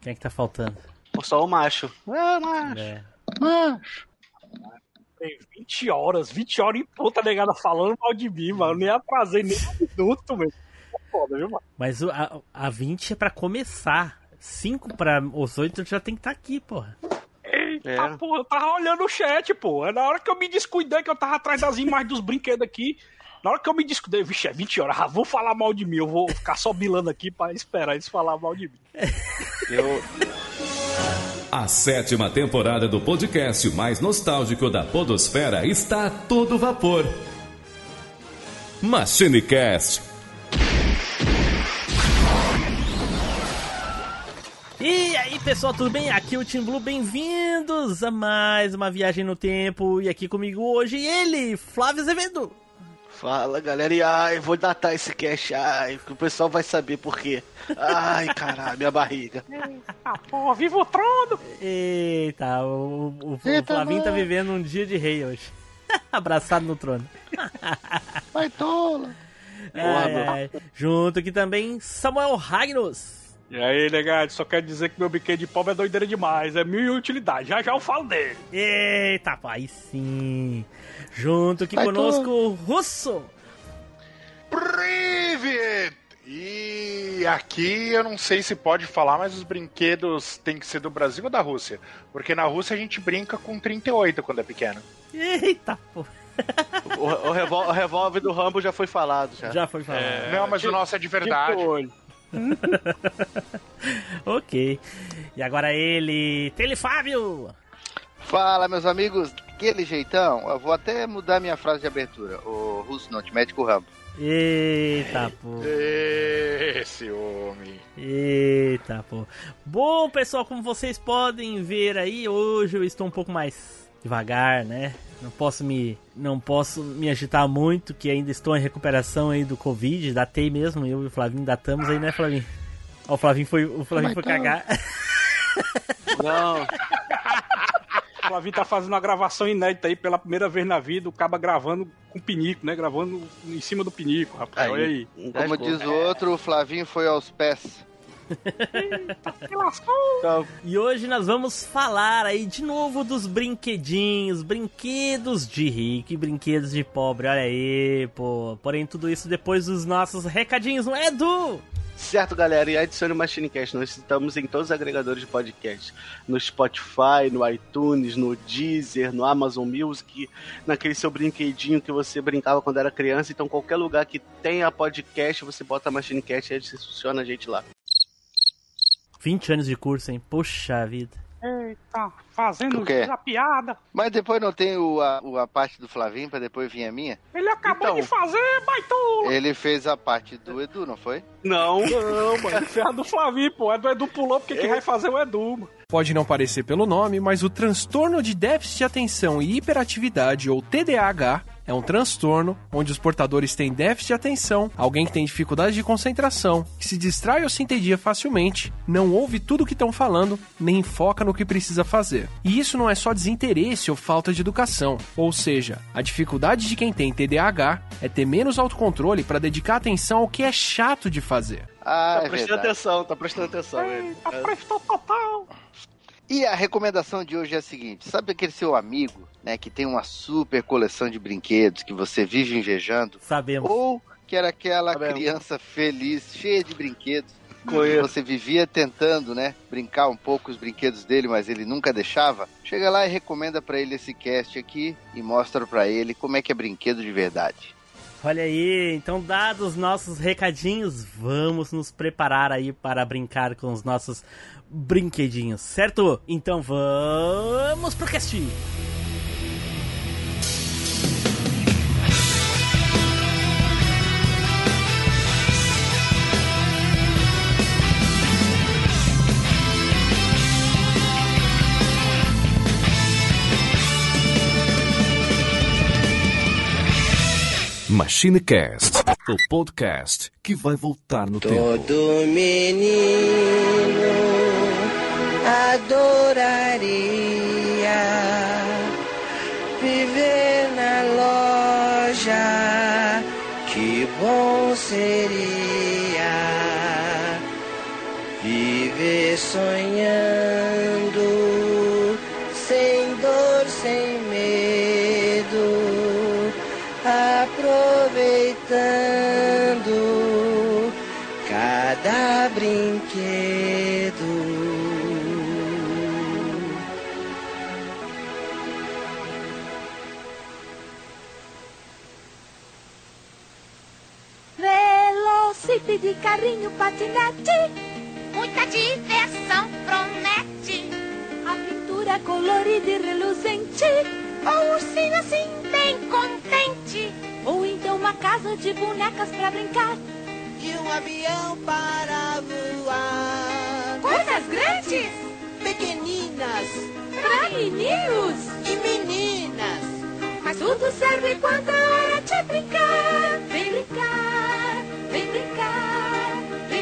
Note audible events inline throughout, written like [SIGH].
Quem é que tá faltando? Só o macho. É, macho. É. Macho. Tem 20 horas, 20 horas em puta negada falando mal de mim, mano. Nem atrasei nem um minuto, meu. Foda, viu, mano? Mas a, a 20 é pra começar. 5 pra os 8 já tem que estar aqui, porra. Eita, É. porra, eu tava olhando o chat, pô. É na hora que eu me descuidei, que eu tava atrás das imagens dos brinquedos aqui. Na hora que eu me descuidei, vixe, é 20 horas, ah, vão falar mal de mim. Eu vou ficar só bilando aqui pra esperar eles falar mal de mim. [LAUGHS] Eu, A sétima temporada do podcast mais nostálgico da Podosfera está a todo vapor. MachineCast. E aí, pessoal, tudo bem? Aqui é o Team Blue, bem-vindos a mais uma viagem no tempo. E aqui comigo hoje ele, Flávio Azevedo. Fala, galera. E ai, vou datar esse cast. Ai, que o pessoal vai saber por quê. Ai, caralho, minha barriga. Ah, porra, viva o trono! Eita, o, o, o Eita, Flavinho tá vivendo um dia de rei hoje. [LAUGHS] Abraçado no trono. [LAUGHS] Vai tola. Ai, ai. Junto aqui também, Samuel Ragnos. E aí, negado, só quero dizer que meu brinquedo de pobre é doideira demais. É mil e utilidade. Já já eu falo dele. Eita, pai, sim. Junto aqui Vai, conosco, o Russo. Privet! E aqui eu não sei se pode falar, mas os brinquedos têm que ser do Brasil ou da Rússia? Porque na Rússia a gente brinca com 38 quando é pequeno. Eita, pô. O, o, revol- o revólver do Rambo já foi falado. Já. Já foi falado. não, mas o nosso é de verdade. Tipo olho. [LAUGHS] Ok. E agora ele, Telefábio. Fala, meus amigos, daquele jeitão, eu vou até mudar minha frase de abertura. O Russo não te mete com o Rambo. Eita, pô. Esse homem. Eita, pô. Bom, pessoal, como vocês podem ver aí, hoje eu estou um pouco mais devagar, né? Não posso me não posso me agitar muito, que ainda estou em recuperação aí do Covid, datei mesmo, eu e o Flavinho datamos aí, né, Flavinho? Ó, o Flavinho foi, o Flavinho foi cagar. Não, [LAUGHS] O Flavinho tá fazendo uma gravação inédita aí pela primeira vez na vida. O caba gravando com pinico, né? Gravando em cima do pinico, rapaz. Aí. Olha aí. Como diz o outro, o Flavinho foi aos pés. Então, E hoje nós vamos falar aí de novo dos brinquedinhos, brinquedos de rico e brinquedos de pobre. Olha aí, pô. Porém, tudo isso depois dos nossos recadinhos, não é, Edu? Certo, galera, e adicione o MachineCast. Nós estamos em todos os agregadores de podcast. No Spotify, no iTunes, no Deezer, no Amazon Music, naquele seu brinquedinho que você brincava quando era criança. Então, qualquer lugar que tenha podcast, você bota MachineCast e adiciona a gente lá. 20 anos de curso, hein? Puxa vida. Eita, fazendo a piada. Mas depois não tem o, a, o- a parte do Flavinho pra depois vir a minha? Ele acabou Então. de fazer, baitola! Ele fez a parte do Edu, não foi? Não, Não, mano, é a do Flavinho, pô. É do Edu pulou, porque quem vai fazer é o Edu, mano. Pode não parecer pelo nome, mas o transtorno de déficit de atenção e hiperatividade, ou TDAH, é um transtorno onde os portadores têm déficit de atenção, alguém que tem dificuldade de concentração, que se distrai ou se entedia facilmente, não ouve tudo o que estão falando, nem foca no que precisa fazer. E isso não é só desinteresse ou falta de educação, ou seja, a dificuldade de quem tem TDAH é ter menos autocontrole para dedicar atenção ao que é chato de fazer. Ah, tá é prestando verdade. atenção, tá prestando atenção. ele. Eita, prestou total. E a recomendação de hoje é a seguinte: sabe aquele seu amigo, né, que tem uma super coleção de brinquedos que você vive invejando? Sabemos. Ou que era aquela Sabemos. criança feliz, cheia de brinquedos. que Conheço. Você vivia tentando, né, brincar um pouco os brinquedos dele, mas ele nunca deixava. Chega lá e recomenda pra ele esse cast aqui e mostra pra ele como é que é brinquedo de verdade. Olha aí, então dados nossos recadinhos, vamos nos preparar aí para brincar com os nossos brinquedinhos, certo? Então vamos pro cast! MachineCast, o podcast que vai voltar no tempo. Todo menino adoraria viver na loja. Que bom seria viver sonhando, Velocípede, carrinho, patinete, Muita diversão promete. aventura colorida e reluzente, O ursinho assim bem contente. ou então uma casa de bonecas pra brincar. E um avião para voar. Coisas grandes Pequeninas Pra meninos, e meninas. mas tudo serve quando é hora de brincar. Vem brincar, vem brincar,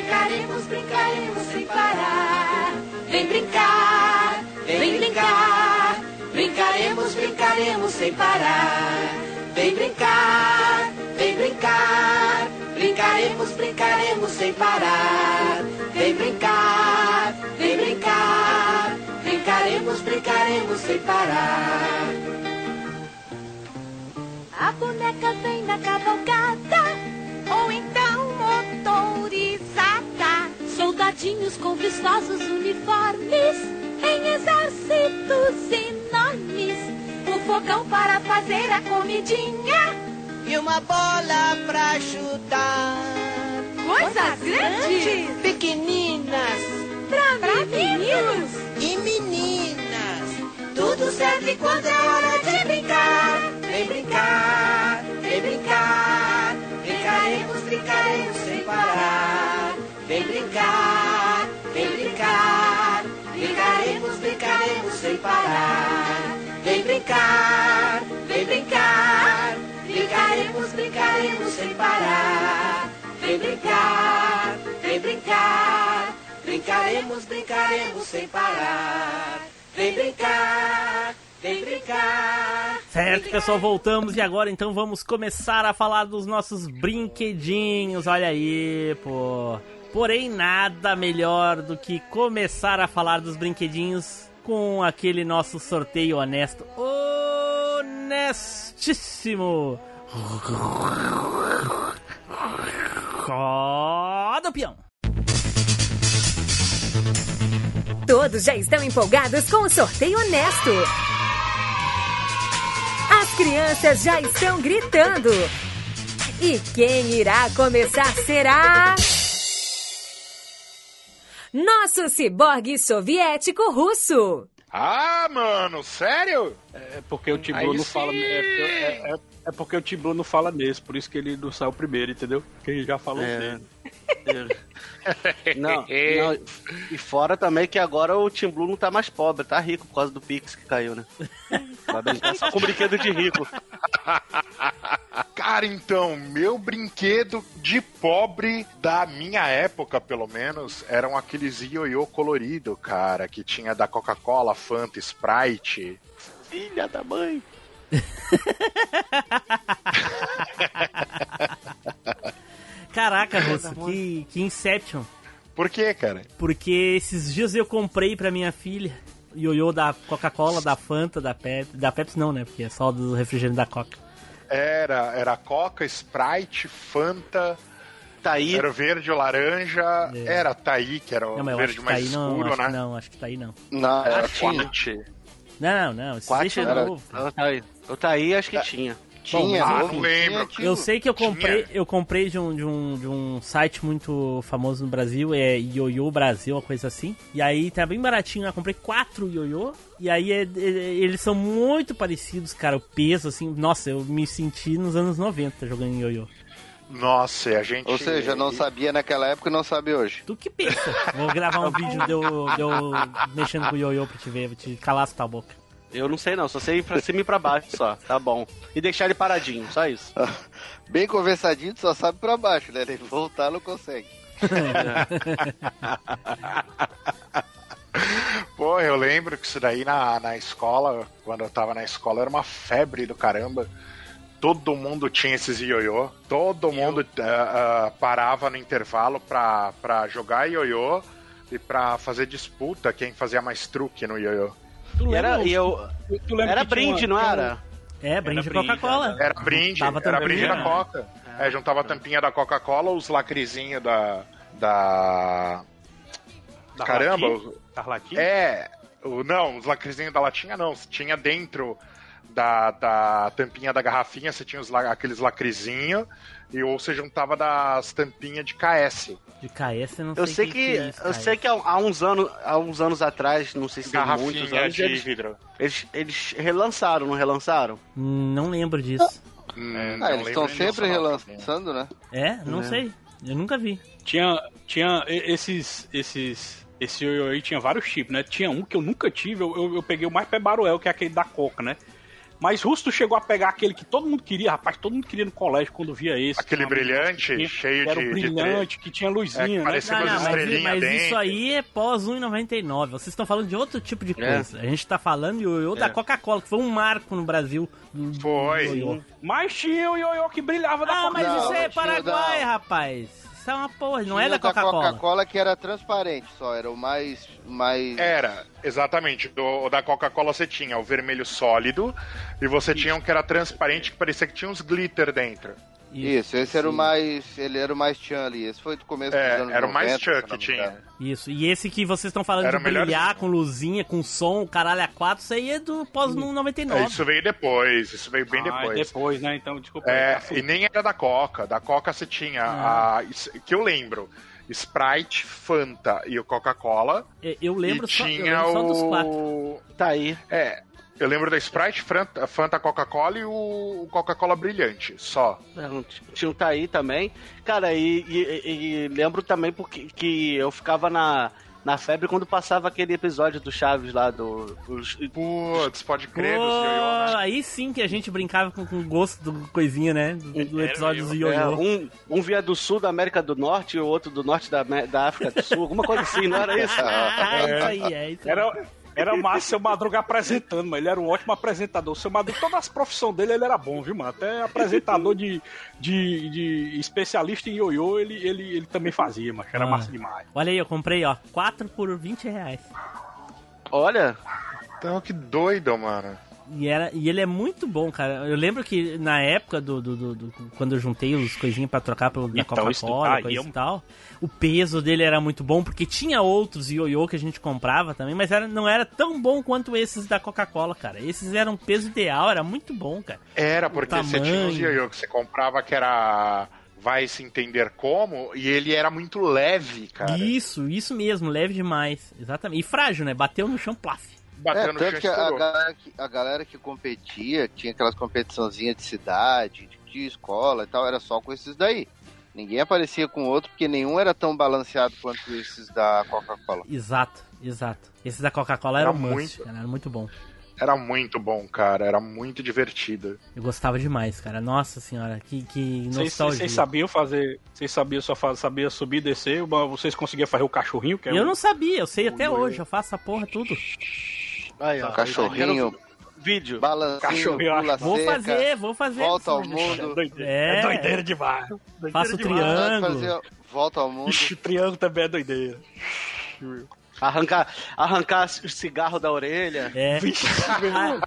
brincaremos, brincaremos sem parar. Vem brincar, vem brincar, brincaremos, brincaremos sem parar. Vem brincar, vem brincar, brincaremos, brincaremos sem parar. Vem brincar, vem brincar, brincaremos, brincaremos sem parar. A boneca vem na cavalgada, Ou então motorizada. Soldadinhos com vistosos uniformes, em exércitos enormes. Um fogão para fazer a comidinha, E uma bola pra chutar. coisas grandes Pequeninas pra meninos. e meninas. Tudo serve quando é hora de brincar. Vem brincar, sem parar. Vem brincar, vem brincar. Brincaremos, brincaremos sem parar. Vem brincar, vem brincar. Brincaremos, brincaremos sem parar. Vem brincar, vem brincar. Certo, pessoal, voltamos e agora então vamos começar a falar dos nossos brinquedinhos. Olha aí, pô. Porém, nada melhor do que começar a falar dos brinquedinhos com aquele nosso sorteio honesto. Honestíssimo! Roda o peão! Todos já estão empolgados com o sorteio honesto. As crianças já estão gritando. E quem irá começar será. Nosso ciborgue soviético russo. Ah, mano, sério? É porque o Tiblu não sim. fala. É, é- é- é porque o Tiblu não fala nesse, por isso que ele não saiu primeiro, entendeu? Porque ele já falou É. dele. [LAUGHS] Não, não, e fora também que agora o Team Blue não tá mais pobre, tá rico por causa do Pix que caiu, né? Vai brincar só com brinquedo de rico. Cara, então, meu brinquedo de pobre da minha época, pelo menos, eram aqueles ioiô colorido, cara, que tinha da Coca-Cola, Fanta, Sprite. Filha da mãe. [LAUGHS] Caraca, Russo, que, que Inception. Por quê, cara? Porque esses dias eu comprei pra minha filha ioiô da Coca-Cola, da Fanta, da Pepsi. Da Pepsi não, né? Porque é só do refrigerante da Coca. Era, era Coca, Sprite, Fanta, Taí. era o verde, o laranja, É. era Taí, que era o Não, verde tá mais aí não, escuro, acho né? não, acho que tá aí não. Não, Era era tinha. Quat. Não, não, isso Quatro deixa era- novo. O Taí. O Taí acho que tinha. Tinha, Bom, novo, tinha lembro. antigo. Eu sei que eu comprei, Tinha. eu comprei de um, de, um, de um site muito famoso no Brasil, é Ioiô Brasil, uma coisa assim. E aí tá bem baratinho, eu comprei quatro ioiô. E aí é- é- eles são muito parecidos, cara. O peso, assim, nossa, eu me senti nos anos 90 jogando ioiô. Nossa, e a gente. Ou seja, não sabia naquela época e não sabe hoje. Tu que pensa? Vou gravar um [LAUGHS] vídeo de eu, de eu mexendo com o ioiô pra te ver, pra te calar a tua boca. Eu não sei não, só sei ir pra cima e pra baixo só, tá bom. E deixar ele paradinho, só isso. Bem conversadinho, tu só sabe pra baixo, né? Ele voltar não consegue. [LAUGHS] Pô, eu lembro que isso daí na, na escola, quando eu tava na escola, era uma febre do caramba. Todo mundo tinha esses ioiô. Todo mundo ah, ah, parava no intervalo pra, pra jogar ioiô, e pra fazer disputa quem fazia mais truque no ioiô. E era, e eu, Tu lembra era brinde, uma- não era? É, brinde de brinde, Coca-Cola. Era brinde, era também, brinde da né? Coca. É, juntava a tampinha da Coca-Cola, os lacrezinhos da. da. Da Caramba! Latim? os- Da Latim? É, o, não, os lacrezinhos da latinha não. Tinha dentro da, da tampinha da garrafinha, você tinha os, aqueles lacrezinhos, e ou você juntava das tampinhas de KS. De KS, eu não sei. Eu sei o que, é isso, eu KS. sei que há, há uns anos, há uns anos atrás, não sei se tem muitos anos, de eles, vidro. eles, eles relançaram, não relançaram? Não lembro disso. Hum, Ah, não eles estão sempre relançando, né? É? Não É. sei. Eu nunca vi. Tinha, tinha esses, esses, esse ioiô aí tinha vários tipos, né? Tinha um que eu nunca tive, eu, eu, eu peguei o mais Pebaruel, que é aquele da Coca, né? Mas Rusto chegou a pegar aquele que todo mundo queria, rapaz, todo mundo queria no colégio quando via esse. Aquele brilhante, tinha- cheio que era de- o de brilhante, que tinha É, luzinha, que né? parecia Não, não, mas, mas isso aí é pós 1,99. Vocês estão falando de outro tipo de coisa. A gente tá falando do ioiô da É. Coca-Cola, que foi um marco no Brasil. Foi. ioiô. Mas tinha o ioiô que brilhava da Ah, Coca. mas Não, isso é Paraguai, da- rapaz. Isso é uma porra, não é da o da Coca-Cola. Coca-Cola que era transparente só, era o mais. mais... Era, exatamente. Do, o da Coca-Cola você tinha o vermelho sólido e você tinha um que era transparente que parecia que tinha uns glitter dentro. Isso, esse era o mais. Ele era o mais tchan ali. Esse foi do começo É, dos anos era o mais 90, tchan se que tinha. Isso, e esse que vocês estão falando Era de brilhar com luzinha, com som, caralho a 4, isso aí é do pós 99. É, isso veio depois, isso veio bem Ah, depois. depois, né? Então, desculpa. É, tá e nem era da Coca. Da Coca você tinha Ah. a. Que eu lembro. Sprite, Fanta e o Coca-Cola. É, Eu lembro, e só, eu tinha lembro só dos o. quatro. Tá aí. É. Eu lembro da Sprite, Fanta, Fanta Coca-Cola e o o Coca-Cola Brilhante, só. Não, Tinha um Taí também. Cara, e, e- e lembro também porque que eu ficava na, na febre quando passava aquele episódio do Chaves lá, do. Os, Putz, pode crer, Pô, dos ioiô, né? aí sim que a gente brincava com, com o gosto do coisinha, né? Do, do episódio dos é, ioiô. um, um via do sul da América do Norte e o outro do norte da, da África do Sul, alguma coisa assim, não era isso? [LAUGHS] Ah, isso aí, é isso aí. Era, era massa o seu Madruga apresentando, mas ele era um ótimo apresentador. O seu Madruga, todas as profissões dele, ele era bom, viu, mano? Até apresentador de, de, de especialista em ioiô, ele, ele, ele também fazia, mas era Ah. massa demais. Olha aí, eu comprei, ó, 4 por 20 reais. Olha, Então, que doido, mano. E, era, e ele é muito bom, cara. Eu lembro que na época do, do, do- do- quando eu juntei os coisinhas pra trocar pelo, da Então, isso- Coca-Cola, aí coisa eu- e tal, o peso dele era muito bom, porque tinha outros ioiô que a gente comprava também, mas era, não era tão bom quanto esses da Coca-Cola, cara. Esses eram peso ideal, era muito bom, cara. Era, porque você tinha uns tamanho. ioiô que você comprava que era. Vai se entender como, e ele era muito leve, cara. Isso, isso mesmo, leve demais. Exatamente. E frágil, né? Bateu no chão, plaf. É, tanto que a galera que, a galera que competia, tinha aquelas competiçãozinhas de cidade, de, de escola e tal, era só com esses daí. Ninguém aparecia com outro, porque nenhum era tão balanceado quanto esses da Coca-Cola. Exato, exato. Esse da Coca-Cola era, Era must, muito. cara, era muito bom. Era muito bom, cara. Era muito divertido. Eu gostava demais, cara. Nossa senhora, que, que Vocês- nostalgia. Vocês sabiam fazer. Vocês sabiam só fazer, sabia subir e descer, mas vocês conseguiam fazer o cachorrinho, que é Eu um- não sabia, eu sei até o- hoje, eu faço essa porra tudo. Aí, ó. Cachorrinho, Vídeo. balancinho, Cachorrinho, pula Vou seca, fazer, vou fazer. volta ao mundo. doideira. É. É doideira demais. Doideira Faço demais. triângulo. Fazer volta ao mundo. Ixi, triângulo também é doideira. Arrancar, arrancar o cigarro da orelha. É. [LAUGHS] Ah,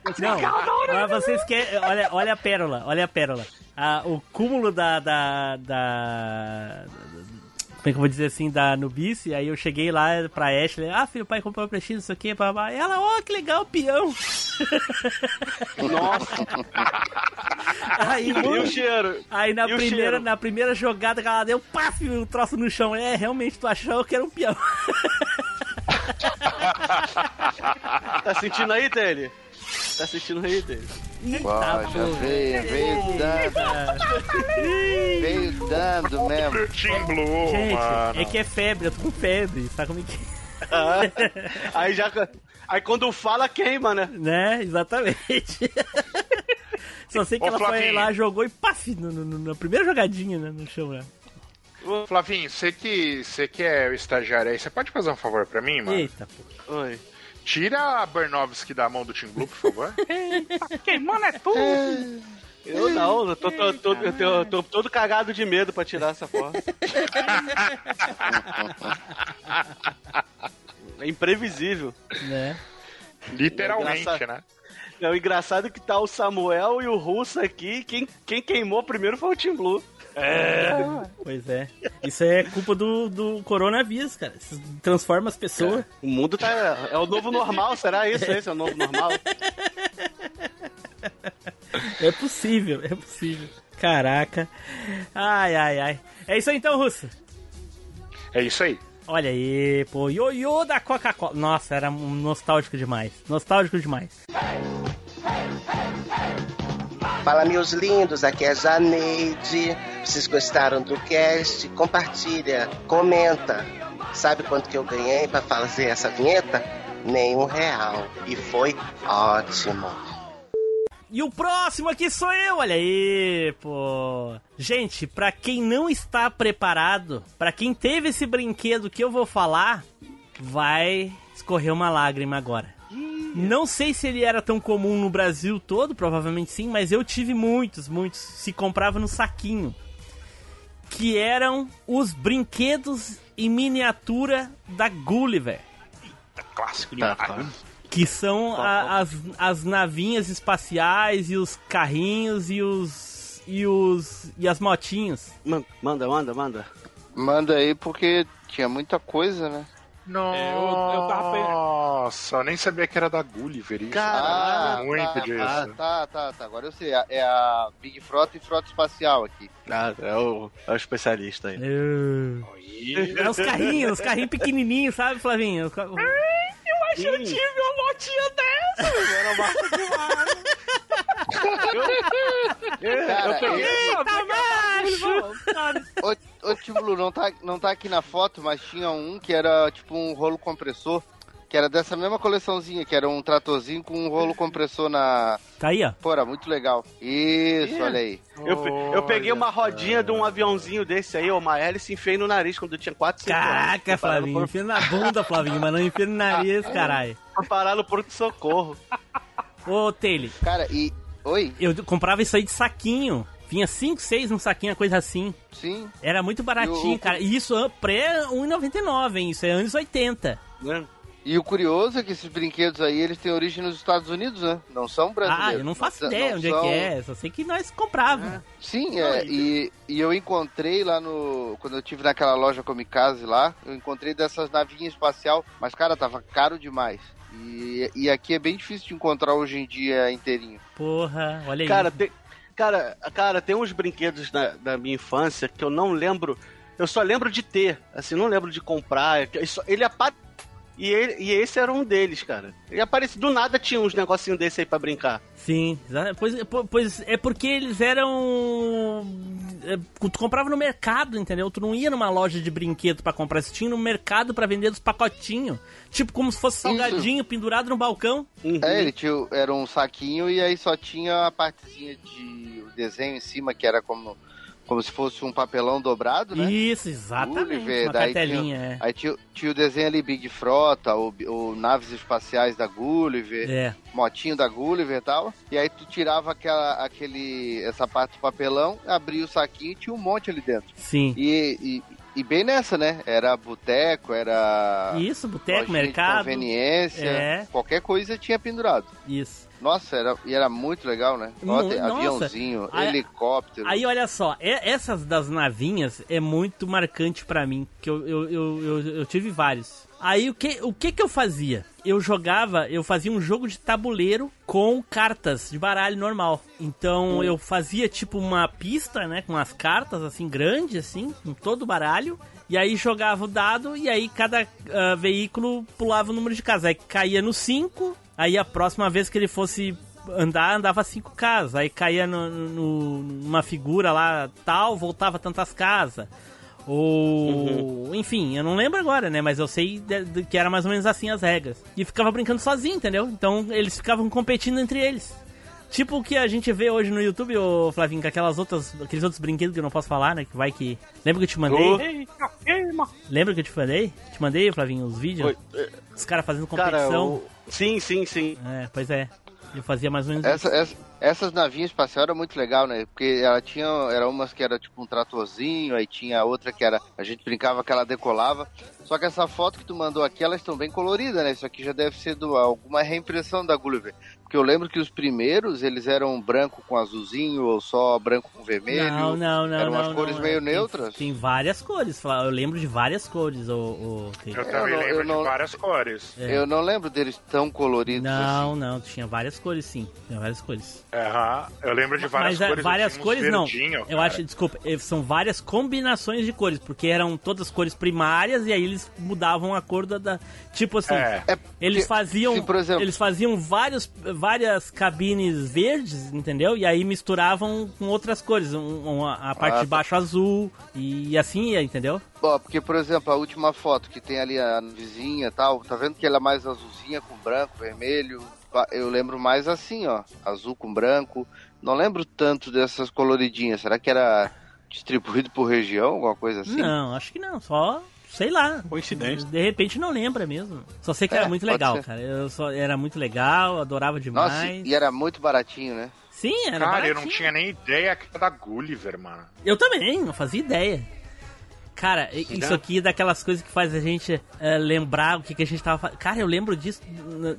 não, mas vocês querem. Olha, olha a pérola, olha a pérola. Ah, o cúmulo da, da, da. Como é que eu vou dizer assim? Da Nubice. Aí eu cheguei lá pra Ashley. Ah, filho, o pai comprou um prestígio, isso aqui. Babá. E ela, ó, que legal, peão. Nossa, [LAUGHS] Aí, e o cheiro? aí na, E o primeira, na primeira jogada que ela deu, paf, o troço no chão. É, realmente, tu achou que era um peão. [LAUGHS] Tá sentindo aí, Tele? Tá sentindo aí, Tele? Poxa, veio, veio dando, veio dando mesmo. Team Blue, Gente, mano. é que é febre, eu tô com febre, sabe como é que é? Ah, [LAUGHS] aí já. Aí quando fala, queima, né? Né? Exatamente. [LAUGHS] Só sei que Ô, ela foi Flavinho. lá, jogou e paf, no, no- no- na primeira jogadinha né, no chão, né? Flavinho, você que, você que é o estagiário aí, você pode fazer um favor pra mim, mano? Eita, pô. Oi. Tira a Bernovski da mão do Team Blue, por favor. [LAUGHS] Queimando é tudo. Eu não, eu tô, tô- tô- eu tô- eu tô todo cagado de medo pra tirar essa porra. É imprevisível. Né? Literalmente, É né? É, o engraçado é que tá o Samuel e o Russo aqui. Quem, quem queimou primeiro foi o Team Blue. Pois é. Isso é culpa do, do coronavírus, cara. Isso transforma as pessoas. O mundo tá. É o novo normal, será isso? Esse é o novo normal? É possível, é possível. Caraca. Ai, ai, ai. É isso aí então, Russo. É isso aí. Olha aí, pô. Ioiô da Coca-Cola. Nossa, era nostálgico demais. Nostálgico demais. Fala, meus lindos, aqui é Janeide. Vocês gostaram do cast? Compartilha, comenta. Sabe quanto que eu ganhei para fazer essa vinheta? Nenhum real. E foi ótimo. E o próximo aqui sou eu, olha aí, pô. Gente, pra quem não está preparado, pra quem teve esse brinquedo que eu vou falar, vai escorrer uma lágrima agora. Não sei se ele era tão comum no Brasil todo, provavelmente sim, mas eu tive muitos, muitos. Se comprava no saquinho. Que eram os brinquedos em miniatura da Gulliver. Clássico Tá, demais. Que são a- as, as navinhas espaciais e os carrinhos e os. e os. e as motinhos. Man- Manda, manda, manda. Manda aí porque tinha muita coisa, né? Nossa, É, eu- eu tava pe- Nossa, eu nem sabia que era da Gulliver isso. Caraca, muito tá, disso. Ah, tá, tá, tá. Agora eu sei. É- É a Big Frota e Frota Espacial aqui. Ah, é, o, é o especialista aí. É os carrinhos, os carrinhos pequenininhos, sabe, Flavinho? Os Eu acho que eu tive uma motinha dessa. Era massa demais. Cara, esse- Eita, macho! Ô, ô Tio Blue, não tá, não tá aqui na foto, mas tinha um que era tipo um rolo compressor, que era dessa mesma coleçãozinha, que era um tratorzinho com um rolo compressor na. Tá aí, ó. Pô, era muito legal. Isso, olha aí. Eu, eu peguei uma rodinha de um aviãozinho desse aí, uma hélice, e enfiei no nariz quando eu tinha 4, 5 anos. Caraca, no Flavinho, pronto- enfia na bunda, Flavinho, mas não enfia no nariz, [LAUGHS] caralho. Parar no pronto-socorro. Ô, Taylor, Cara, e. Oi? eu comprava isso aí de saquinho. Vinha 5, 6 num saquinho, uma coisa assim. Sim. Era muito baratinho, Eu- cara. E isso é pré 1,99, hein? Isso é anos 80. Né? E o curioso é que esses brinquedos aí, eles têm origem nos Estados Unidos, né? Não são brasileiros. Ah, eu não faço ideia não onde é são- que é. Só sei que nós comprávamos. Sim, é, e, e eu encontrei lá no. Quando eu tive naquela loja Comicase lá, eu encontrei dessas navinhas espacial, mas cara, tava caro demais. E, e aqui é bem difícil de encontrar hoje em dia inteirinho. Porra, olha aí. Cara, tem, cara, cara, tem uns brinquedos da, da minha infância que eu não lembro. Eu só lembro de ter, assim, não lembro de comprar. Ele apare... e, ele, e esse era um deles, cara. Ele aparece do nada tinha uns negocinhos desse aí pra brincar. Sim, pois, po- pois é porque eles eram. é, Tu comprava no mercado, entendeu? Tu não ia numa loja de brinquedo pra comprar, você tinha no mercado pra vender dos pacotinhos. Tipo como se fosse salgadinho pendurado no balcão. É, ele tinha, era um saquinho e aí só tinha a partezinha de o desenho em cima, que era como, como se fosse um papelão dobrado, né? Isso, exatamente. Gulliver, uma daí cartelinha, tinha, é. Aí tinha, tinha o desenho ali Big Frota, o, o naves espaciais da Gulliver, É. motinho da Gulliver e tal. E aí tu tirava aquela, aquele, essa parte do papelão, abria o saquinho e tinha um monte ali dentro. Sim. E, e, e bem nessa, né? Era boteco, era. Isso, boteco, mercado. Conveniência, É. qualquer coisa tinha pendurado. Isso. Nossa, era, e era muito legal, né? Nossa. aviãozinho, Aí- helicóptero. Aí olha só, é- essas das navinhas é muito marcante pra mim, que eu, eu, eu, eu, eu tive vários. Aí o que, o que que eu fazia? Eu jogava, eu fazia um jogo de tabuleiro com cartas de baralho normal. Então eu fazia tipo uma pista, né, com as cartas assim grandes assim, com todo o baralho. E aí jogava o dado e aí cada ah, veículo pulava o número de casas. Aí caía no 5, aí a próxima vez que ele fosse andar, andava cinco casas. Aí caía no, no- numa figura lá tal, voltava tantas casas. Ou. Enfim, eu não lembro agora, né? Mas eu sei de- de- que era mais ou menos assim as regras. E ficava brincando sozinho, entendeu? Então eles ficavam competindo entre eles. Tipo o que a gente vê hoje no YouTube, ô Flavinho, com aquelas outras, aqueles outros brinquedos que eu não posso falar, né? Que vai que. Lembra que eu te mandei? Queima. Lembra que eu te mandei? Te mandei, Flavinho, os vídeos? Foi- Os caras fazendo Cara, competição. Sim, sim, sim. É, pois é. Eu fazia mais ou menos Essa, essa- essas navinhas espaciais eram muito legal, né? Porque ela tinha, era umas que era tipo um tratorzinho, aí tinha outra que era, a gente brincava que ela decolava. Só que essa foto que tu mandou aqui, elas estão bem coloridas, né? Isso aqui já deve ser do, alguma reimpressão da Gulliver. Porque eu lembro que os primeiros, eles eram branco com azulzinho ou só branco com vermelho. Não, não, não. Eram não, umas cores não, meio tem- neutras. Tem várias cores. Eu lembro de várias cores. O, o, tem- Eu também não- lembro eu não- de várias cores. É. Eu não lembro deles tão coloridos Não, assim. não, tinha várias cores sim. Tinha várias cores. Aham, eu lembro de várias Mas é, cores. várias uns cores não. verdinho, Eu cara. acho, desculpa, são várias combinações de cores, porque eram todas cores primárias e aí eles mudavam a cor da. da- tipo assim, É. É eles porque, faziam. se, por exemplo- Eles faziam vários, várias cabines verdes, entendeu? E aí misturavam com outras cores. um- um- a parte Ah, de baixo azul e assim ia, entendeu? Ó, porque, por exemplo, a última foto que tem ali a vizinha e tal, tá vendo que ela é mais azulzinha com branco, vermelho? Eu lembro mais assim, ó, azul com branco. Não lembro tanto dessas coloridinhas. Será que era distribuído por região, alguma coisa assim? Não, acho que não. Só. Sei lá. Coincidência. De repente não lembra mesmo. Só sei que É, era muito legal, ser. cara. Eu só, era muito legal, adorava Nossa, demais. e era muito baratinho, né? Sim, era Cara, eu não baratinho. tinha nem ideia que era da Gulliver, mano. Eu também, não fazia ideia. Cara, i- isso aqui é daquelas coisas que faz a gente eh, lembrar o que, que a gente tava fazendo. Cara, eu lembro disso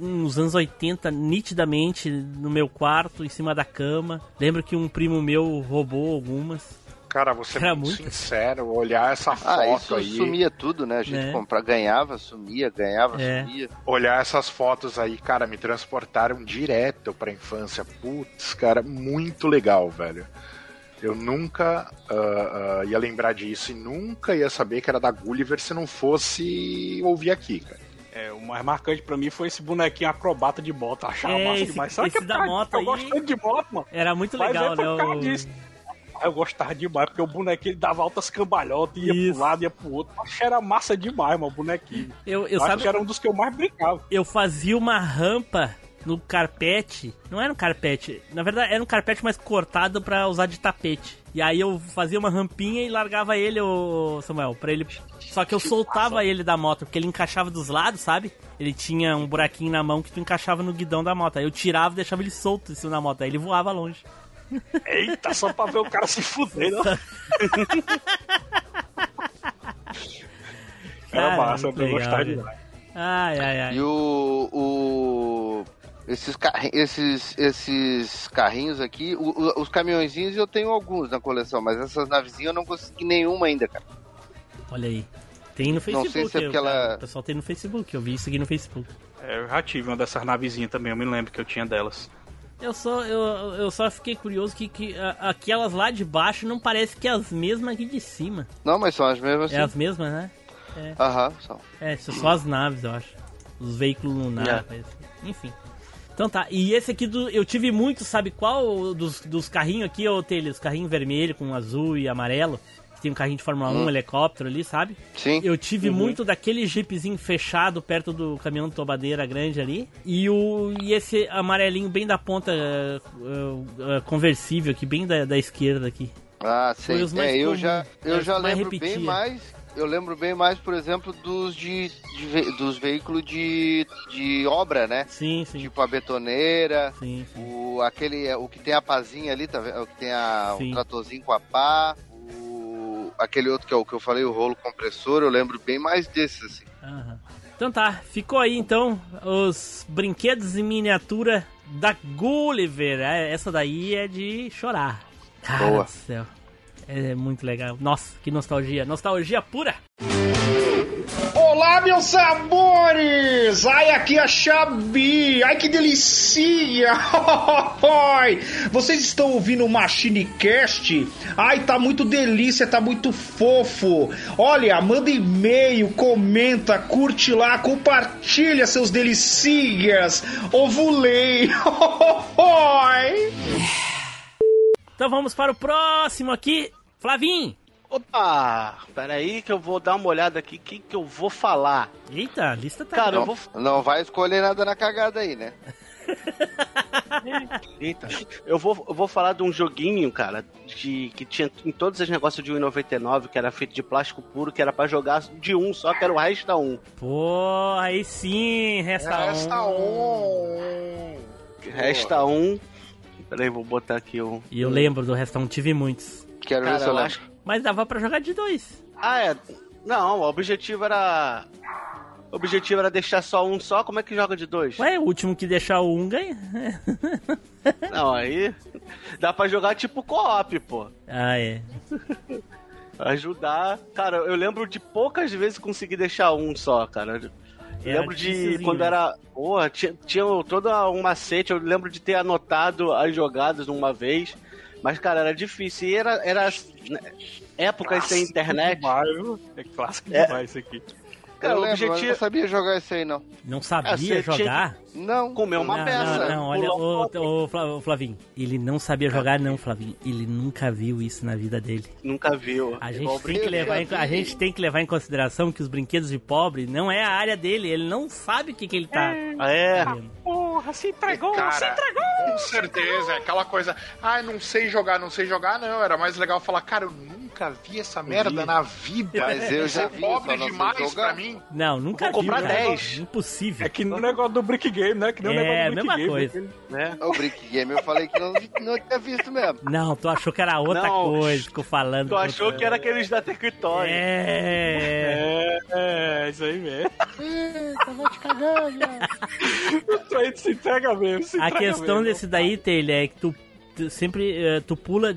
nos anos 80, nitidamente, no meu quarto, em cima da cama. Lembro que um primo meu roubou algumas. Cara, você é Era muito muito. sincero, olhar essa Ah, foto isso aí, sumia tudo, né? A gente É. comprar, ganhava, sumia, ganhava, É. sumia. olhar essas fotos aí, cara, me transportaram direto pra infância. Putz, cara, muito legal, velho. Eu nunca ah, ah, ia lembrar disso e nunca ia saber que era da Gulliver se não fosse ouvir aqui, cara. É, o mais marcante pra mim foi esse bonequinho acrobata de moto. Achava É, massa esse- demais. Sabe esse que é da moto que eu aí- gosto tanto de moto, mano. Era muito legal, é por né? causa o- disso. Aí Eu gostava demais, porque o bonequinho ele dava altas cambalhotas, ia Isso. pro lado, ia pro outro. Acho que era massa demais, mano, o bonequinho. Eu, eu acho sabe, que era um dos que eu mais brincava. eu fazia uma rampa no carpete. Não era um carpete, na verdade era um carpete mais cortado pra usar de tapete. E aí eu fazia uma rampinha e largava ele, o Samuel, pra ele. Só que eu soltava ele da moto, porque ele encaixava dos lados, sabe? Ele tinha um buraquinho na mão que tu encaixava no guidão da moto. Aí eu tirava e deixava ele solto em cima da moto. Aí ele voava longe. Eita, só pra ver o cara se fuder, né? Era massa, eu gostava velho. demais. Ai, ai, ai. E o. o esses, esses, esses carrinhos aqui, o- o- os caminhõezinhos eu tenho alguns na coleção, mas essas navezinhas eu não consegui nenhuma ainda, cara. Olha aí. Tem no Facebook. sei se é eu- porque ela- O pessoal tem no Facebook. Eu vi isso aqui no Facebook. É, eu já tive uma dessas navezinhas também, eu me lembro que eu tinha delas. Eu só, eu, eu só fiquei curioso que, que a- aquelas lá de baixo não parece que é as mesmas aqui de cima. Não, mas são as mesmas É assim. as mesmas, né? Aham, são. É, são só as naves, eu acho. Os veículos lunares, É. parece. enfim. Então tá, e esse aqui do, eu tive muito, sabe qual dos, dos carrinhos aqui, ô Telha? Os carrinhos vermelho com azul e amarelo. Tem um carrinho de Fórmula 1, um helicóptero ali, sabe? Sim. Eu tive muito daquele jeepzinho fechado perto do caminhão de tobadeira grande ali. E, o, e esse amarelinho bem da ponta eh, eh, conversível aqui, bem da, da esquerda aqui. Ah, sei. Foi os mais É, eu já, eu os já lembro bem repetia. mais. Eu lembro bem mais, por exemplo, dos de, de dos veículos de, de obra, né? Sim, sim. Tipo a betoneira, Sim, sim. o aquele o que tem a pazinha ali, tá vendo? O que tem a, Sim. tratorzinho com a pá, o aquele outro que é o que eu falei, o rolo compressor, eu lembro bem mais desses assim. Aham. Então tá, ficou aí então os brinquedos em miniatura da Gulliver. É, Essa daí é de chorar. Cara Boa. do céu. É muito legal. Nossa, que nostalgia. Nostalgia pura. Olá, meus sabores! Ai, aqui é a Xabi! Ai, que delícia! [LAUGHS] Vocês estão ouvindo o Machine Cast? Ai, tá muito delícia, tá muito fofo! Olha, manda e-mail, comenta, curte lá, compartilha seus delicias! Ovulei! [LAUGHS] Então vamos para o próximo aqui. Flavinho. Opa! Peraí que eu vou dar uma olhada aqui, o que, que eu vou falar. Eita, a lista tá Cara, eu grande. vou. Não vai escolher nada na cagada aí, né? [LAUGHS] Eita. Eu vou, eu vou falar de um joguinho, cara, de, que tinha em todos os negócios de 1,99, que era feito de plástico puro, que era pra jogar de um só, que era o Resta 1. Pô, aí sim, resta, Resta um. um. Resta 1. Peraí, vou botar aqui o. E eu lembro do resta um, tive muitos. Quero ver Cara, se eu eu lembro. acho. Mas dava pra jogar de dois. Ah, é. Não, o objetivo era. O objetivo era deixar só um só, como é que joga de dois? Ué, o último que deixar o um ganha. [LAUGHS] Não, aí. Dá pra jogar tipo co-op, pô. Ah, é. Ajudar. Cara, eu lembro de poucas vezes conseguir deixar um só, cara. Eu lembro de quando era. Porra, tinha, tinha toda um macete. Eu lembro de ter anotado as jogadas uma vez. Mas, cara, era difícil. E era. era né, épocas sem internet. Demais, viu? é clássico É. demais isso aqui. Cara, eu o lembro, mas eu objetivo. não sabia jogar isso aí, não. Não sabia tinha jogar? Não. Comer uma não, peça. Não, não, olha, Fla- ô, Flavinho, ele não sabia É. jogar, não, Flavinho. Ele nunca viu isso na vida dele. Nunca viu. A Igual gente, tem que levar em, a gente tem que levar em consideração que os brinquedos de pobre não é a área dele. Ele não sabe o que, que ele tá. Ah, é? Porra, se entregou, Cara, se entregou! Com certeza, é aquela coisa. Ah, não sei jogar, não sei jogar, não. Era mais legal falar, cara, eu nunca vi essa merda na vida. Mas eu já é vi, pobre demais jogar. pra mim. Não, nunca Vou comprar viu, né? 10. Impossível. É que no negócio do Brick Game, né? Que nem o É, negócio do Brick mesma Game. coisa. Né? O Brick Game eu falei que não, não tinha visto mesmo. Não, tu achou que era outra Não. coisa, ficou falando. Tu achou que era aqueles da Tectoy. É. É, é, isso aí mesmo. Tava te cagando. Isso aí se entrega mesmo. Se A entrega questão mesmo. desse daí, Taylor, é que tu, tu sempre eh, tu pula,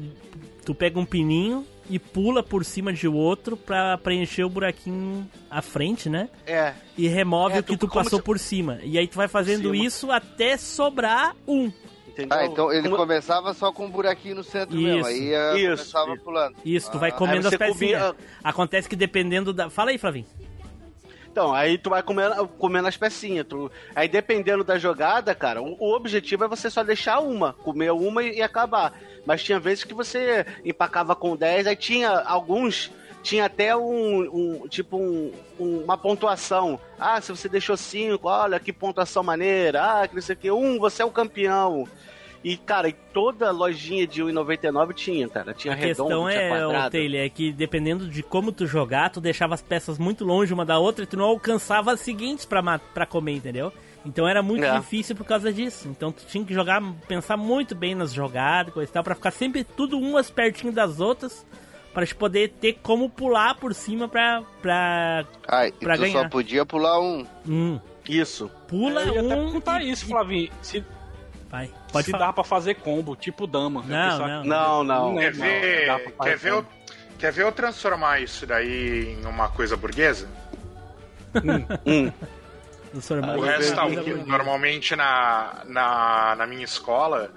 tu pega um pininho e pula por cima de outro pra preencher o buraquinho à frente, né? É. E remove É, o que tu- tu passou se- por cima. E aí tu vai fazendo isso até sobrar um. Entendeu? Ah, então ele Como- começava só com um buraquinho no centro mesmo. Isso. Aí ia, Isso. começava pulando. Isso, tu Ah, vai comendo aí as pecinhas. comia- Acontece que dependendo da. Fala aí, Flavinho. Então, aí tu vai comendo, comendo as pecinhas. Tu... Aí dependendo da jogada, cara, o, o objetivo é você só deixar uma, comer uma e, e acabar. Mas tinha vezes que você empacava com 10, aí tinha alguns. Tinha até um, um tipo um, um- uma pontuação. Ah, se você deixou 5, olha que pontuação maneira. Ah, que não sei o que. Um, você é o campeão. E, cara, em toda lojinha de 1,99 tinha, cara. Tinha A redondo, questão tinha é, o quadrado. Taylor, é que dependendo de como tu jogar, tu deixava as peças muito longe uma da outra e tu não alcançava as seguintes pra comer, entendeu? Então era muito É. difícil por causa disso. Então tu tinha que jogar, pensar muito bem nas jogadas, coisa e tal, pra ficar sempre tudo umas pertinho das outras, pra te poder ter como pular por cima pra. pra. Ai, e Pra tu ganhar. só podia pular um. Hum. Isso. Pula Eu ia até um. perguntar e- isso, Flavinho. Se, Vai, pode se falar. dá pra fazer combo, tipo dama. Não, não. que- Não, não. Quer não, ver, fazer quer, ver eu, quer ver eu transformar isso daí em uma coisa burguesa? Hum. Transformar- O resto, tá, normalmente na, na, na minha escola,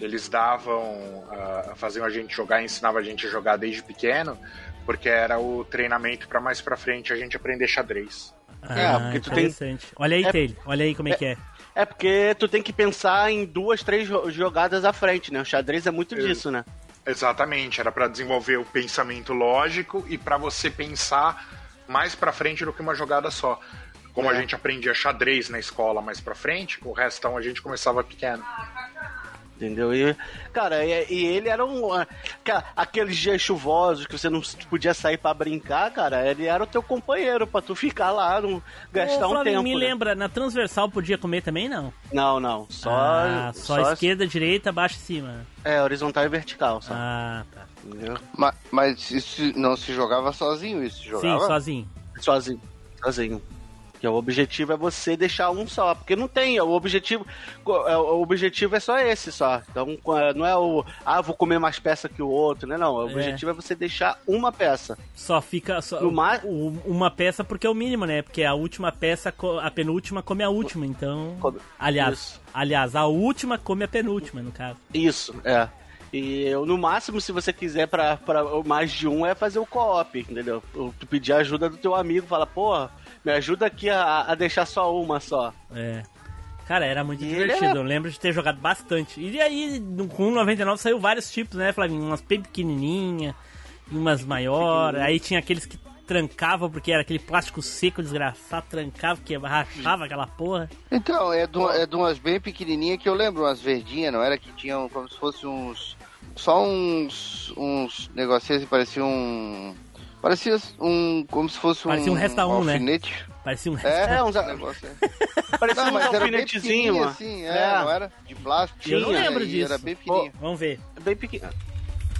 eles davam, ah, faziam a gente jogar, ensinavam a gente a jogar desde pequeno, porque era o treinamento para mais pra frente a gente aprender xadrez. Ah, É, porque tu tem- interessante. Olha aí, É- Taylor, olha aí como é que é. É porque tu tem que pensar em duas, três jo- jogadas à frente, né? O xadrez é muito disso, né? Exatamente, era para desenvolver o pensamento lógico e para você pensar mais pra frente do que uma jogada só. Como a É. gente aprendia xadrez na escola mais pra frente, o restão a gente começava pequeno. Entendeu? E, cara, e, e ele era um. cara, aqueles dias chuvosos que você não podia sair pra brincar, cara, ele era o teu companheiro pra tu ficar lá, não gastar Ô, um Flavinho, tempo. me né? lembra, na transversal podia comer também, não? Não, não. Só. Ah, só, esquerda, direita, baixo e cima. É, horizontal e vertical, só. Ah, tá. Entendeu? Ma- Mas, isso não se jogava sozinho, isso se jogava? Sim, sozinho. Sozinho. Sozinho. Que o objetivo é você deixar um só, porque não tem, o objetivo, o objetivo é só esse só. Então não é o, ah, vou comer mais peça que o outro, né? Não, o É. objetivo é você deixar uma peça. Só fica só, o- uma peça porque é o mínimo, né? Porque a última peça, a penúltima come a última, então... Come- Aliás, Isso. aliás, a última come a penúltima, no caso. Isso, é. E eu, no máximo, se você quiser pra mais de um, é fazer o co-op, entendeu? Tu pedir ajuda do teu amigo, fala, pô, me ajuda aqui a, a deixar só uma só. É. Cara, era muito E divertido. era- Eu lembro de ter jogado bastante. E aí, no- com o 99 saiu vários tipos, né, Flavinho? Umas bem pequenininhas, umas maiores. Aí tinha aqueles que trancavam, porque era aquele plástico seco desgraçado, trancava, que rachava aquela porra. Então, é de, é de umas bem pequenininhas que eu lembro, umas verdinhas, não era? Que tinham como se fosse uns. Só uns. uns negocinhos que pareciam um. Parecia um. como se fosse Parecia um resta um, né? alfinete. Parecia um É, É, um uns- negócio. é. [LAUGHS] Parecia Não, um alfinetezinho, pequenininho mano. assim, é, É. não era? De plástico. Eu não lembro e disso. Era bem pequenininho. Vamos ver. Bem pequeno.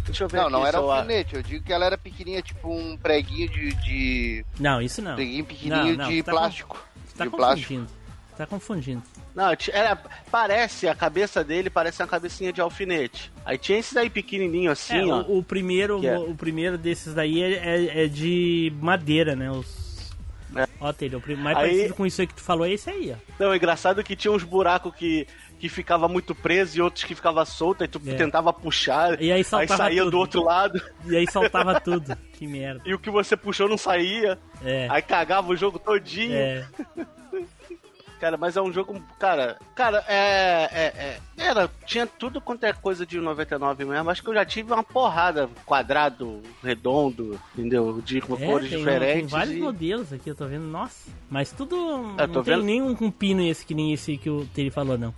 Deixa eu ver Não, aqui não era alfinete. Eu digo que ela era pequenininha, tipo um preguinho de. de... Não, isso não. Preguinho pequenininho Não, não, de tá plástico. conf- Tá de plástico. Tá confundindo. Não, era, parece, a cabeça dele parece uma cabecinha de alfinete. Aí tinha esse daí pequenininho assim, É, ó. o, o primeiro, Que é? o primeiro desses daí é, é- é de madeira, né? Os... É. Ó, Taylor, o mais Aí- parecido com isso aí que tu falou é esse aí, ó. Não, é engraçado que tinha uns buracos que, que ficava muito preso e outros que ficava solto, aí tu É. tentava puxar, E aí saltava saía tudo. do outro lado, E aí saltava tudo. Que merda. e o que você puxou não saía, É. aí cagava o jogo todinho. É. [LAUGHS] Cara, mas é um jogo, cara, cara, é, é, é- era, tinha tudo quanto é coisa de 99 mesmo, acho que eu já tive uma porrada, quadrado, redondo, entendeu, de É, cores tem, um- tem diferentes. vários e- modelos aqui, eu tô vendo. Nossa, mas tudo. Eu tô não tem vendo. nenhum com pino esse que nem esse que o Terry falou, não.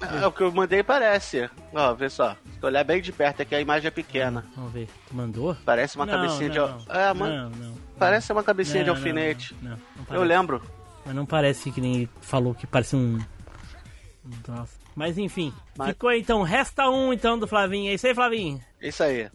É o que eu mandei parece. Ó, vê só. Se olhar bem de perto aqui, a imagem é pequena. Vamos ver. Tu mandou? Parece uma Não, cabecinha não, de. É, mano. Não, não. Parece uma cabecinha de alfinete. Não, eu lembro. Mas não parece que nem falou que parece um. Nossa. Mas enfim. Mas- Ficou então. Resta um então do Flavinho. É isso aí, Flavinho? Isso aí.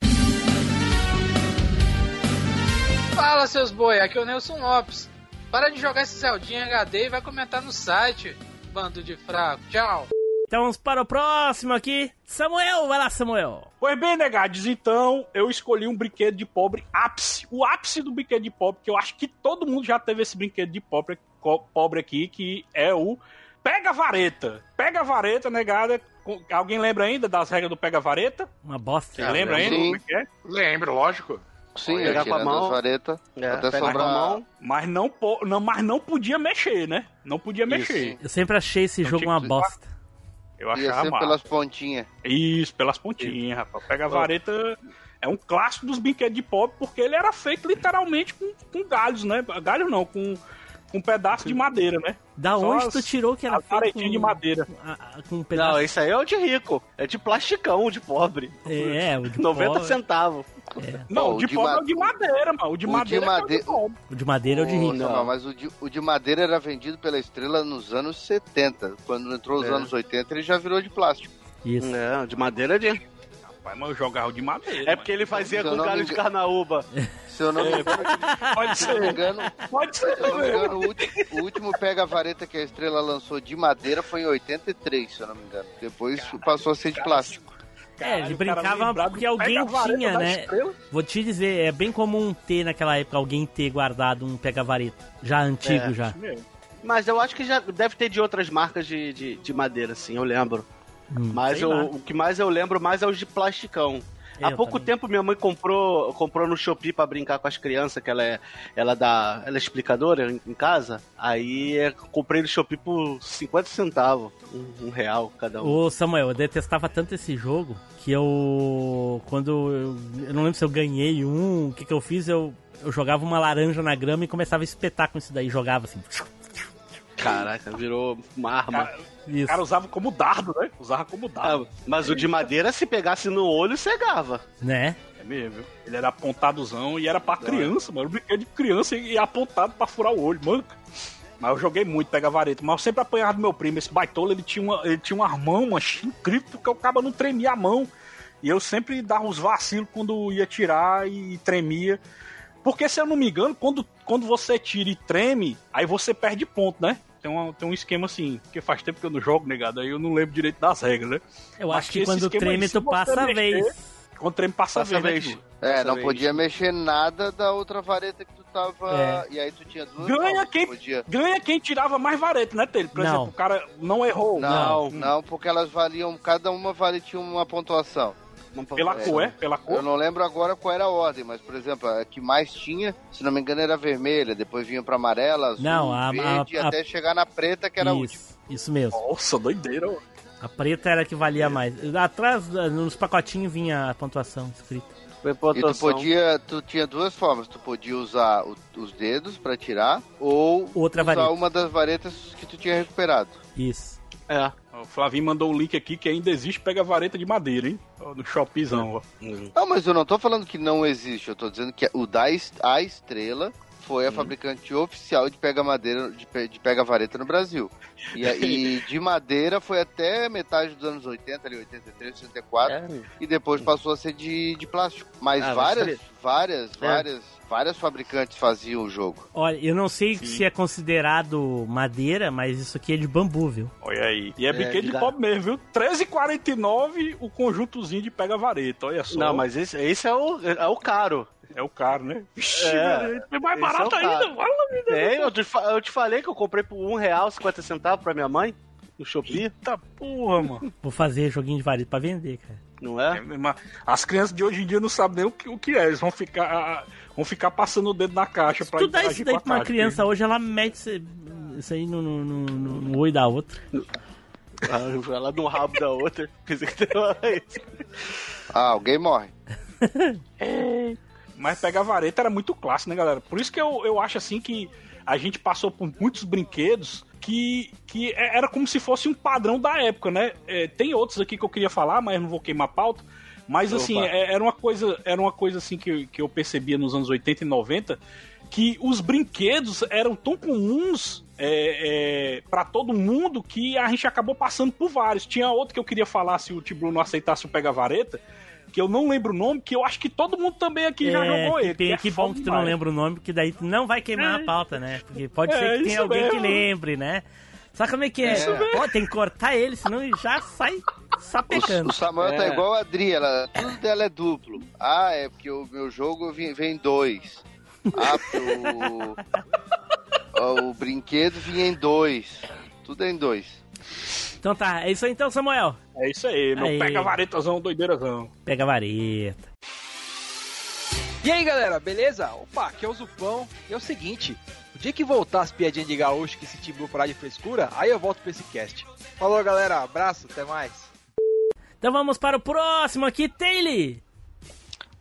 Fala, seus boi, aqui é o Nelson Lopes. Para de jogar esse Zeldinha HD e vai comentar no site, bando de fraco. Tchau. Então vamos para o próximo aqui. Samuel, vai lá, Samuel. Pois bem, negados, então eu escolhi um brinquedo de pobre ápice. O ápice do brinquedo de pobre, que eu acho que todo mundo já teve esse brinquedo de pobre, pobre aqui, que é o Pega Vareta. Pega Vareta, negada. Alguém lembra ainda das regras do Pega Vareta? Uma bosta. Você lembra ainda? Como é que é? Lembro, lógico. Sim, Pegar com a mão. as varetas. É, até pega com a sobrar. mão. Mas não, não, mas não podia mexer, né? Não podia mexer. Eu sempre achei esse Não jogo uma que- bosta. Eu Ia achava massa. pelas pontinhas. Isso, pelas pontinhas, rapaz. Pega a vareta é um clássico dos brinquedos de pobre, porque ele era feito literalmente com, com galhos, né? Galho não, com um pedaço de madeira, né? Da Só onde as- tu tirou que era as varetinhas de madeira. a- a- com um pedaço? Não, esse aí é o de rico. É de plasticão, de pobre. É, o de [LAUGHS] 90 pobre. centavos. Não, Ó, o de, pobre é o de madeira, mano. O de o de madeira é é o made- de pobre. O de madeira é o de rico. não, mas o de, o de madeira era vendido pela estrela nos anos 70. Quando entrou os É. anos 80, ele já virou de plástico. Isso. É, de madeira de. Rapaz, mas eu jogava de madeira. É porque ele fazia com galho de engano- carnaúba. Se eu não me engano, mano. Pode se eu não me ser. engano, Pode ser se eu não me engano, o último, o último pega-vareta que a estrela lançou de madeira foi em 83, se eu não me engano. Depois passou a ser de plástico. É, ele Caralho, o cara brincava porque alguém tinha, né? Vou te dizer, é bem comum ter naquela época alguém ter guardado um pega-vareta. Já antigo, É. já. Mas eu acho que já deve ter de outras marcas de, de, de madeira, sim, eu lembro. Hum, Mas eu- o que mais eu lembro mais é os de plasticão. É, Há eu pouco também. tempo minha mãe comprou, comprou no Shopee pra brincar com as crianças, que ela é, ela dá, ela é explicadora em, em casa. Aí é, comprei no Shopee por 50 centavos, um, um real cada um. Ô Samuel, eu detestava tanto esse jogo que eu. Quando eu. Eu não lembro se eu ganhei um, o que, que eu fiz, eu, eu jogava uma laranja na grama e começava a espetar com isso daí, jogava assim. Caraca, virou uma arma. Isso. cara usava como dardo, né? Usava como dardo. Ah, mas o de madeira, se pegasse no olho, cegava. Né? É mesmo, viu? Ele era apontadozão e era pra criança, mano. Um brinquedo de criança e apontado pra furar o olho, manca. Mas eu joguei muito pega vareta, mas eu sempre apanhava do meu primo. Esse baitola, ele tinha uma, ele tinha uma mão, uma incrível, porque o cara não tremia a mão. E eu sempre dava uns vacilos quando ia tirar e tremia. Porque, se eu não me engano, quando, quando você tira e treme, aí você perde ponto, né? Tem, uma, tem um esquema assim, porque faz tempo que eu não jogo, negado, aí eu não lembro direito das regras, né? Eu Mas acho que quando treme tu passa a mexer, vez. Quando treme, passa, Passa a vez. vez. né, É, Dessa não vez. podia mexer nada da outra vareta que tu tava. É. E aí tu tinha duas. Ganha quem, Podia... ganha quem tirava mais vareta, né, Telho? Por Não. exemplo, o cara não errou. Não, Não. não, porque elas valiam. Cada uma valia tinha uma pontuação. Pela É. cor, é? Pela Eu cor. não lembro agora qual era a ordem, mas, por exemplo, a que mais tinha, se não me engano, era vermelha, depois vinha pra amarela, azul, Não, a- verde, a- a- até chegar na preta, que era a última. Isso, isso mesmo. Nossa, doideira. ó. A preta era a que valia mais. Atrás, nos pacotinhos vinha a pontuação escrita. Foi E tu podia, tu tinha duas formas, tu podia usar o- os dedos pra tirar, ou Outra usar vareta. uma das varetas que tu tinha recuperado. Isso. É. O Flavinho mandou o link aqui que ainda existe pega vareta de madeira, hein? No Shopzão, ó. Não, mas eu não tô falando que não existe, eu tô dizendo que o da est- a estrela foi a fabricante oficial de pega-madeira, de, pe- de pega-vareta no Brasil. E, e [LAUGHS] de madeira foi até metade dos anos 80, ali, 83, 84, É. e depois passou a ser de, de plástico. Mas Ah, várias, várias, É. várias, várias fabricantes faziam o jogo. Olha, eu não sei se é considerado madeira, mas isso aqui é de bambu, viu? Olha aí. E é, É, brinquedo de de pobre mesmo, viu? R$13,49 o conjuntozinho de pega-vareta, olha só. Não, mas esse, esse é, o, é o caro. É o caro, né? Vixe, É. é mais é barato ainda. caro. Fala, vida. É, eu te, eu te falei que eu comprei por um real, 50 centavos pra minha mãe no Shopee. Eita porra, mano. [LAUGHS] Vou fazer joguinho de vareta pra vender, cara. Não É, é? mas As crianças de hoje em dia não sabem nem o que, o que é. Eles vão ficar, vão ficar passando o dedo na caixa Se pra tu dá isso daí pra uma caixa. criança hoje, ela mete isso aí no, no, no, no- no oi da outra. Ela no rabo da outra. Quer dizer que tem isso. Ah, alguém morre. [LAUGHS] Mas pegar vareta era muito clássico, né, galera? Por isso que eu, eu acho assim que a gente passou por muitos brinquedos que, que é- era como se fosse um padrão da época, né? É, tem outros aqui que eu queria falar, mas não vou queimar a pauta. Mas assim, Opa. é- era uma coisa, era uma coisa assim que, que eu percebia nos anos 80 e 90 que os brinquedos eram tão comuns é, é, para todo mundo que a gente acabou passando por vários. Tinha outro que eu queria falar se o Tiblu não aceitasse o Pega Vareta, que eu não lembro o nome, que eu acho que todo mundo também aqui já É, jogou que, ele. tem- é que bom que tu não lembra o nome, porque daí tu não vai queimar É. a pauta, né? Porque pode É, ser que tenha alguém que lembre, né? Sabe como é que é? Mesmo. Pô, tem que cortar ele, senão ele já sai sapecando. o Samuel tá É. igual a Adri, ela, tudo dela é duplo. Ah, é porque o meu jogo vem, vem dois. Ah, porque o, [LAUGHS] o brinquedo vinha em dois. Tudo é em dois. Então tá, é isso aí então, Samuel. É isso aí, meu Aí. pega varetazão, doideirazão. Pega a vareta. E aí galera, beleza? Opa, aqui é o Zupão. E é o seguinte: o dia que voltar as piadinhas de gaúcho que esse Timbu parar de frescura, aí eu volto pra esse cast. Falou galera, abraço, até mais. Então vamos para o próximo aqui, Taylor.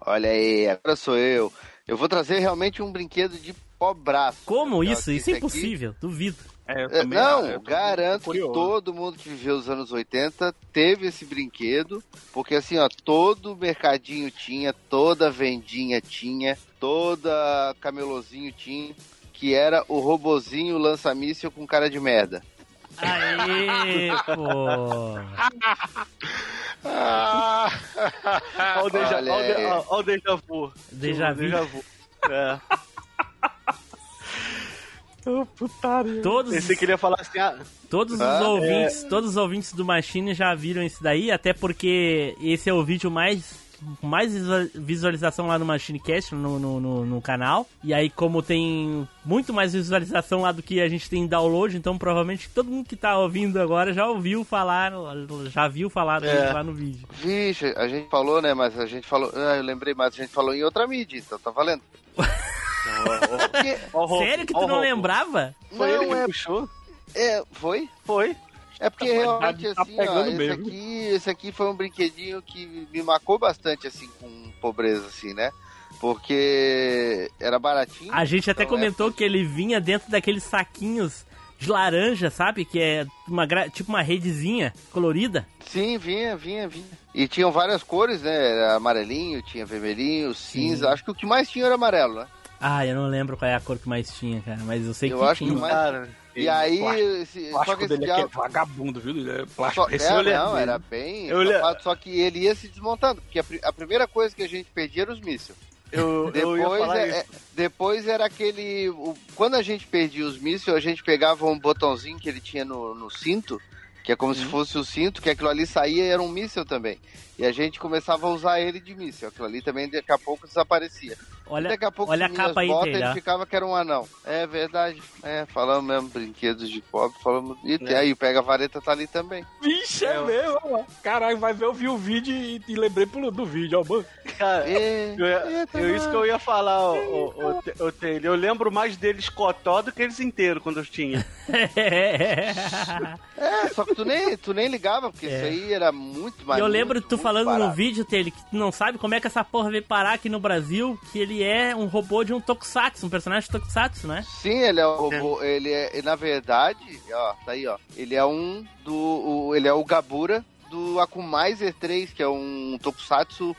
Olha aí, agora sou eu. Eu vou trazer realmente um brinquedo de pobraço. Como isso? Isso é aqui- impossível, duvido. É, É, também- Não, tô garanto que todo mundo que viveu os anos 80 teve esse brinquedo, porque assim, ó, todo mercadinho tinha, toda vendinha tinha, toda camelozinho tinha, que era o robozinho lança-míssel com cara de merda. Aê, [LAUGHS] pô. Olha o déjà, Olha olha, aí. olha, olha o déjà vu. Déjà vu. Déjà vu. É. Todos, Pensei que ele ia falar assim, ah, todos os Ah, ouvintes, todos os ouvintes do Machine já viram isso daí, até porque esse é o vídeo mais com mais visual- visualização lá no MachineCast, no, no, no, no canal. E aí, como tem muito mais visualização lá do que a gente tem em download, então provavelmente todo mundo que tá ouvindo agora já ouviu falar, já viu falar dele É. lá no vídeo. Vixe, a gente falou, né, mas a gente falou, ah, eu lembrei, mas a gente falou em outra mídia, então tá valendo. [LAUGHS] Porque- ó o roubo, Sério que tu não lembrava? Foi ele Não, que é- puxou? É, foi? Foi. É porque realmente, tá assim, ó, esse aqui, esse aqui foi um brinquedinho que me marcou bastante, assim, com pobreza, assim, né? Porque era baratinho. A gente até então, comentou que ele vinha dentro daqueles saquinhos de laranja, sabe? Que é uma tipo uma redezinha colorida. Sim, vinha, vinha, vinha. E tinham várias cores, né? Era amarelinho, tinha vermelhinho, cinza. Acho que o que mais tinha era amarelo, né? Ah, eu não lembro qual é a cor que mais tinha, cara, mas eu sei Eu que acho que tinha. o mais- Cara, E aí, plástico- esse, O só que esse dele aqui é diabo... vagabundo, viu? Ele é plástico. Só, Esse é, eu lembro não, dele. era bem Eu safado, só que ele ia se desmontando, porque a, a primeira coisa que a gente perdia era os mísseis. eu, eu Depois, falar é- é- depois era aquele. o- quando a gente perdia os mísseis, a gente pegava um botãozinho que ele tinha no, no cinto, que é como Uhum. se fosse o cinto, que aquilo ali saía e era um míssil também. E a gente começava a usar ele de míssil. Aquilo ali também daqui a pouco desaparecia. Olha, daqui a pouco olha a capa botas, Taylor. ele ficava que era um anão. É verdade. É, falamos mesmo, brinquedos de pobre, falamos. E É. aí, Pega Vareta tá ali também. Vixe, é mesmo, ó. Caralho, vai ver, eu vi o vídeo e, e lembrei pro- do vídeo, ó, mano. Cara, É, eu, ia- eu- isso que eu ia falar, o, o, o. Eu lembro mais deles cotó do que eles inteiros quando eu tinha. [LAUGHS] É, só que tu nem, tu nem ligava, porque É. isso aí era muito mais. Eu lembro muito, tu muito falando no vídeo, Taylor, que tu não sabe como é que essa porra veio parar aqui no Brasil, que ele é um robô de um Tokusatsu, um personagem de Tokusatsu, né? Sim, ele é o robô. Ele é, na verdade, ó, tá aí, ó. Ele é um do. o- ele é o Gabura do Akumaiser 3, que é um tokusatsu,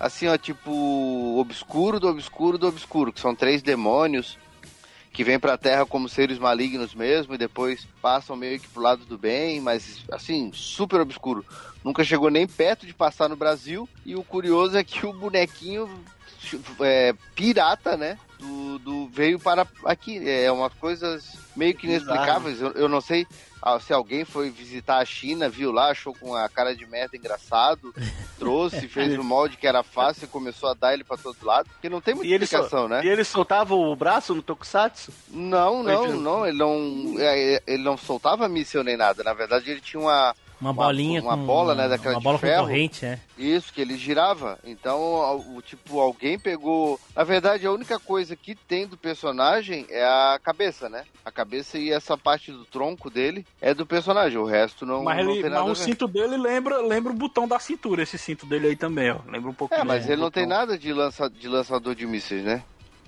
assim, ó, tipo, obscuro do obscuro do obscuro, que são três demônios. que vêm pra Terra como seres malignos mesmo e depois passam meio que pro lado do bem, mas assim, super obscuro. Nunca chegou nem perto de passar no Brasil. E o curioso é que o bonequinho é, pirata, né? Do, do- veio para aqui. É umas coisas meio que inexplicáveis. Eu, eu não sei ah, se alguém foi visitar a China, viu lá, achou com a cara de merda engraçado, [LAUGHS] trouxe, fez um molde que era fácil e começou a dar ele pra todo lado. Porque não tem muita E sol- explicação, né? e ele soltava o braço no Tokusatsu? Não, não, não. Ele não, é, ele não soltava míssil nem nada. Na verdade, ele tinha uma. Uma bolinha uma com... bola, né, daquela Uma de bola com ferro. corrente, é. Isso, que ele girava. Então, o tipo, alguém pegou. Na verdade, a única coisa que tem do personagem é a cabeça, né? A cabeça e essa parte do tronco dele é do personagem. O resto não, Mas, não ele, tem mas nada o a ver. cinto dele lembra, lembra o botão da cintura, esse cinto dele aí também, ó. Lembra um pouquinho. É, mas ele não tem nada de, lança, de lançador de mísseis, né?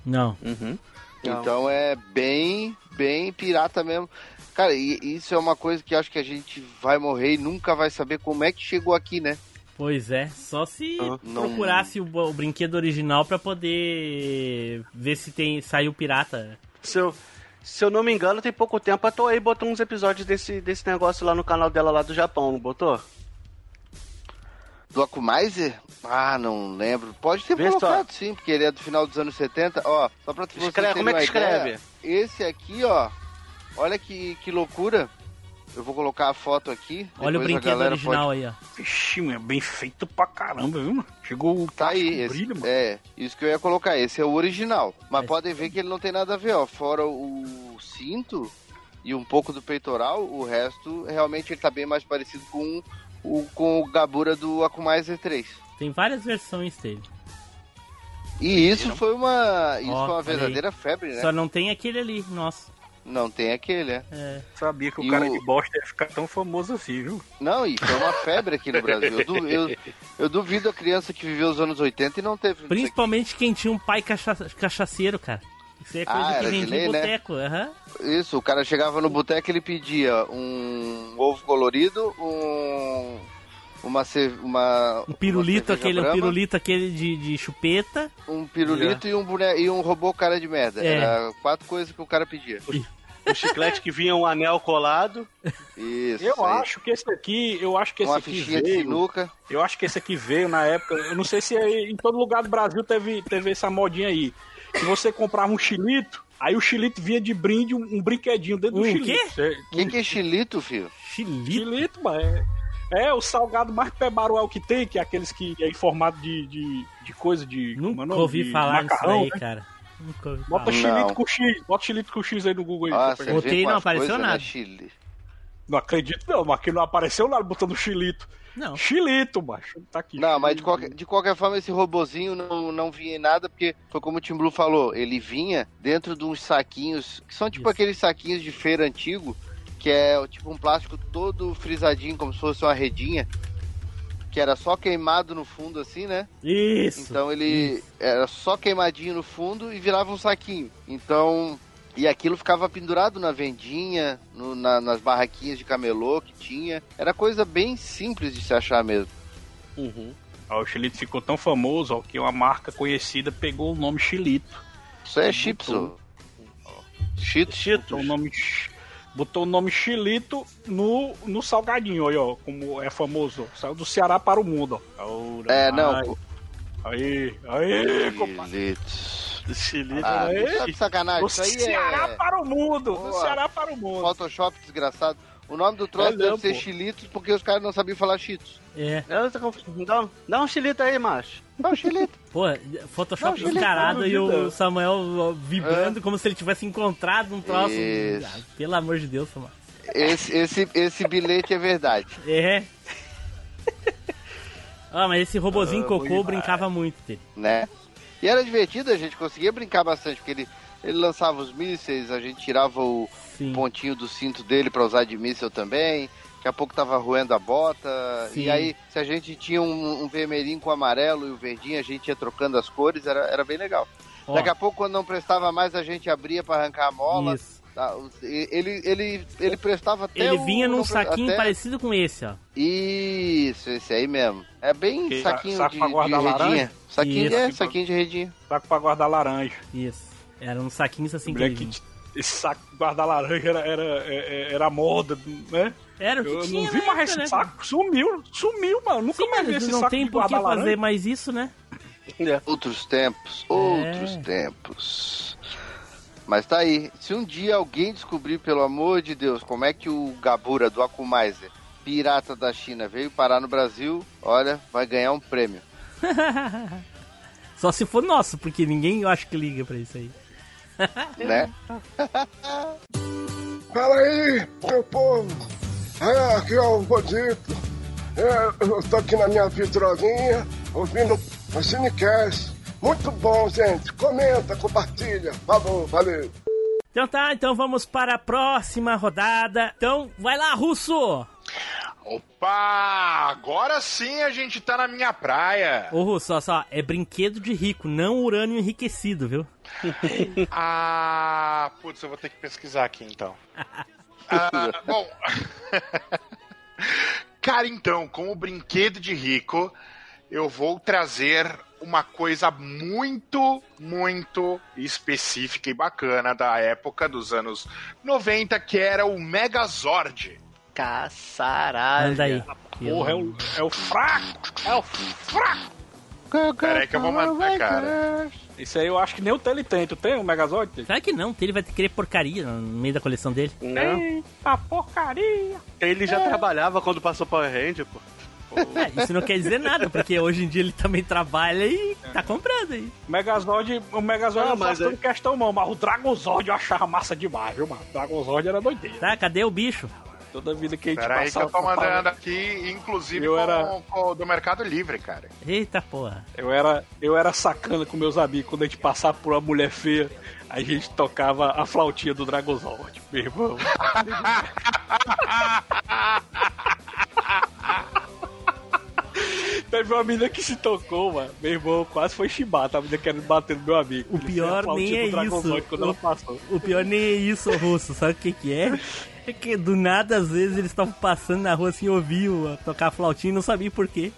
Não. Uhum. Então é bem, bem pirata mesmo. Cara, e isso é uma coisa que acho que a gente vai morrer e nunca vai saber como é que chegou aqui, né? Pois é, só se Não- procurasse o, o brinquedo original pra poder ver se tem saiu pirata. Se eu, se eu não me engano, tem pouco tempo a Toei botou uns episódios desse, desse negócio lá no canal dela lá do Japão, não botou? Do Akumaiser? Ah, não lembro. Pode ter Vê só. colocado sim, porque ele é do final dos anos 70. Ó, só pra vocês Escreve- como é que escreve? ideia, esse aqui, ó, olha que, que loucura. Eu vou colocar a foto aqui. Olha o brinquedo galera original pode... aí, ó. Vixe, meu, é bem feito pra caramba, viu, mano? Chegou o Tá aí, esse, brilho, mano. é, isso que eu ia colocar, esse é o original. Mas podem ver que ele não tem nada a ver, ó. Fora o cinto e um pouco do peitoral, o resto realmente ele tá bem mais parecido com o, com o Gabura do Akumaiser 3. Tem várias versões dele. E isso foi uma, isso Ó, foi uma olha aí. verdadeira febre, né? Só não tem aquele ali, nossa. Não tem aquele, é. É. Sabia que o E cara o- de bosta ia ficar tão famoso assim, viu? Não, e foi uma febre aqui no Brasil. Eu, du- eu- eu duvido a criança que viveu os anos 80 e não teve. Principalmente quem tinha um pai cacha cachaceiro, cara. Isso é coisa Ah, que vendia lei, em né? boteco. aham. Isso, o cara chegava no boteco e ele pedia um ovo colorido, um. Uma. uma Um pirulito, uma cerveja aquele, um pirulito aquele de, de chupeta. Um pirulito e um, bone... e um robô cara de merda. É. Era quatro coisas que o cara pedia. O chiclete que vinha um anel colado. Isso. Eu aí. acho que esse aqui, eu acho que esse Uma aqui fichinha de veio. sinuca. Eu acho que esse aqui veio na época. Eu não sei se é- em todo lugar do Brasil teve, teve essa modinha aí. Que você comprava um chilito, aí o chilito vinha de brinde um, um brinquedinho dentro do Um chilito. quê? Você- O que, que é chilito, filho? Chilito? Chilito, mano. É, é o salgado mais pebaruel que tem, que é aqueles que é em formato de, de, de coisa de. é Nunca nome? ouvi de falar nisso macarrão, aí, né? cara. Nunca ouvi Bota Não. com X, bota chilito com X aí no Google aí. Ah, pra você pegar. Botei e não apareceu coisas, né? nada. Chile. Não acredito não, mas aqui não apareceu nada botando chilito. Não. Chilito, macho. Tá aqui. Não, mas de qualquer, de qualquer forma, esse robozinho não, não vinha em nada, porque foi como o Tim Blue falou, ele vinha dentro de uns saquinhos, que são tipo Isso. aqueles saquinhos de feira antigo, que é tipo um plástico todo frisadinho, como se fosse uma redinha, que era só queimado no fundo assim, né? Isso. Então ele era só queimadinho no fundo e virava um saquinho. Então. E aquilo ficava pendurado na vendinha, no- na- nas barraquinhas de camelô que tinha. Era coisa bem simples de se achar mesmo. Uhum. Ó, o Chilito ficou tão famoso ó, que uma marca conhecida pegou o nome Chilito. Isso é chips, ô. Cheetos. Botou o nome, botou o nome Chilito no, no salgadinho, olha, ó, como é famoso. Saiu do Ceará para o mundo, ó. É, não. Aí, aí, compadre. Chilito. Ah, aí. tá de sacanagem. Do Isso aí Ceará é para o mundo, do Boa. Ceará para o mundo. Photoshop desgraçado. O nome do troço É deve não, ser pô. Chilitos porque os caras não sabiam falar Cheetos. É. Dá, um- dá um chilito aí, macho. Não, Chilito. Pô, Photoshop Chilito, descarado e o. Samuel vibrando como se ele tivesse encontrado um troço. Isso. Ah, pelo amor de Deus, Samuel. Esse, esse, esse bilhete é verdade. É. Ah, mas esse robozinho Ah, cocô brincava muito dele. né? E era divertido, a gente conseguia brincar bastante, porque ele, ele lançava os mísseis, a gente tirava o Sim. pontinho do cinto dele pra usar de míssel também. Daqui a pouco tava roendo a bota. Sim. E aí, se a gente tinha um, um vermelhinho com amarelo e o verdinho, a gente ia trocando as cores, era, era bem legal. Ó, Daqui a pouco, quando não prestava mais, a gente abria pra arrancar a mola. Isso. Tá, e- ele, ele, ele prestava até Ele o- vinha num saquinho até- parecido com esse, ó. Isso, esse aí mesmo. É bem Que- saquinho saco de, pra de guardar redinha. laranja? Saquinho, Isso. é, saquinho de redinha. Saco pra guardar laranja. Isso. Era um saquinho assim que esse saco guarda-laranja era, era, era, era moda, né? Era o que Eu tinha não vi mais época, esse né? saco. Sumiu, sumiu, mano. Nunca Sim, mais vi esse não saco tem de por que fazer mais isso, né? Outros tempos, outros tempos. Mas tá aí. Se um dia alguém descobrir, pelo amor de Deus, como é que o Gabura do Akumaiser, pirata da China, veio parar no Brasil, olha, vai ganhar um prêmio. [LAUGHS] Só se for nosso, porque ninguém eu acho que liga pra isso aí. Né? [LAUGHS] [LAUGHS] Fala aí, meu povo. É, aqui é o Godito. É, eu tô aqui na minha vitrolinha, ouvindo o Cinecast. Muito bom, gente. Comenta, compartilha. Falou, valeu. Então tá, então vamos para a próxima rodada. Então, vai lá, Russo! Opa! Agora sim a gente tá na minha praia. Ô, Russo, só, só, é brinquedo de rico, não urânio enriquecido, viu? [LAUGHS] Ah, putz, eu vou ter que pesquisar aqui então. [LAUGHS] Ah, [LAUGHS] bom. Cara, então, como brinquedo de rico, eu vou trazer uma coisa muito, muito específica e bacana da época dos anos 90, que era o Megazord. Caçaralho. Anda aí. Porra, é o, é o fraco! É o fraco! Peraí que eu vou mandar, cara. Isso aí eu acho que nem o Tele tem. Tu tem o Megazord? Será que não? Ele vai querer porcaria no meio da coleção dele. Não. Eita porcaria! Ele já trabalhava quando passou Power Ranger, pô. É, isso não quer dizer nada, porque hoje em dia ele também trabalha e tá comprando aí. O Megazord, o Megazord Não, não, faz mas tudo questão, não, mas o Dragozord eu achava massa demais, viu, mano? O Dragozord era doideira. Tá, cadê o bicho? Toda vida que a gente Peraí que eu passava... tô mandando aqui, inclusive Eu com, era- com o do Mercado Livre, cara. Eita porra. Eu era, eu era sacana com meus amigos. Quando a gente passava por uma mulher feia, a gente tocava a flautinha do Dragozord, meu irmão. [LAUGHS] Teve uma menina que se tocou, mano. Meu irmão quase foi chibata. A menina querendo bater no meu amigo. O pior nem é isso. Quando ela passou. O pior nem é isso, Russo. Sabe o que que é? [LAUGHS] É que do nada, às vezes, eles estavam passando na rua assim, ouviam tocar flautinha e não sabiam por quê.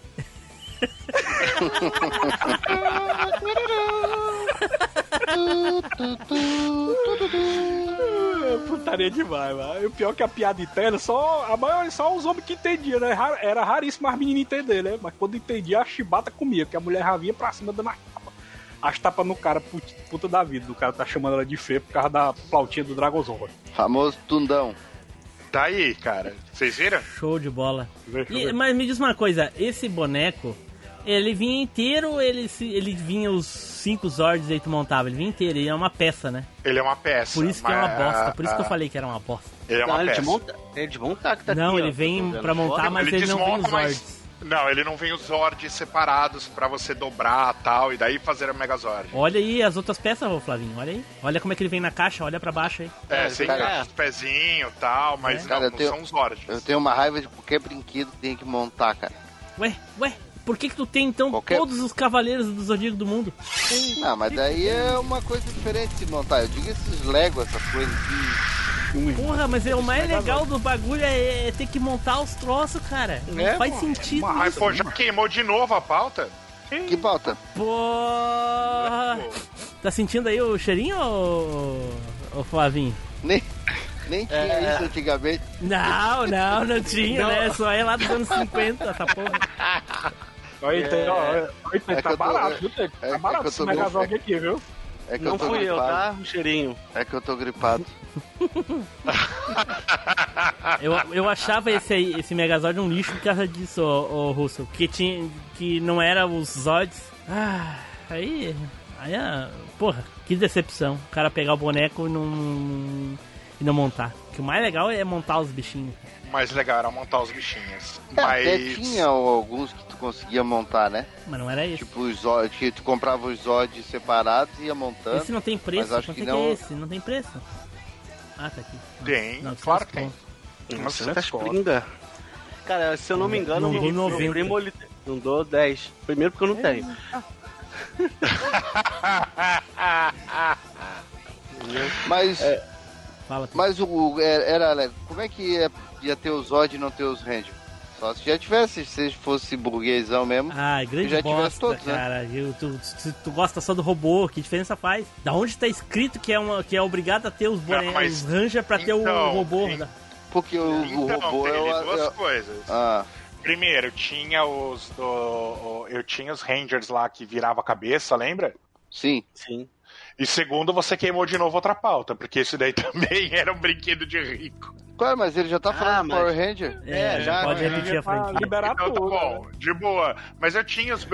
É, Putaria demais, mano. E o pior é que a piada interna, só, a maioria, só os homens que entendiam, né? Ra- Era raríssimo as meninas entender, né? Mas quando entendia, a chibata comia, porque a mulher já vinha pra cima dando as tapas. As tapas no cara, put- puta da vida. O cara tá chamando ela de feia por causa da flautinha do Dragozord. Famoso Tundão. Tá aí, cara. Vocês viram? Show de bola. E- mas me diz uma coisa, esse boneco, ele vinha inteiro ou ele, ele vinha os cinco Zords aí tu montava? Ele vinha inteiro, ele é uma peça, né? Ele é uma peça. Por isso que é uma mas- bosta, por isso que eu falei que era uma bosta. Ele é uma Não, ele peça. de monta, ele de montar que tá Não, aqui, ele ó, vem pra montar, mas ele não vem os mas- Zords. Não, ele não vem os Zords separados pra você dobrar tal, e daí fazer a Megazord. Olha aí as outras peças, ô Flavinho, olha aí. Olha como é que ele vem na caixa, olha pra baixo aí. É, É, sem cara. os pezinhos e tal, mas É. não, Cara, eu não tenho- são os Zords. Eu tenho uma raiva de qualquer brinquedo que tem que montar, cara. Ué, ué, por que que tu tem então Qualquer- todos os cavaleiros do Zodíaco do mundo? Não, mas daí é uma coisa diferente de montar. Eu digo esses Lego, essas coisas que. Porra, mas é o mais legal do bagulho é, é ter que montar os troços, cara. Não É, faz pô. sentido Mas, isso. pô, já queimou de novo a pauta? Que pauta? Porra. [LAUGHS] Tá sentindo aí o cheirinho, ô, ô Flavinho? Nem, nem tinha É. isso antigamente. Não, não, não tinha, Não. né? Só é lá dos anos 50, essa porra. Olha, olha, É que tá eu barato, viu, é Tá que barato eu esse tô Megazord aqui, viu? É que Não eu tô fui eu, gripado. tá? Um cheirinho. É que eu tô gripado. [LAUGHS] Eu, eu achava esse, aí, esse Megazord um lixo por causa disso, ô, ô Russo. Que, tinha, que não era os Zords. Ah, aí. Aí, ah, porra, que decepção. O cara pegar o boneco e não. e não montar. Que o mais legal é montar os bichinhos. O mais legal era montar os bichinhos. É, Até Mas. tinha alguns que tu conseguia montar, né? Mas não era esse. Tipo os Zod, que tu comprava os Zod separados e ia montando. Esse não tem preço, mas acho quanto que é que não- é esse? Não tem preço? Ah, tá aqui. Tem, Não, claro que tem. Nossa, Nossa, tá espinga. Cara, se eu não me engano, Não meu, dou meu 90. primo ele não dou 10. Primeiro porque eu não tenho. [LAUGHS] Mas, Fala, tu. mas o, o- era, era- como é que ia, ia ter os Zod e não ter os Ranger? Só se já tivesse, se fosse burguesão mesmo. Ah, grande já bosta, tivesse todos, né? cara. Eu, tu, se tu gosta só do robô, que diferença faz? Da onde tá escrito que é, uma, que é obrigado a ter os bonecos, Ranger pra ter o então, robô? em- da- Porque o, Então, o robô é teve o. duas é- coisas. Ah, Primeiro, tinha os. do- o- eu tinha os Rangers lá que virava a cabeça, lembra? sim. Sim. E segundo, você queimou de novo outra pauta, porque isso daí [LAUGHS] também era um brinquedo de rico. Claro, mas ele já tá falando Ah, do mas- Power Ranger? É, já pode repetir a franquia. Liberar Então tá tudo. bom, de boa. Mas eu tinha os,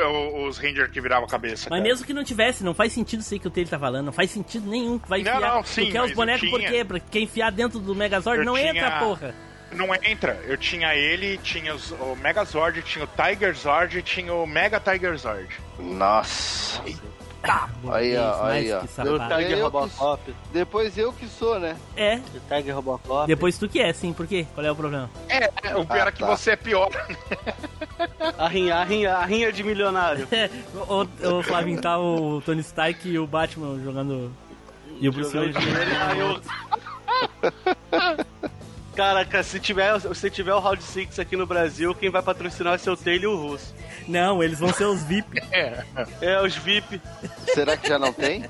os Rangers que viravam a cabeça. Mas cara. mesmo que não tivesse, não faz sentido isso aí que o Taylor tá falando. Não faz sentido nenhum. Vai Não, enfiar. não, sim, tu quer os mas eu bonecos por quê? Pra quem enfiar dentro do Megazord Eu não tinha- entra, porra. Não entra. Eu tinha ele, tinha os- o Megazord, tinha o Tiger Zord e tinha o Mega Tiger Zord. Nossa. Tá, Aí, ó, aí, ó. que. Tiger Eu que- Robocop. Depois eu que sou, né? É, O Tiger Robocop. depois tu que é, sim. Por quê? Qual é o problema? É, o pior Ah, é que tá. você é pior. [LAUGHS] A rinha, a rinha, a rinha de milionário. [LAUGHS] o, o Flavinho tá o Tony Stark e o Batman jogando. E o Bruce Wayne. [LAUGHS] Caraca, se tiver, se tiver o Round 6 aqui no Brasil, quem vai patrocinar vai ser o Taylor e o Russo. Não, eles vão ser os VIP. [LAUGHS] É, os VIP. Será que já não tem?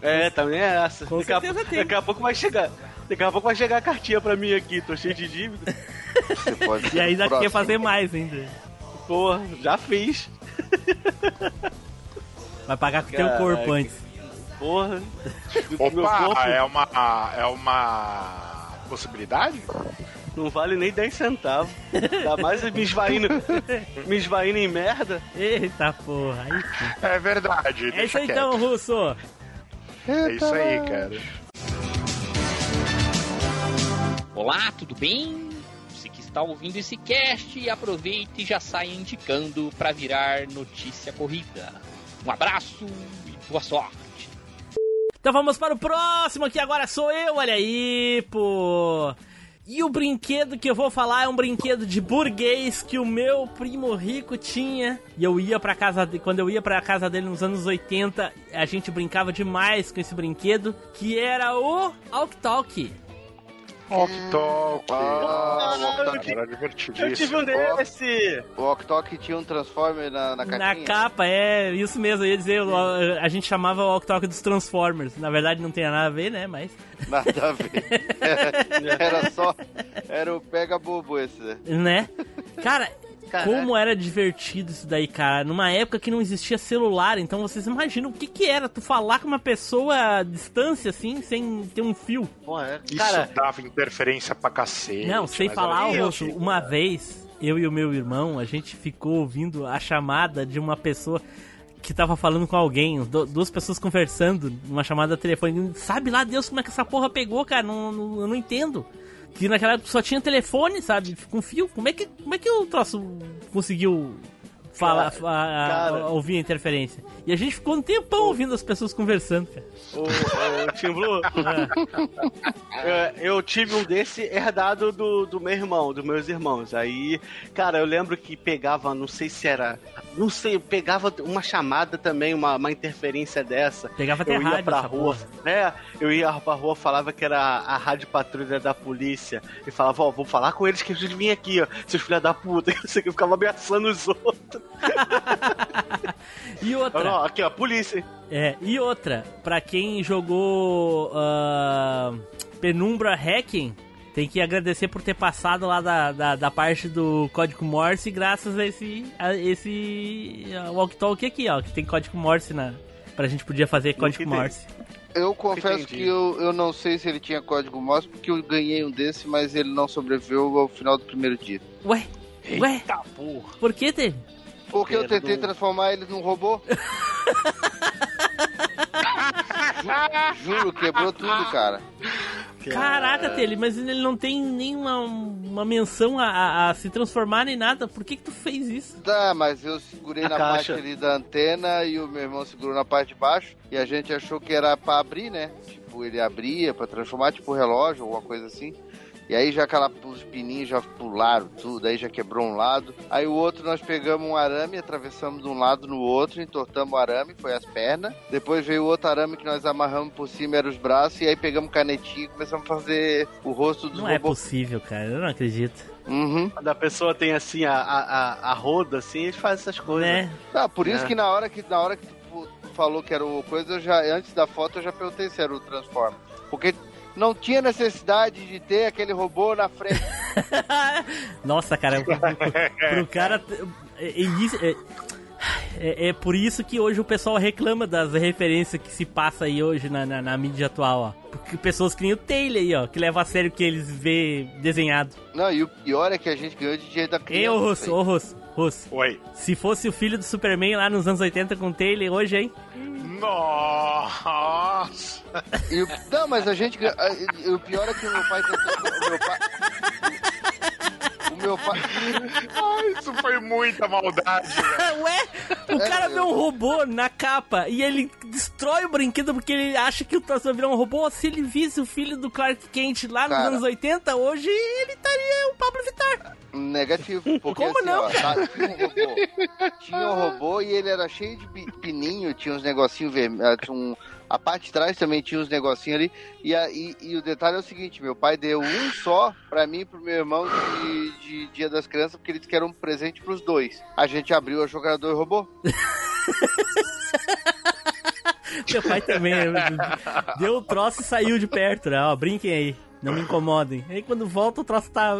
É, também é essa. Com daqui, a, certeza pouco- tem. daqui a pouco vai chegar. Daqui a pouco vai chegar a cartinha pra mim aqui, tô cheio de dívida. Você pode E ainda próximo. quer fazer mais ainda. Porra, já fiz. Vai pagar com o teu corpo antes. Porra. Meu Opa, corpo é uma. É uma possibilidade? não vale nem 10 centavos. Ainda mais me esvaindo, [LAUGHS] me esvaindo em merda. Eita porra. É verdade. é isso aí quieto. então, Russo. É isso aí, cara. Olá, tudo bem? Você que está ouvindo esse cast, aproveite e já saia indicando para virar notícia corrida. Um abraço e boa sorte. Então vamos para o próximo, que agora sou eu, olha aí, pô. E o brinquedo que eu vou falar é um brinquedo de burguês que o meu primo rico tinha. E eu ia pra casa de, quando eu ia pra casa dele nos anos 80, a gente brincava demais com esse brinquedo, que era o Alk Talk. Ok, Talk. Ah, o Era Eu tive um desse. o tinha um Transformer na, na Na capa, é, isso mesmo, eu ia dizer, o- a gente chamava o Talk dos Transformers. Na verdade não tem nada a ver, né, mas... [LAUGHS] Nada a ver. Era, [LAUGHS] era só. Era o pega bobo esse, né? Né? Cara, Caraca. como era divertido isso daí, cara. Numa época que não existia celular, então vocês imaginam o que que era tu falar com uma pessoa à distância, assim, sem ter um fio. Porra, é. Isso Cara, dava interferência pra cacete. Não, sem falar, Rosso, uma vez, eu e o meu irmão, a gente ficou ouvindo a chamada de uma pessoa que tava falando com alguém, du- duas pessoas conversando numa chamada telefônica. Sabe lá Deus como é que essa porra pegou, cara? Não, não- eu não entendo. Que naquela época só tinha telefone, sabe? Com fio. Como é que, como é que o troço conseguiu falar, Cara, fa- cara. ouvir a interferência? E a gente ficou um tempão ouvindo as pessoas conversando, cara. Tim Blue, [LAUGHS] é, eu tive um desse herdado do, do meu irmão, dos meus irmãos. Aí, cara, eu lembro que pegava, não sei se era. Não sei, pegava uma chamada também, uma, uma interferência dessa. Pegava até eu ia rádio pra rua. É, eu ia pra rua, falava que era a, a rádio patrulha da polícia. E falava, ó, vou falar com eles que eles vêm aqui, ó, seus filhos da puta. [LAUGHS] Que, eu ficava ameaçando os outros. E outra. Ó, aqui, ó, polícia. É, e outra, pra quem jogou ah, Penumbra Hacking, tem que agradecer por ter passado lá da, da, da parte do código Morse graças a esse, a esse walk talk aqui, ó, que tem código Morse na, pra gente podia fazer código entendi. Morse. Eu confesso Entendi. que eu, eu não sei se ele tinha código Morse, porque eu ganhei um desse, mas ele não sobreviveu ao final do primeiro dia. Ué, ué, Eita porra. por que teve? Porque eu tentei do- transformar ele num robô. [LAUGHS] Ju- Juro, quebrou tudo, cara. Caraca, Tele, mas ele não tem nenhuma uma menção a, a- a se transformar nem nada. Por que que tu fez isso? Tá, mas eu segurei A na caixa. parte ali da antena e o meu irmão segurou na parte de baixo. E a gente achou que era pra abrir, né? Tipo, ele abria pra transformar, tipo relógio, alguma coisa assim. E aí já aquela, os pininhos já pularam tudo, aí já quebrou um lado. Aí o outro nós pegamos um arame, atravessamos de um lado no outro, entortamos o arame, foi as pernas. Depois veio outro arame que nós amarramos por cima, era os braços. E aí pegamos canetinha e começamos a fazer o rosto dos Não é robôs. possível, cara. Eu não acredito. Uhum. Quando a pessoa tem assim a, a, a, a roda, assim, eles fazem essas coisas. Né? Ah, por isso É. que na hora que na hora que tu, tu falou que era o coisa, eu já antes da foto eu já perguntei se era o Transformer. Porque não tinha necessidade de ter aquele robô na frente. [LAUGHS] Nossa, cara, pro, pro- cara. É, é é- por isso que hoje o pessoal reclama das referências que se passa aí hoje na, na, na mídia atual, ó. Porque pessoas que nem o Taylor aí, ó, que leva a sério o que eles vê desenhado. Não, e o pior é que a gente ganhou de jeito da criança. Ô Russo, ô Russo, Russo. Oi. Se fosse o filho do Superman lá nos anos 80 com o Taylor hoje, hein? Nossa! E o- não, mas a gente. a- O pior é que o meu pai tentou. O meu pai. Meu pai. Ai, isso foi muita maldade. Ué, o cara vê um robô na capa e ele destrói o brinquedo porque ele acha que o Transformer virou um robô. Se ele visse o filho do Clark Kent lá nos Cara. anos 80, hoje ele estaria o Pablo Vittar. Negativo. [LAUGHS] Porque, Como assim, não, ó, cara? tá, tinha um robô. Tinha um robô e ele era cheio de pi- pininho, tinha uns negocinhos vermelhos. Um, a parte de trás também tinha uns negocinhos ali. E, a- e- e o detalhe é o seguinte: meu pai deu um só pra mim e pro meu irmão de, de Dia das Crianças, porque ele disse que era um presente pros dois. A gente abriu a jogador e robô. [LAUGHS] Meu pai também deu o troço e saiu de perto, né? Ó, brinquem aí. Não me incomodem. Aí quando volta o troço tá,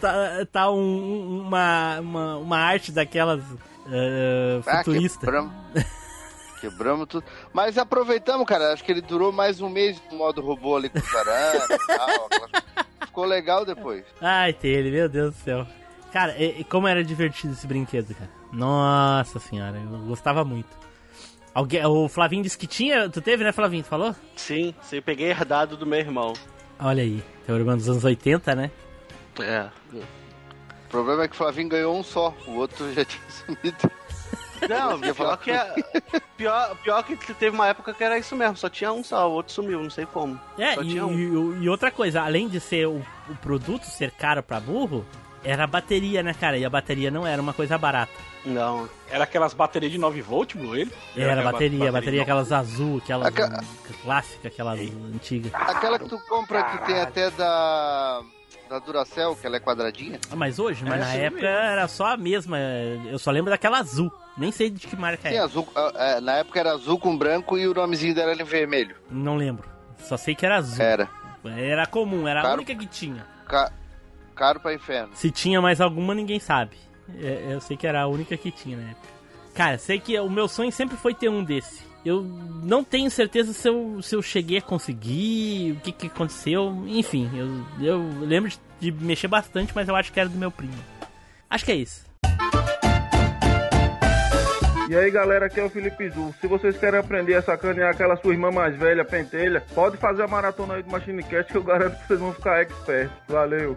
tá, tá um- uma, uma, uma arte daquelas Ah, futurista. quebramos. [LAUGHS] Quebramos tudo. Mas aproveitamos, cara. Acho que ele durou mais um mês no modo robô ali com o caramba e tal. [LAUGHS] Ficou legal depois. Ai, Taylor, meu Deus do céu. Cara, e, e como era divertido esse brinquedo, cara. Nossa senhora, eu gostava muito. Alguém, o Flavinho disse que tinha. Tu teve, né, Flavinho? Tu falou? Sim, sim, peguei herdado do meu irmão. Olha aí, teu irmão dos anos 80, né? É. O problema é que o Flavinho ganhou um só, o outro já tinha [LAUGHS] sumido. Não, Ia falar pior que, é, pior, pior que teve uma época que era isso mesmo, só tinha um só, o outro sumiu, não sei como. É, só e, tinha um. e- e outra coisa, além de ser o, o produto ser caro pra burro, era a bateria, né, cara? E a bateria não era uma coisa barata. Não. Era aquelas baterias de 9 volt, Blue, ele? Era, aquela bateria, bateria, não? aquelas azul, aquelas Aca- clássicas, aquelas antigas. Aquela que tu compra que tem até da. Da Duracell, que ela é quadradinha. Ah, Mas hoje, mas É, na época mesmo. era só a mesma. Eu só lembro daquela azul. Nem sei de que marca Sim, é. azul. ah, é, na época era azul com branco e o nomezinho dela era em vermelho. Não lembro. Só sei que era azul. Era. Era comum, era a Caro- única que tinha. Ca- Caro pra inferno. Se tinha mais alguma, ninguém sabe. É, Eu sei que era a única que tinha na época. Cara, sei que o meu sonho sempre foi ter um desse. Eu não tenho certeza se eu, se eu cheguei a conseguir, o que, que aconteceu. Enfim, eu, eu lembro de, de mexer bastante, mas eu acho que era do meu primo. Acho que é isso. E aí galera, aqui é o Felipe Zu. Se vocês querem aprender a sacanear aquela sua irmã mais velha, pentelha, pode fazer a maratona aí do Machine Cast que eu garanto que vocês vão ficar expert. Valeu!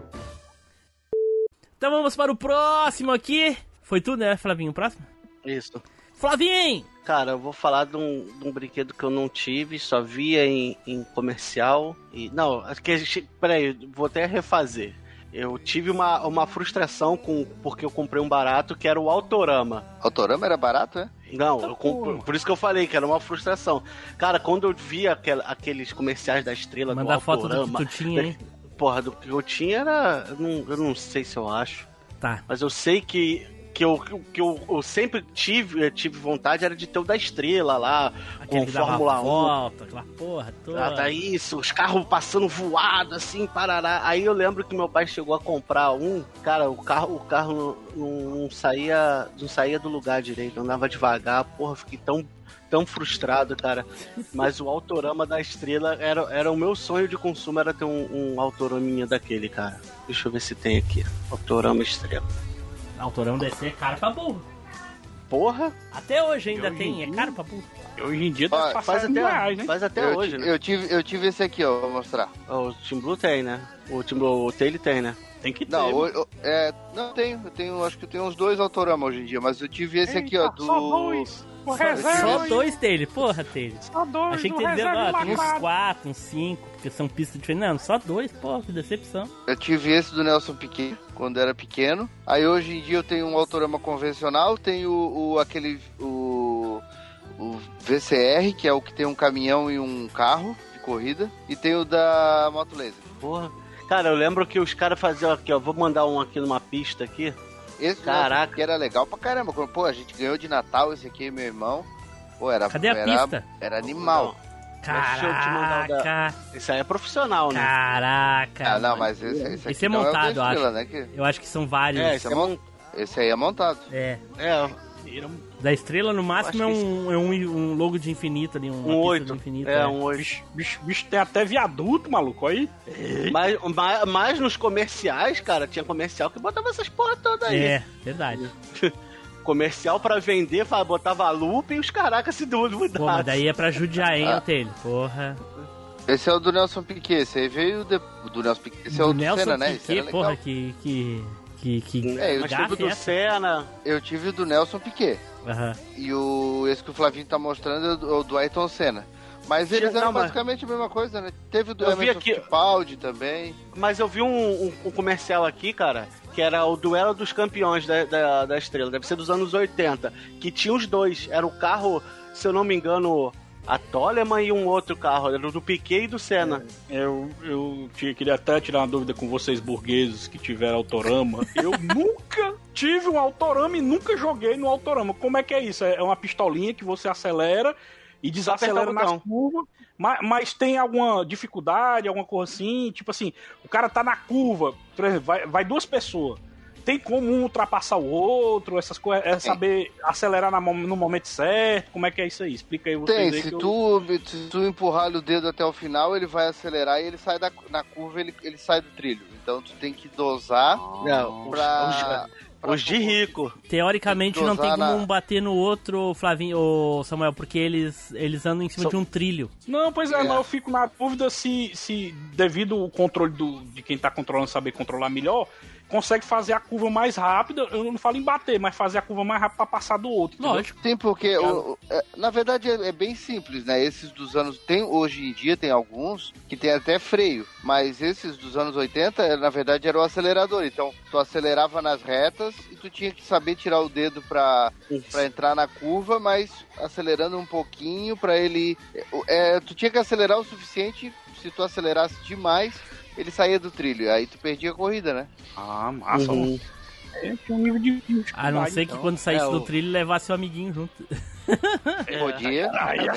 Então vamos para o próximo aqui. Foi tudo, né, Flavinho? Próximo? Isso. Flavinho! Cara, eu vou falar de um, de um brinquedo que eu não tive, só via em, em comercial. E Não, acho que a gente. Peraí, vou até refazer. Eu tive uma, uma frustração com porque eu comprei um barato que era o Autorama. Autorama era barato, é? Não, eu comp- por isso que eu falei que era uma frustração. Cara, quando eu via aquel- aqueles comerciais da estrela Manda do foto do que Autorama, tu tinha, hein? Porra, do que eu tinha era. Eu não, eu não sei se eu acho. Tá. Mas eu sei que. Que eu, que eu, eu sempre tive, eu tive vontade era de ter o da estrela lá, Aquele com Fórmula 1. volta, aquela porra toda. Ah, tá isso, os carros passando voado assim, parará. Aí eu lembro que meu pai chegou a comprar um, cara, o carro, o carro não, não- não saía, não saía do lugar direito, andava devagar, porra, fiquei tão tão frustrado, cara. Mas o autorama da estrela era, era o meu sonho de consumo era ter um, um autoraminha daquele, cara. Deixa eu ver se tem aqui. Autorama estrela. Autorão deve ser caro pra burro. Porra! Até hoje ainda hoje tem, em é dia- caro pra burro. Hoje em dia Ó, deve passar mil reais, né? Faz até eu, hoje, né? eu tive, eu tive esse aqui, ó, vou mostrar. O Team Blue tem, né? O Team Blue, o Tail tem, né? Tem que Não, o- o- é, não tenho, eu tenho, acho que eu tenho uns dois Autorama hoje em dia, mas eu tive esse aqui, ó, do... Só dois. Reserva. Só dois dele, porra, dele. Só dois. Achei que o você ia dizer, reserva ó, tem uns quatro, uns cinco, porque são pistas diferentes. Não, só dois, porra, que decepção. Eu tive esse do Nelson Piquet, quando era pequeno. Aí hoje em dia eu tenho um Autorama convencional, tenho o, aquele, o, o VCR, que é o que tem um caminhão e um carro de corrida, e tenho o da Moto Laser. Porra. Cara, eu lembro que os caras faziam aqui, ó. Vou mandar um aqui numa pista aqui. Esse Caraca. que era legal pra caramba. Quando, Pô, a gente ganhou de Natal esse aqui, meu irmão. Pô, era, Cadê a era, pista? Era animal. Deixa Caraca. Isso aí é profissional, né? Caraca. Ah, não, mas esse, esse aqui Esse é não montado, é estrela, acho. né? Que... Eu acho que são vários. É, esse, é mon- esse aí é montado. É. É. Da estrela, no máximo, é um, é um, um logo de infinito ali. Um oito. de infinito. É, um oito. Bicho, bicho, bicho tem até viaduto, maluco, aí. Mas, mas, mas nos comerciais, cara, tinha comercial que botava essas porra toda aí. É, verdade. [LAUGHS] Comercial pra vender, botava loop e os caracas se duvidavam. Pô, mas daí é pra judiar, hein, Ah. Otelho? Porra. Esse é o do Nelson Piquet. Esse aí veio de... do Nelson Piquet. Esse é o do Nelson Senna, né? Esse Piquet, porra, que... que... Que, que É, eu teve o do é essa? Senna. Eu tive o do Nelson Piquet. Aham. E o esse que o Flavinho tá mostrando é o do- do Ayrton Senna. Mas eles Não, eram mas- basicamente a mesma coisa, né? Teve o do Eu Emerson aqui- Fittipaldi também. Mas eu vi um, um- um comercial aqui, cara, que era o duelo dos campeões da, da, da estrela, deve ser dos anos 80, que tinha os dois. Era o carro, se eu não me engano, a Toleman e um outro carro, era o do Piquet e do Senna. Eu, eu tinha- queria até tirar uma dúvida com vocês burgueses que tiveram autorama. Eu [LAUGHS] nunca tive um autorama e nunca joguei no autorama. Como é que é isso? É uma pistolinha que você acelera e desacelera o nas botão. curvas. Mas, mas tem alguma dificuldade, alguma coisa assim? Tipo assim, o cara tá na curva, por exemplo, vai, vai duas pessoas. Tem como um ultrapassar o outro, essas coisas, é saber acelerar na no momento certo, como é que é isso aí? Explica aí vocês Tem, aí se que eu- tu, se tu empurrar o dedo até o final, ele vai acelerar e ele sai da, na curva, ele, ele sai do trilho. Então tu tem que dosar Não, pra... Os de rico. Teoricamente não tem como na- um bater no outro, Flavinho, ou Samuel, porque eles, eles andam em cima de um trilho. Não, pois é, É. mas eu fico na dúvida se, se devido ao controle do, de quem tá controlando saber controlar melhor, consegue fazer a curva mais rápida. Eu não falo em bater, mas fazer a curva mais rápida pra passar do outro. entendeu? Sim, porque o- o- é, na verdade é, é bem simples, né? Esses dos anos tem hoje em dia tem alguns que tem até freio, mas esses dos anos 80, é, na verdade era o acelerador. Então tu acelerava nas retas e tu tinha que saber tirar o dedo pra, pra entrar na curva, mas acelerando um pouquinho pra ele é, tu tinha que acelerar o suficiente, se tu acelerasse demais, ele saía do trilho, aí tu perdia a corrida, né? Ah, massa. Uhum. É, tinha um nível de A não ser que então. quando saísse É, do o- trilho levasse o amiguinho junto. [LAUGHS] Podia. Aí ia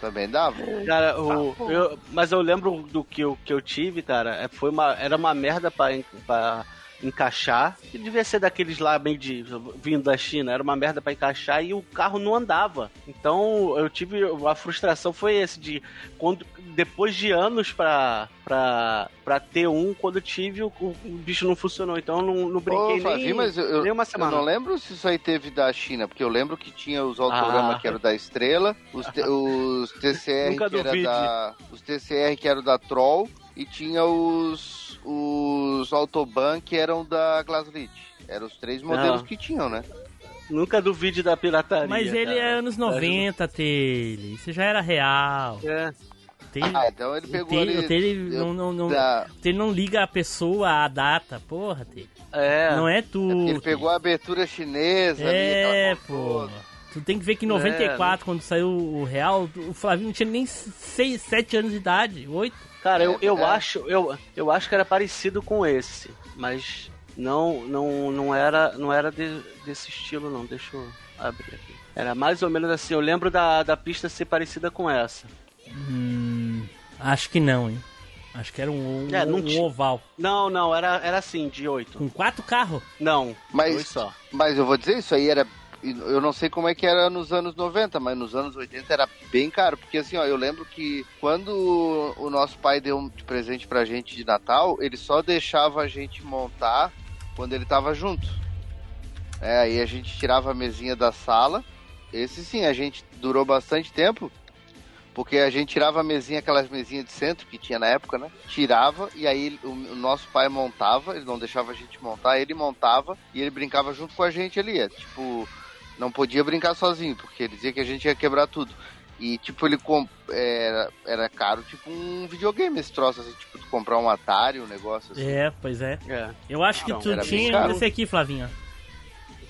também ser dava. Cara, o, eu- mas eu lembro do que eu, que eu tive, cara, é, foi uma, era uma merda pra, pra encaixar, que devia ser daqueles lá bem de vindo da China, era uma merda pra encaixar e o carro não andava. Então eu tive a frustração foi esse de quando depois de anos pra, pra, pra ter um, quando eu tive o, o bicho não funcionou. Então eu não, não brinquei Ô, nem, mas eu, eu, nem uma eu semana. não lembro se isso aí teve da China, porque eu lembro que tinha os autogramas Ah. que eram da Estrela, os, te- [LAUGHS] os TCR que era da, os TCR que eram da Troll e tinha os os Autobahn que eram da Glaslit. Eram os três modelos Não. que tinham, né? Nunca duvide da pirataria. Mas ele cara. é anos 90, Tele. Isso já era real. É. Tele, Ah, então ele pegou o Tele, ali Tele não, não, não, da- o Tele não liga a pessoa à data. Porra, Tele. É. Não é tu. Ele pegou a abertura chinesa ali, É, aquela pô. Tu tem que ver que em É, 94, quando saiu o Real, o Flavinho não tinha nem 6, 7 anos de idade. 8. Cara, eu, eu É. acho, eu, eu acho que era parecido com esse, mas não não não era não era de- desse estilo não. Deixa eu abrir aqui. Era mais ou menos assim. Eu lembro da, da pista ser parecida com essa. Hum, acho que não, hein. Acho que era um, um, É, não um oval. Não, não, era era assim de oito. Com quatro carros? Não, Mas- dois só. Mas eu vou dizer, isso aí era. Eu não sei como é que era nos anos 90, mas nos anos 80 era bem caro. Porque assim, ó, eu lembro que quando o nosso pai deu um presente pra gente de Natal, ele só deixava a gente montar quando ele tava junto. É, aí a gente tirava a mesinha da sala. Esse sim, a gente durou bastante tempo. Porque a gente tirava a mesinha, aquelas mesinhas de centro que tinha na época, né? Tirava e aí o, o nosso pai montava, ele não deixava a gente montar, ele montava e ele brincava junto com a gente ali. É, tipo, não podia brincar sozinho, porque ele dizia que a gente ia quebrar tudo. E tipo, ele comp... era, era caro, tipo um videogame esse troço, assim, tipo, tu comprar um Atari, um negócio assim. É, pois é. É. Eu acho que Não, tu era bem tinha esse aqui, Flavinho.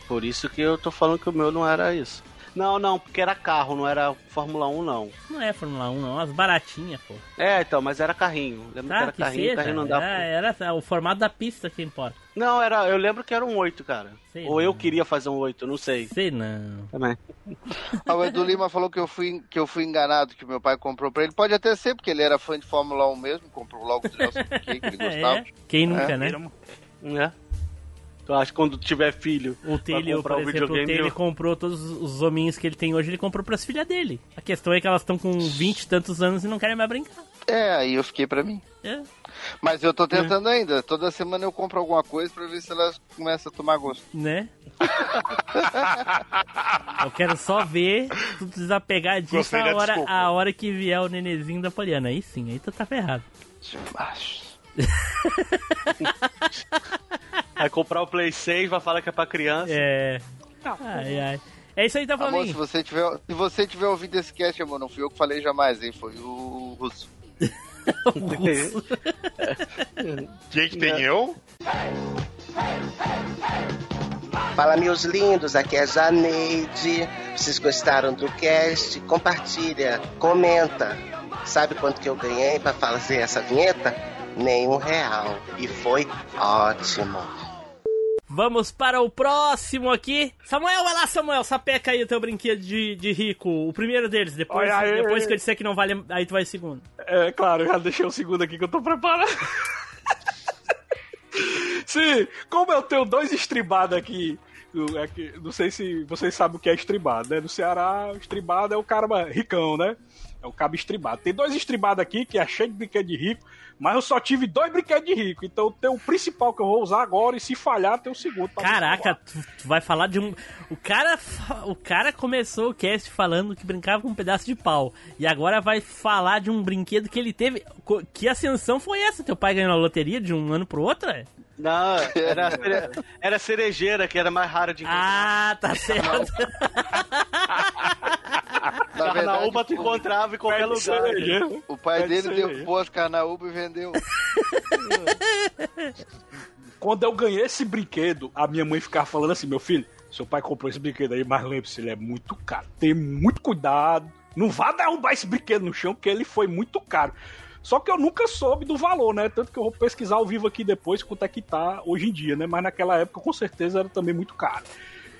Por isso que eu tô falando que o meu não era isso. Não, não, porque era carro, não era Fórmula 1, não. Não é Fórmula 1, não. As baratinhas, pô. É, então, mas era carrinho. Lembro que Tá, era que carrinho, seja. carrinho não dava. Era, era o formato da pista que importa. Não, era, eu lembro que era um 8, cara. Sei Ou eu queria fazer um 8, não sei. Sei não. Também. Ah, o Edu Lima falou que eu, fui, que eu fui enganado, que meu pai comprou pra ele. Pode até ser, porque ele era fã de Fórmula 1 mesmo, comprou logo o Nelson Piquet, que ele [LAUGHS] gostava. É. Quem nunca, É. né? É. Tu acha que quando tiver filho, O comprar por o exemplo, o eu- comprou todos os hominhos que ele tem hoje, ele comprou pras filhas dele. A questão é que elas estão com 20 e tantos anos e não querem mais brincar. É, aí eu fiquei pra mim. É. Mas eu tô tentando ainda. Toda semana eu compro alguma coisa pra ver se elas começam a tomar gosto. Né? [LAUGHS] Eu quero só ver tu desapegar disso a hora, desculpa. a hora que vier o nenezinho da Poliana. Aí sim, aí tu tá ferrado. [LAUGHS] Vai comprar o Play 6, vai falar que é pra criança. É. Ai, ai. É isso aí, tá Amor, se você tiver, se você tiver ouvido esse cast, amor, não fui eu que falei jamais, hein? Foi o Russo. [LAUGHS] Quem que tem eu? Fala, meus lindos, aqui é a Janeide. Vocês gostaram do cast? Compartilha, comenta. Sabe quanto que eu ganhei pra fazer essa vinheta? Nenhum real. E foi ótimo. Vamos para o próximo aqui. Samuel, vai lá, Samuel. Sapeca aí o teu brinquedo de, de rico. O primeiro deles. Depois, aí. depois que eu disser que não vale, aí tu vai segundo. É, claro, eu já deixei o segundo aqui que eu tô preparado. [LAUGHS] Sim, como eu tenho dois estribados aqui, não sei se vocês sabem o que é estribado, né? No Ceará, estribado é o cara ricão, né? É o cabo estribado. Tem dois estribados aqui que é cheio de brinquedo de rico, mas eu só tive dois brinquedos de rico. Então tem o principal que eu vou usar agora e se falhar tem o segundo. Caraca, tu, tu vai falar de um. O cara, o cara começou o cast falando que brincava com um pedaço de pau. E agora vai falar de um brinquedo que ele teve. Que ascensão foi essa? Teu pai ganhou na loteria de um ano pro outro? é? Não, era, [LAUGHS] era cerejeira, que era mais rara de encontrar. Ah, tá certo. [LAUGHS] Na Carnaúba tu encontrava em qualquer lugar. né? O pai Pede dele derrubou as carnaúba e vendeu. [LAUGHS] Quando eu ganhei esse brinquedo, a minha mãe ficava falando assim: meu filho, seu pai comprou esse brinquedo aí, mas lembre-se, ele é muito caro. Tem muito cuidado. Não vá derrubar esse brinquedo no chão, porque ele foi muito caro. Só que eu nunca soube do valor, né? Tanto que eu vou pesquisar ao vivo aqui depois quanto é que tá hoje em dia, né? Mas naquela época, com certeza, era também muito caro.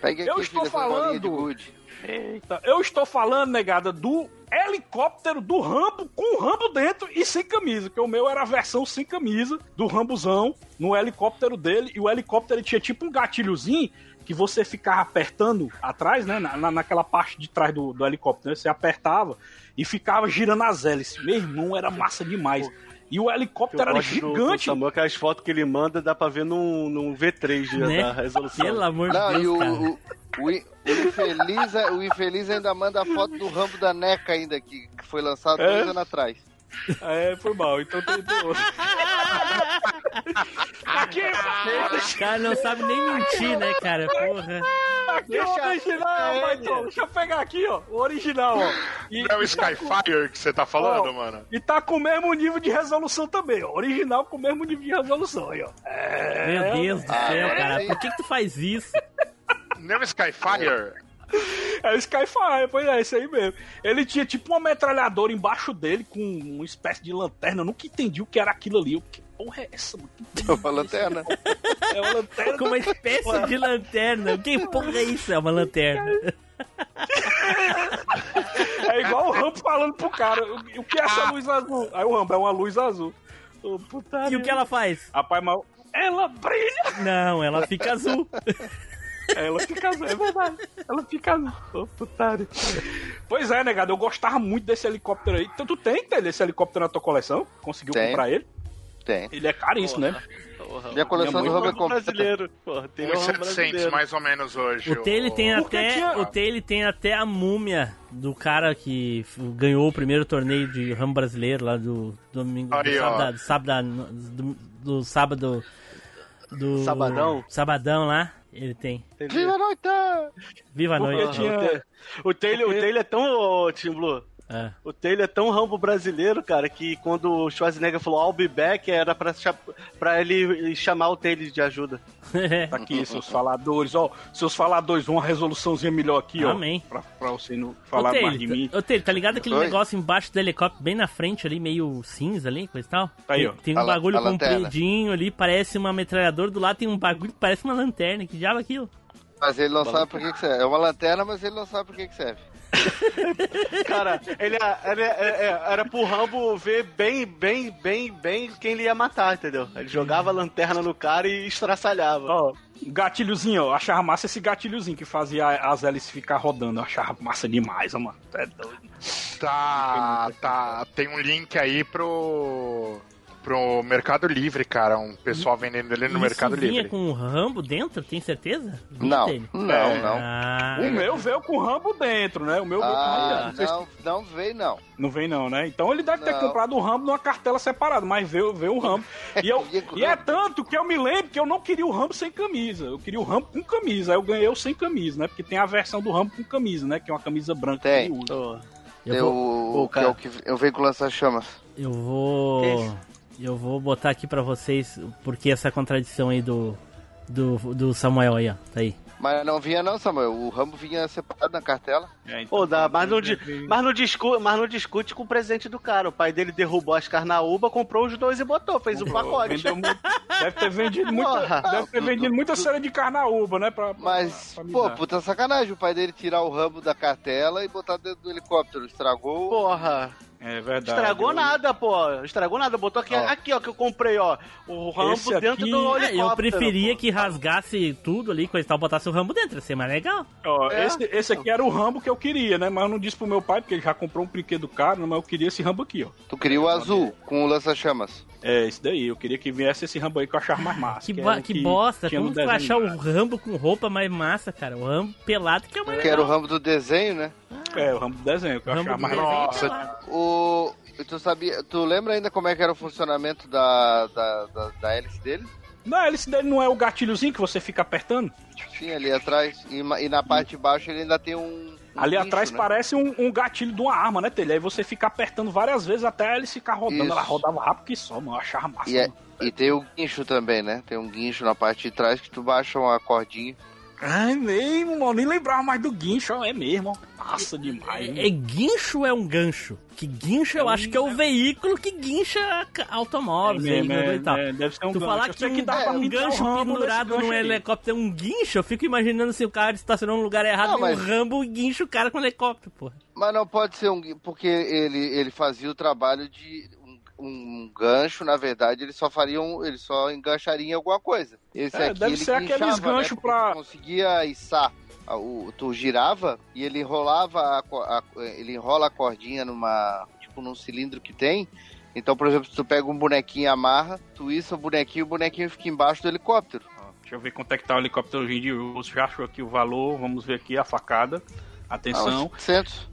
Pegue Eu aqui, estou falando. Eita, eu estou falando, negada, do helicóptero do Rambo com o Rambo dentro e sem camisa. Que o meu era a versão sem camisa do Rambozão no helicóptero dele. E o helicóptero tinha tipo um gatilhozinho que você ficava apertando atrás, né? Na- naquela parte de trás do, do helicóptero. né, Você apertava e ficava girando as hélices. Meu irmão, era massa demais. E o helicóptero era gosto do- do gigante. Samuel, aquelas fotos que ele manda dá pra ver num, num V3 de, Né? da resolução. Pelo amor Não, de e Deus, o, cara. o, o, o infeliz, o infeliz ainda manda a foto do Rambo da NECA ainda, que, que foi lançado É? dois anos atrás. É, foi mal. Então tem, tem outro. [LAUGHS] Aqui, O cara não sabe nem mentir, né, cara? Porra. Aqui é o original, Maitão. Deixa eu pegar aqui, ó. O original, ó. E, Não é o Skyfire que você tá falando, Ó, mano? E tá com o mesmo nível de resolução também, ó. Original com o mesmo nível de resolução aí, ó. É, Meu Deus do Ah, céu, é, cara. sim. Por que, que tu faz isso? Não é o Skyfire? [LAUGHS] É o Skyfire, pois é, isso aí mesmo. Ele tinha tipo uma metralhadora embaixo dele com uma espécie de lanterna. Eu nunca entendi o que era aquilo ali. Eu, que porra é essa, mano? É uma lanterna. [LAUGHS] É uma lanterna. Com uma espécie de lanterna. Que porra é isso? É uma lanterna. É igual o Rambo falando pro cara. O, o que é essa luz azul? Aí o Rambo é uma luz azul. Putaria. E o que ela faz? Rapaz, mal. Ela brilha! Não, ela fica azul. [LAUGHS] Ela fica [LAUGHS] azul, é verdade. Ela fica azul. Ô, putaria. Pois é, negado, eu gostava muito desse helicóptero aí. Então tu tem, tem esse helicóptero na tua coleção? Conseguiu Tem. comprar ele? Tem. Ele é caríssimo, né? Minha coleção do é completa. brasileiro. Porra, tem um 1.700 brasileiro. mais ou menos hoje. O Taylor tem até. tinha- O Taylor tem até a múmia do cara que ganhou o primeiro torneio de ramo brasileiro lá do domingo. Aí, do sábado, sábado, do, do sábado. Do. Sabadão? Sabadão lá. Ele tem. Viva a noite! Viva a noite. tinha- O Taylor, o Taylor é tão, ô, Tim Blue, É. O Taylor é tão rambo brasileiro, cara, que quando o Schwarzenegger falou I'll be back, era pra, pra ele chamar o Taylor de ajuda. [LAUGHS] Tá aqui, seus faladores. Ó, seus faladores, uma resoluçãozinha melhor aqui, ó. Amém. Pra, pra você não falar Taylor, mais de mim. tá- ô, Taylor, tá ligado aquele Oi? negócio embaixo do helicóptero, bem na frente ali, meio cinza ali, coisa e tal? Tá aí, tem, ó. tem um A la- bagulho a compridinho ali, parece uma metralhadora, do lado tem um bagulho que parece uma lanterna, que diabo é aquilo? Mas ele não sabe por que, que serve. É uma lanterna, mas ele não sabe por que, que serve. Cara, ele, ele- é- é- era pro Rambo ver bem, bem, bem, bem quem ele ia matar, entendeu? Ele jogava a lanterna no cara e estraçalhava. Ó, gatilhozinho, ó. Achava massa esse gatilhozinho que fazia as hélices ficar rodando. Eu achava massa demais, ó, mano. É doido. Tá, tá. Tem um link aí pro. Pro Mercado Livre, cara. Um pessoal vendendo ele no Isso Mercado vinha Livre. com o Rambo dentro, tem certeza? Não, Taylor? não, É. não. Ah, O meu veio com o Rambo dentro, né? O meu veio com o Rambo Ah, dentro. Não não, não veio não. Não vem não, né? Então ele deve ter Não. comprado o Rambo numa cartela separada, mas veio, veio o Rambo. E, eu, [LAUGHS] e é tanto que eu me lembro que eu não queria o Rambo sem camisa. Eu queria o Rambo com camisa. Aí eu ganhei o sem camisa, né? Porque tem a versão do Rambo com camisa, né? Que é uma camisa branca Tem. que ele usa. Eu Eu, vou- o, que é o que eu venho com lança-chamas. Eu vou. Eu vou botar aqui pra vocês porque essa contradição aí do. Do, do Samuel aí, ó. Tá aí. Mas não vinha não, Samuel. O Rambo vinha separado na cartela. É, Pô, dá, mas, não, mas, não discu, mas não discute com o presente do cara. O pai dele derrubou as carnaúba, comprou os dois e botou, fez o pacote. Vendeu muito- deve ter vendido muita, Porra. deve ter vendido muita cera de carnaúba, né? Pra, Mas, pra me pô, dar. puta sacanagem o pai dele tirar o Rambo da cartela e botar dentro do helicóptero. Estragou. Porra. É verdade. Estragou Eu- nada, pô. Estragou nada. Botou aqui, Ó. aqui, ó, que eu comprei, ó. O Rambo Esse dentro aqui- do É, helicóptero. eu preferia pô. que rasgasse tudo ali, coisa e tal, botasse o Rambo dentro, ia ser mais legal. Ó, É. esse, esse aqui era o Rambo que eu queria, né? Mas eu não disse pro meu pai, porque ele já comprou um brinquedo caro, mas eu queria esse Rambo aqui, ó. Tu queria o azul com o lança-chamas. É, esse daí. Eu queria que viesse esse Rambo aí que eu achava mais massa. Que, o que bosta, como tu vai achar o Rambo com roupa mais massa, cara? O Rambo pelado que é o mais Que era o legal. Rambo do desenho, né? É, o Rambo do desenho, que eu Rambo achava mais Nossa. O. Tu sabia. Tu lembra ainda como é que era o funcionamento da, da, da, da hélice dele? Não, a hélice dele não é o gatilhozinho que você fica apertando? Sim, ali atrás. E, e na parte de baixo ele ainda tem um. um Ali guincho, atrás né? parece um, um gatilho de uma arma, né, Telha? Aí você fica apertando várias vezes até a hélice ficar rodando. Isso. Ela rodava rápido que só, mano. Eu achava massa. E, é- e tem o guincho também, né? Tem um guincho na parte de trás que tu baixa uma cordinha. Ai, mesmo, mano. Nem lembrava mais do guincho. É mesmo, ó. Massa demais. É, é guincho ou é um gancho? Que guincho eu acho que é o veículo que guincha automóveis, É mesmo, é, e tal. é, deve ser um tu gancho. falar que, um, que dá pra um gancho Rambo pendurado num helicóptero é um guincho, eu fico imaginando se o cara estacionou no lugar errado Não, e mas- um Rambo guincha o cara com o helicóptero, porra. Mas não pode ser um. Porque ele, ele fazia o trabalho de. Um, gancho, na verdade, ele só faria um. Ele só engancharia em alguma coisa. Esse É, aqui deve ele ser aqueles né? ganchos pra- tu conseguia içar. O, tu girava e ele enrolava a, a- ele enrola a cordinha numa tipo num cilindro que tem então por exemplo se tu pega um bonequinho e amarra tu issa o bonequinho e o bonequinho fica embaixo do helicóptero Deixa eu ver quanto é que tá o helicóptero de uso. Já achou aqui o valor. Vamos ver aqui a facada. Atenção. Ah, 700.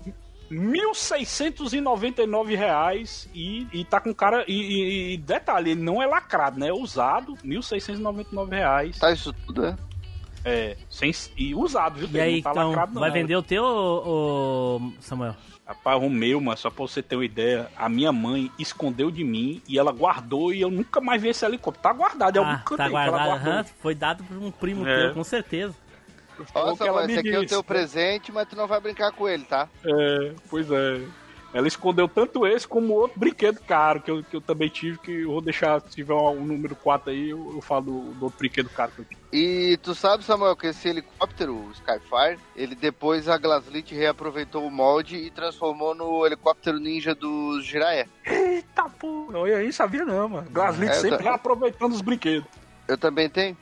1.699 reais e, e tá com cara. E, e- e detalhe, ele não é lacrado, né? É usado, 1.699 reais. Tá isso tudo, é? É, sem, e usado, viu? E aí, não tá então, lacrado, não. vai vender o teu, ô, Samuel? Rapaz, o meu, mano, só pra você ter uma ideia, a minha mãe escondeu de mim e ela guardou e eu nunca mais vi esse helicóptero. Tá guardado algum Ah, canto tá aí que ela guardado, aham, foi dado por um primo É. teu, com certeza. Falou Nossa, que ela mas me esse aqui é o teu né? presente, mas tu não vai brincar com ele, tá? É, pois é. Ela escondeu tanto esse como outro brinquedo caro que eu, que eu também tive, que eu vou deixar, se tiver o número 4 aí, eu, eu falo do, do outro brinquedo caro que eu tive. E tu sabe, Samuel, que esse helicóptero, o Skyfire, ele depois a Glaslit reaproveitou o molde e transformou no helicóptero ninja dos Jiraiya. Eita porra, eu aí sabia não, mano. Glaslit É, sempre tô- reaproveitando os brinquedos. Eu também tenho.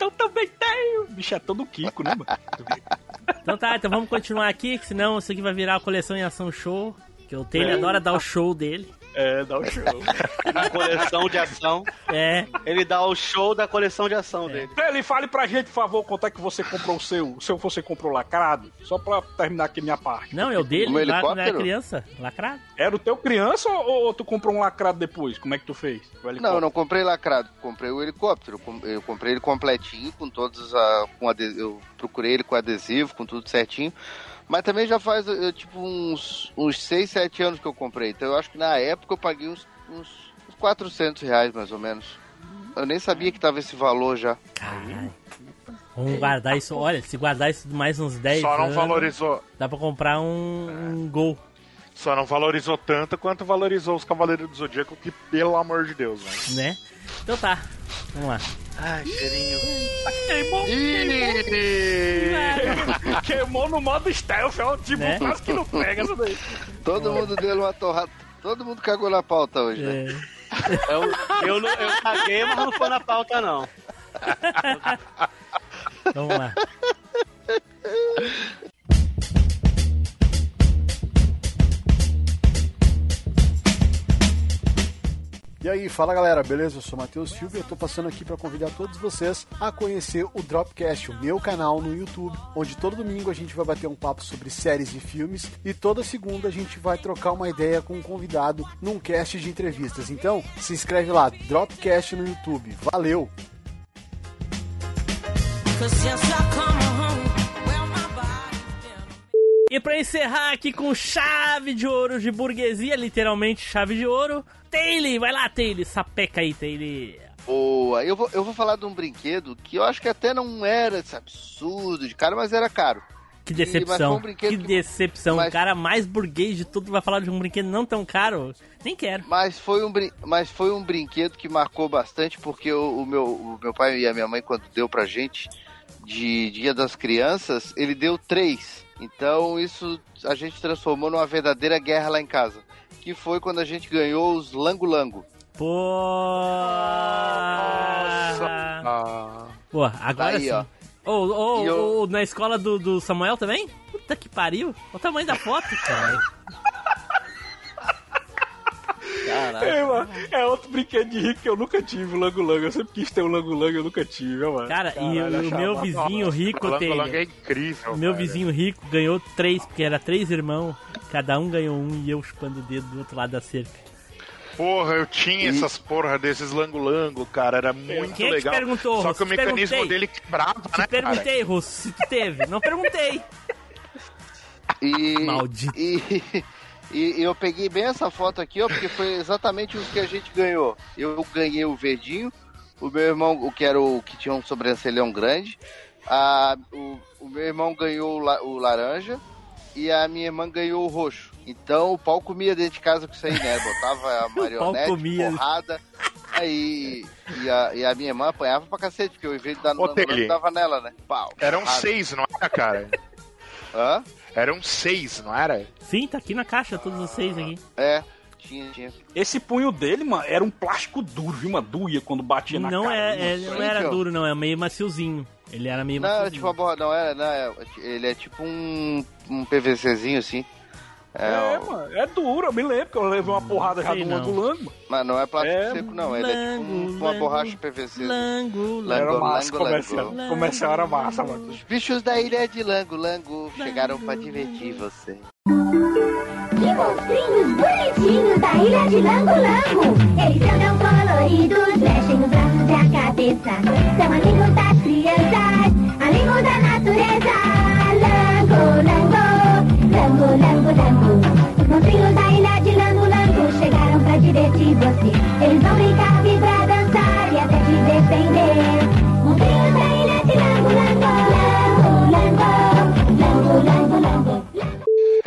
Eu também tenho! Bicho é todo Kiko, né, mano? [LAUGHS] Então tá, então vamos continuar aqui, que senão isso aqui vai virar a coleção em ação show. Que o Taylor É. adora dar o show dele. É, dá o show. Na coleção de ação. É. Ele dá o show da coleção de ação dele. Ele fale pra gente, por favor, quanto é que você comprou o seu. O seu você comprou lacrado? Só pra terminar aqui minha parte. Não, é o dele lá quando era helicóptero? criança, lacrado. Era o teu criança ou, ou tu comprou um lacrado depois? Como é que tu fez? Não, eu não comprei lacrado, comprei o helicóptero. Eu comprei ele completinho, com todos a. Com ade- Eu procurei ele com adesivo, com tudo certinho. Mas também já faz, eu, tipo, uns, uns 6, 7 anos que eu comprei. Então eu acho que na época eu paguei uns, uns, uns 400 reais, mais ou menos. Eu nem sabia que tava esse valor já. Caralho. Vamos guardar isso. Olha, se guardar isso mais uns 10 Só não anos, valorizou. Dá pra comprar um, um gol. Só não valorizou tanto quanto valorizou os Cavaleiros do Zodíaco, que pelo amor de Deus, né? Né? Então tá. Vamos lá. Ai, cheirinho. Queimou, queimou. [LAUGHS] queimou no modo stealth, é o tipo Né? quase que não pega essa daí. Todo mundo deu uma torrada. Todo mundo cagou na pauta hoje, né? Eu, eu, não- eu caguei, mas não foi na pauta, não. Vamos lá. E aí, fala galera, beleza? Eu sou Matheus Silva e eu tô passando aqui para convidar todos vocês a conhecer o Dropcast, o meu canal no YouTube, onde todo domingo a gente vai bater um papo sobre séries e filmes e toda segunda a gente vai trocar uma ideia com um convidado num cast de entrevistas. Então, se inscreve lá, Dropcast no YouTube. Valeu! E pra encerrar aqui com chave de ouro de burguesia, literalmente chave de ouro, Taylor, vai lá, Taylor, sapeca aí, Taylor. Boa. Eu vou, eu vou falar de um brinquedo que eu acho que até não era esse absurdo de cara, mas era caro. Que E- decepção, um brinquedo que que- decepção. mas- O cara mais burguês de tudo vai falar de um brinquedo não tão caro. Nem quero. Mas foi um, brin- mas foi um brinquedo que marcou bastante, porque o, o meu, o meu pai e a minha mãe, quando deu pra gente de Dia das Crianças, ele deu três. Então isso a gente transformou numa verdadeira guerra lá em casa. Que foi quando a gente ganhou os Lango Lango. Pô. Pô, agora Aí, sim. ó. E eu- na escola do, do Samuel também? Puta que pariu. Olha o tamanho da foto, cara. [LAUGHS] É, mano, é outro brinquedo de rico que eu nunca tive, o Lango Lango. Eu sempre quis ter um Lango Lango, eu nunca tive, mano. Cara, e Caralho, o, o meu vizinho rico, Lango Taylor. Lango é incrível. O meu cara. vizinho rico ganhou três, porque era três irmãos. Cada um ganhou um e eu chupando o dedo do outro lado da cerca. Porra, eu tinha essas porra desses lango-lango, cara, era muito Quem é que te legal. perguntou, Só que o mecanismo perguntei. dele quebrava, Te né, perguntei, Russo, se tu teve. Não perguntei. E, Maldito. E, e eu peguei bem essa foto aqui, ó, porque foi exatamente o que a gente ganhou. Eu ganhei o verdinho, o meu irmão, o que era o que tinha um sobrancelhão grande, a, o, o meu irmão ganhou o, la- o laranja e a minha irmã ganhou o roxo. Então o pau comia dentro de casa com isso aí, né? Botava a [LAUGHS] marionete, porrada. Aí, e a, e a minha irmã apanhava pra cacete, porque eu, em vez de dar no Ô, lango-lango, Tele. dava nela, né? Pau. Eram porrada. seis, não era, cara? Hã? Eram seis, não era? Sim, tá aqui na caixa, todos os seis aqui. É, tinha, tinha. Esse punho dele, mano, era um plástico duro, viu? Uma doía quando batia na Não, cara. é, é- não era duro, não. É meio maciozinho. Ele era meio Não, era maciozinho. tipo uma borra, não era, não, é, ele é tipo um, um PVCzinho assim. É, É, ó, mano, é duro, eu me lembro que eu levei uma porrada já do não. Lango Lango. mas não é plástico É, seco não, ele é tipo um- lango, uma borracha PVC. Lango, Lango, Era massa, lango, comercial. lango. Comercial era massa, mano. Os bichos da ilha de Lango Lango chegaram pra divertir você. Que monstrinhos bonitinhos da ilha de Lango Lango. Eles andam coloridos, mexem os braços e a cabeça. São amigos das crianças, amigos da natureza. Lango Lango, Lango Lango Lango. Os monstrinhos da ilha de Lango Lango chegaram pra divertir você. Eles vão brincar, vibrar, dançar e até te defender. Monstrinhos da ilha de Lango,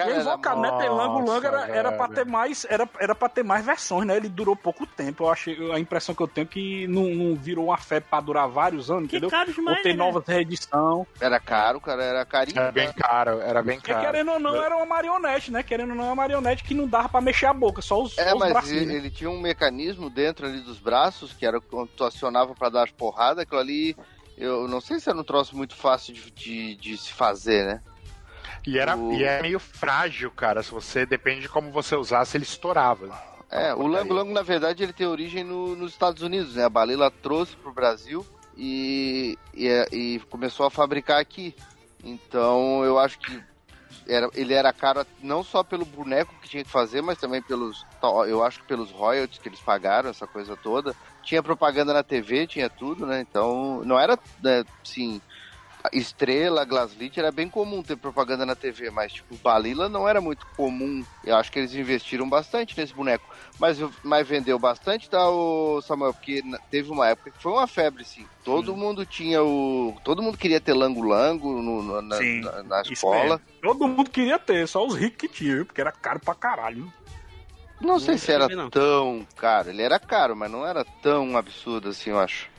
E o Invocado, né? Tem Lango Nossa, Lango era, era pra ter mais. Era, era pra ter mais versões, né? Ele durou pouco tempo. Eu achei. A impressão que eu tenho é que não, não virou uma febre pra durar vários anos, Que entendeu? caro demais, Ou ter né, novas reedições. Era caro, cara, era carinho. Era bem caro, era bem Porque caro. querendo ou não, era uma marionete, né? Querendo ou não, é uma marionete que não dava pra mexer a boca, só os, É, só os mas bracinhos. ele, né? ele tinha um mecanismo dentro ali dos braços, que era quando tu acionava pra dar as porradas, aquilo ali, eu não sei se era um troço muito fácil de, de, de se fazer, né? E era, O- e é meio frágil, cara. Se você depende de como você usasse, ele estourava. É, o Lango Lango, na verdade, ele tem origem no- nos Estados Unidos, né? A Balila trouxe pro Brasil e, e, é- e começou a fabricar aqui. Então, eu acho que era, ele era caro não só pelo boneco que tinha que fazer, mas também pelos, eu acho que pelos royalties que eles pagaram, essa coisa toda. Tinha propaganda na TV, tinha tudo, né? Então, não era, né, assim, Estrela, Glaslit, era bem comum ter propaganda na TV, mas tipo, Balila não era muito comum. Eu acho que eles investiram bastante nesse boneco. Mas, mas vendeu bastante, tá, o Samuel? Porque teve uma época que foi uma febre, sim. Todo mundo tinha o. Todo mundo queria ter lango-lango no- no- na, Sim, na, na escola. mesmo. Todo mundo queria ter, só os ricos que tinham, porque era caro pra caralho. Não sei Não se era não. tão caro. Ele era caro, mas não era tão absurdo assim, eu acho.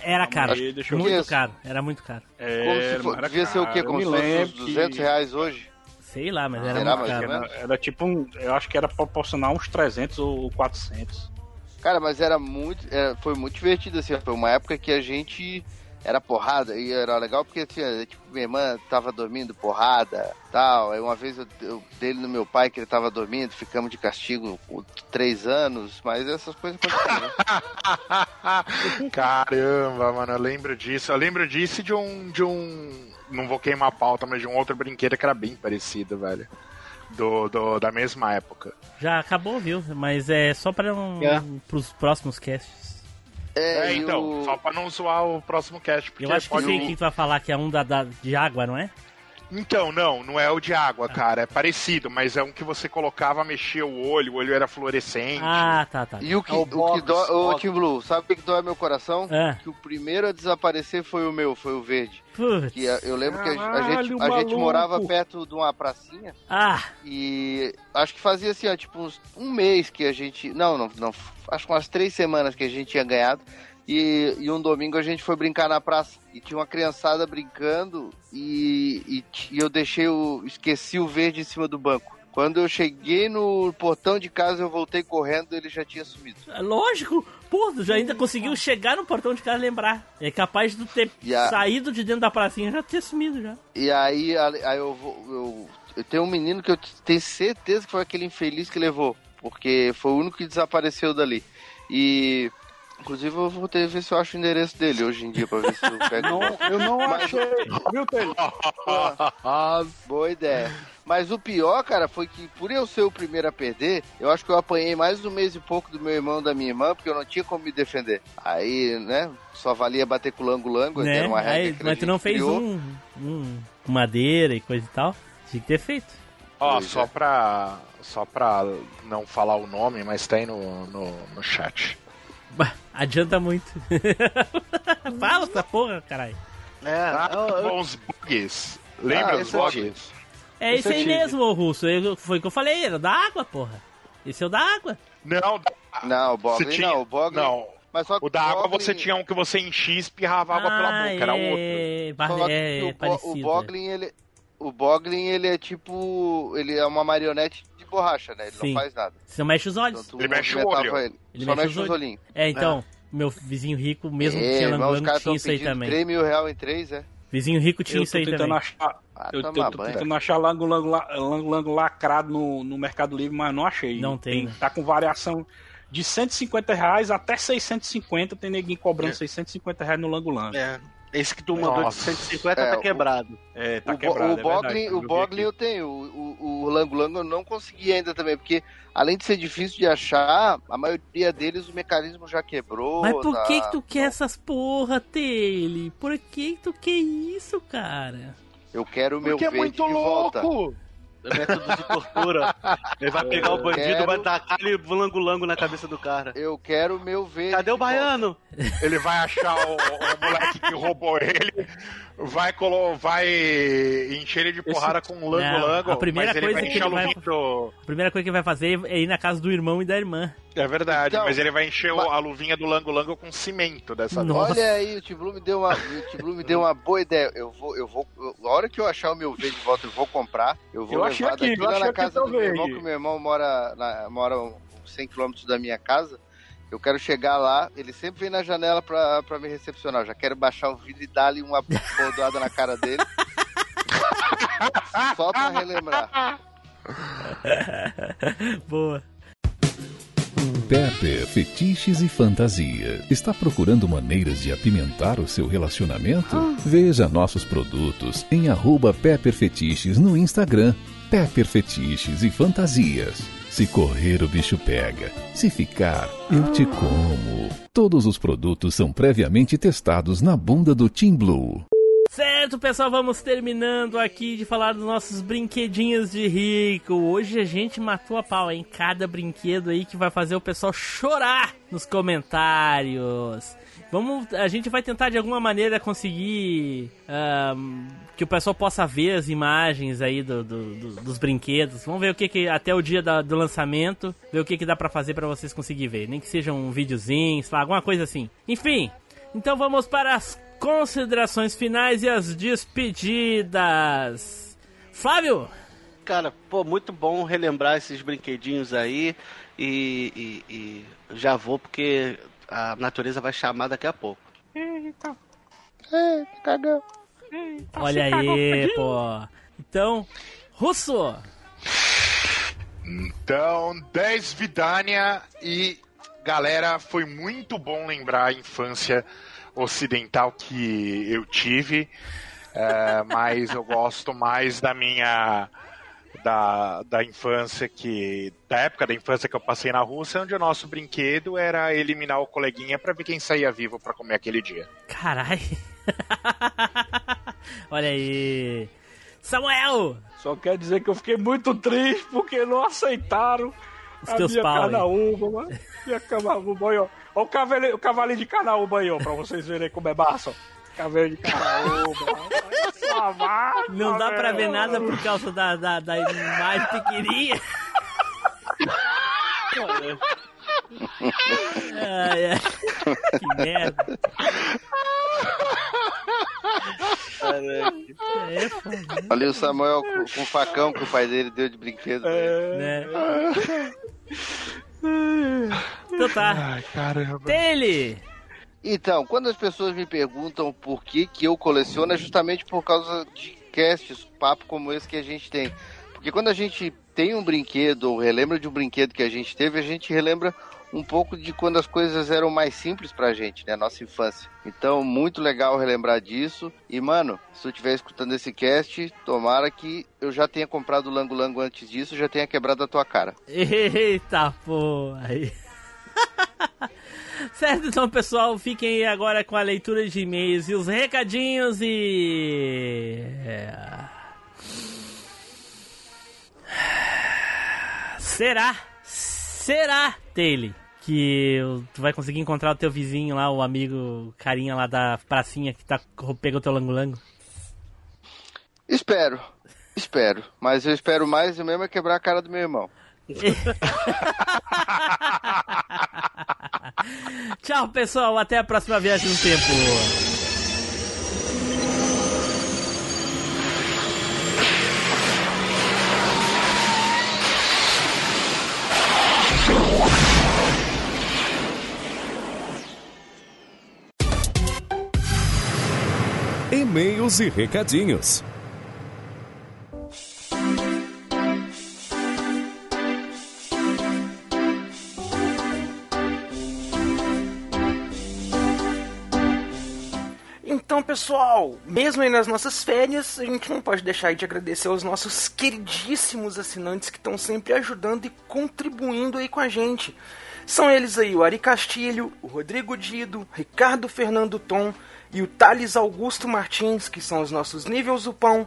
Era caro. Que eu- Muito Isso. caro. Era muito caro. Como se for- devia ser o quê? Como se fosse uns 200 reais hoje? Sei lá, mas era Será muito caro. Era, era tipo um. Eu acho que era proporcional uns 300 ou 400. Cara, mas era muito. era- foi muito divertido, assim. Foi uma época que a gente era porrada e era legal porque, é, tipo, minha irmã tava dormindo, porrada tal. Aí uma vez eu, eu dei no meu pai que ele tava dormindo, ficamos de castigo por três anos, mas essas coisas acontecem, né? [LAUGHS] Caramba, mano, eu lembro disso. Eu lembro disso e de um. de um. Não vou queimar a pauta, mas de um outro brinquedo que era bem parecido, velho. Do, do- da mesma época. Já acabou, viu? Mas é só para um, É. pros próximos casts. É, então, só pra não zoar o próximo cast. Porque Eu acho que sei que tu vai falar que é um da, da- de água, não é? Então, não, não é o de água, cara. É parecido, mas é um que você colocava, mexia o olho, o olho era fluorescente. Ah, tá, tá. E o que, o que dói, ô Tim Blue, sabe o que que dói meu coração? É. Que o primeiro a desaparecer foi o meu, foi o verde. Putz. Que eu lembro que a, gente, a gente morava perto de uma pracinha Ah, e acho que fazia assim, ó, tipo uns, um mês que a gente. Não, não, não. Acho que umas três semanas que a gente tinha ganhado. E, e um domingo a gente foi brincar na praça. E tinha uma criançada brincando e, e, e eu deixei o. esqueci o verde em cima do banco. Quando eu cheguei no portão de casa, eu voltei correndo ele já tinha sumido. é lógico. Pô, tu já ainda conseguiu chegar no portão de casa e lembrar. É capaz de tu ter a- saído de dentro da pracinha e já ter sumido já. E aí, aí eu, vou, eu, eu tenho um menino que eu tenho certeza que foi aquele infeliz que levou, porque foi o único que desapareceu dali. E inclusive eu vou ter que ver se eu acho o endereço dele hoje em dia pra ver se eu [LAUGHS] pego. Não, eu não achei. Viu, Taylor? [LAUGHS] Boa ideia. Mas o pior, cara, foi que por eu ser o primeiro a perder, eu acho que eu apanhei mais um mês e pouco do meu irmão e da minha irmã, porque eu não tinha como me defender. Aí, né, só valia bater com o lango-lango, Né? era uma regra Aí, que a mas tu não fez um, um madeira e coisa e tal. Tinha que ter feito. Ó, Pois só é. pra. Só pra não falar o nome, mas tem no, no, no chat. Bah, adianta muito. [LAUGHS] Fala essa porra, caralho. É, Ah, eu- eu- bons bugs. Lembra Ah, eu bugs? É isso aí mesmo, ô Russo. Eu- foi o que eu falei, era da água, porra. Esse é o da água. Não, Não, o Boglin Você tinha- não, o Boglin... não. Mas só que O da água Boglin- você tinha um que você enchia e espirrava água pela Ah, boca, era outro. é, que é, o, parecido. o Boglin, ele. O Boglin, ele é tipo. Ele é uma marionete de borracha, né? Ele Sim. não faz nada. Você não mexe os olhos. Então, Ele mexe o olho. Ele. Ele Só mexe mexe os os olhinhos. É, então, meu vizinho rico, mesmo que É, os langolango, caras tinha isso aí também. 3 mil reais em 3, é? Vizinho rico tinha Eu isso tô aí tentando também. achar. Ah, Eu tô banho. tentando achar lango, lango, la- lango, lango lacrado no, no Mercado Livre, mas não achei. Não tem, né? Tá com variação de 150 reais até 650. Tem neguinho cobrando 650 reais no lango lango. é, esse que tu mandou de Nossa. 150 É, tá o- quebrado. É, tá o, Bo- quebrado. o é verdade, Boglin, eu o aqui. eu tenho. O, o, o Lango Lango eu não consegui ainda também, porque além de ser difícil de achar, a maioria deles o mecanismo já quebrou. Mas por tá- que que tu quer essas porra, Tele? Por que que tu quer isso, cara? Eu quero o meu Porque é verde muito de volta. louco. É método de tortura. Ele vai pegar o bandido, quero- vai tacar ele lango-lango na cabeça do cara. Eu quero o meu verde. Cadê o volta. baiano? Ele vai achar o, o moleque que roubou ele, vai, colo, vai encher ele de porrada com um lango-lango, Não, a primeira ele vai que encher ele a vai- luvinha do... A primeira coisa que ele vai fazer é ir na casa do irmão e da irmã. É verdade, Então, mas ele vai encher mas- a luvinha do lango-lango com cimento dessa vez. Olha aí, o Tiblu me deu uma, o me deu uma boa ideia. Eu vou, eu vou, eu- a hora que eu achar o meu verde de volta, eu vou comprar. Eu vou Eu levar aqui, daqui eu lá na casa do meu irmão, que meu irmão mora, na, mora uns 100 km da minha casa. Eu quero chegar lá, ele sempre vem na janela pra, pra me recepcionar. Eu já quero baixar o vidro e dar-lhe uma bordoada na cara dele. [LAUGHS] Só pra relembrar. Boa. Pepper Fetiches e Fantasia. Está procurando maneiras de apimentar o seu relacionamento? Veja nossos produtos em arroba Pepper Fetiches no Instagram. Pepper Fetiches e Fantasias. Se correr, o bicho pega. Se ficar, eu te como. Todos os produtos são previamente testados na bunda do Team Blue. Certo, pessoal, vamos terminando aqui de falar dos nossos brinquedinhos de rico. Hoje a gente matou a pau em cada brinquedo aí que vai fazer o pessoal chorar nos comentários. Vamos, a gente vai tentar de alguma maneira conseguir um, que o pessoal possa ver as imagens aí do, do, do, dos brinquedos. Vamos ver o que, que até o dia da, do lançamento, ver o que, que dá para fazer para vocês conseguir ver. Nem que seja um videozinho, sei lá, alguma coisa assim. Enfim, então vamos para as considerações finais e as despedidas. Flávio! Cara, pô, muito bom relembrar esses brinquedinhos aí e, e, e já vou porque a natureza vai chamar daqui a pouco. Eita. Eita, cagão. Olha aí, pô. Então, Russo! Então, 10 Vidania e galera, foi muito bom lembrar a infância ocidental que eu tive, é, mas eu gosto mais da minha da, da infância que da época da infância que eu passei na Rússia, onde o nosso brinquedo era eliminar o coleguinha para ver quem saía vivo para comer aquele dia. Carai. [LAUGHS] Olha aí. Samuel! Só quer dizer que eu fiquei muito triste porque não aceitaram Os a teus minha pau, canaúba. Minha canaúba. Ó o cavalinho, o cavalinho de canaúba aí, ó, pra vocês verem como é massa, ó. Cavalinho de canaúba. Vaca, [LAUGHS] Não dá pra ver nada por causa da, da, da imagem pequenininha. Ai, ai. Que merda. É? Ali o Samuel com, com o facão que o pai dele deu de brinquedo. Né? [LAUGHS] Então tá. Ai, caramba. Dele! Então, quando as pessoas me perguntam por que, que eu coleciono, é justamente por causa de casts, papo como esse que a gente tem. Porque quando a gente tem um brinquedo ou relembra de um brinquedo que a gente teve, a gente relembra um pouco de quando as coisas eram mais simples pra gente, né? Nossa infância. Então, muito legal relembrar disso. E, mano, se eu estiver escutando esse cast, tomara que eu já tenha comprado o Lango Lango antes disso, já tenha quebrado a tua cara. Eita porra. [LAUGHS] certo, então pessoal, fiquem aí agora com a leitura de e-mails e os recadinhos e. É. Será? Será, Taylor, que tu vai conseguir encontrar o teu vizinho lá, o amigo carinha lá da pracinha que tá pegou teu lango-lango? Espero, espero. Mas eu espero mais eu mesmo é quebrar a cara do meu irmão. [LAUGHS] Tchau, pessoal. Até a próxima viagem no tempo. E-mails e recadinhos. Então, pessoal, mesmo aí nas nossas férias, a gente não pode deixar de agradecer aos nossos queridíssimos assinantes que estão sempre ajudando e contribuindo aí com a gente. São eles aí o Ari Castilho, o Rodrigo Dido, Ricardo Fernando Tom e o Thales Augusto Martins, que são os nossos níveis do pão.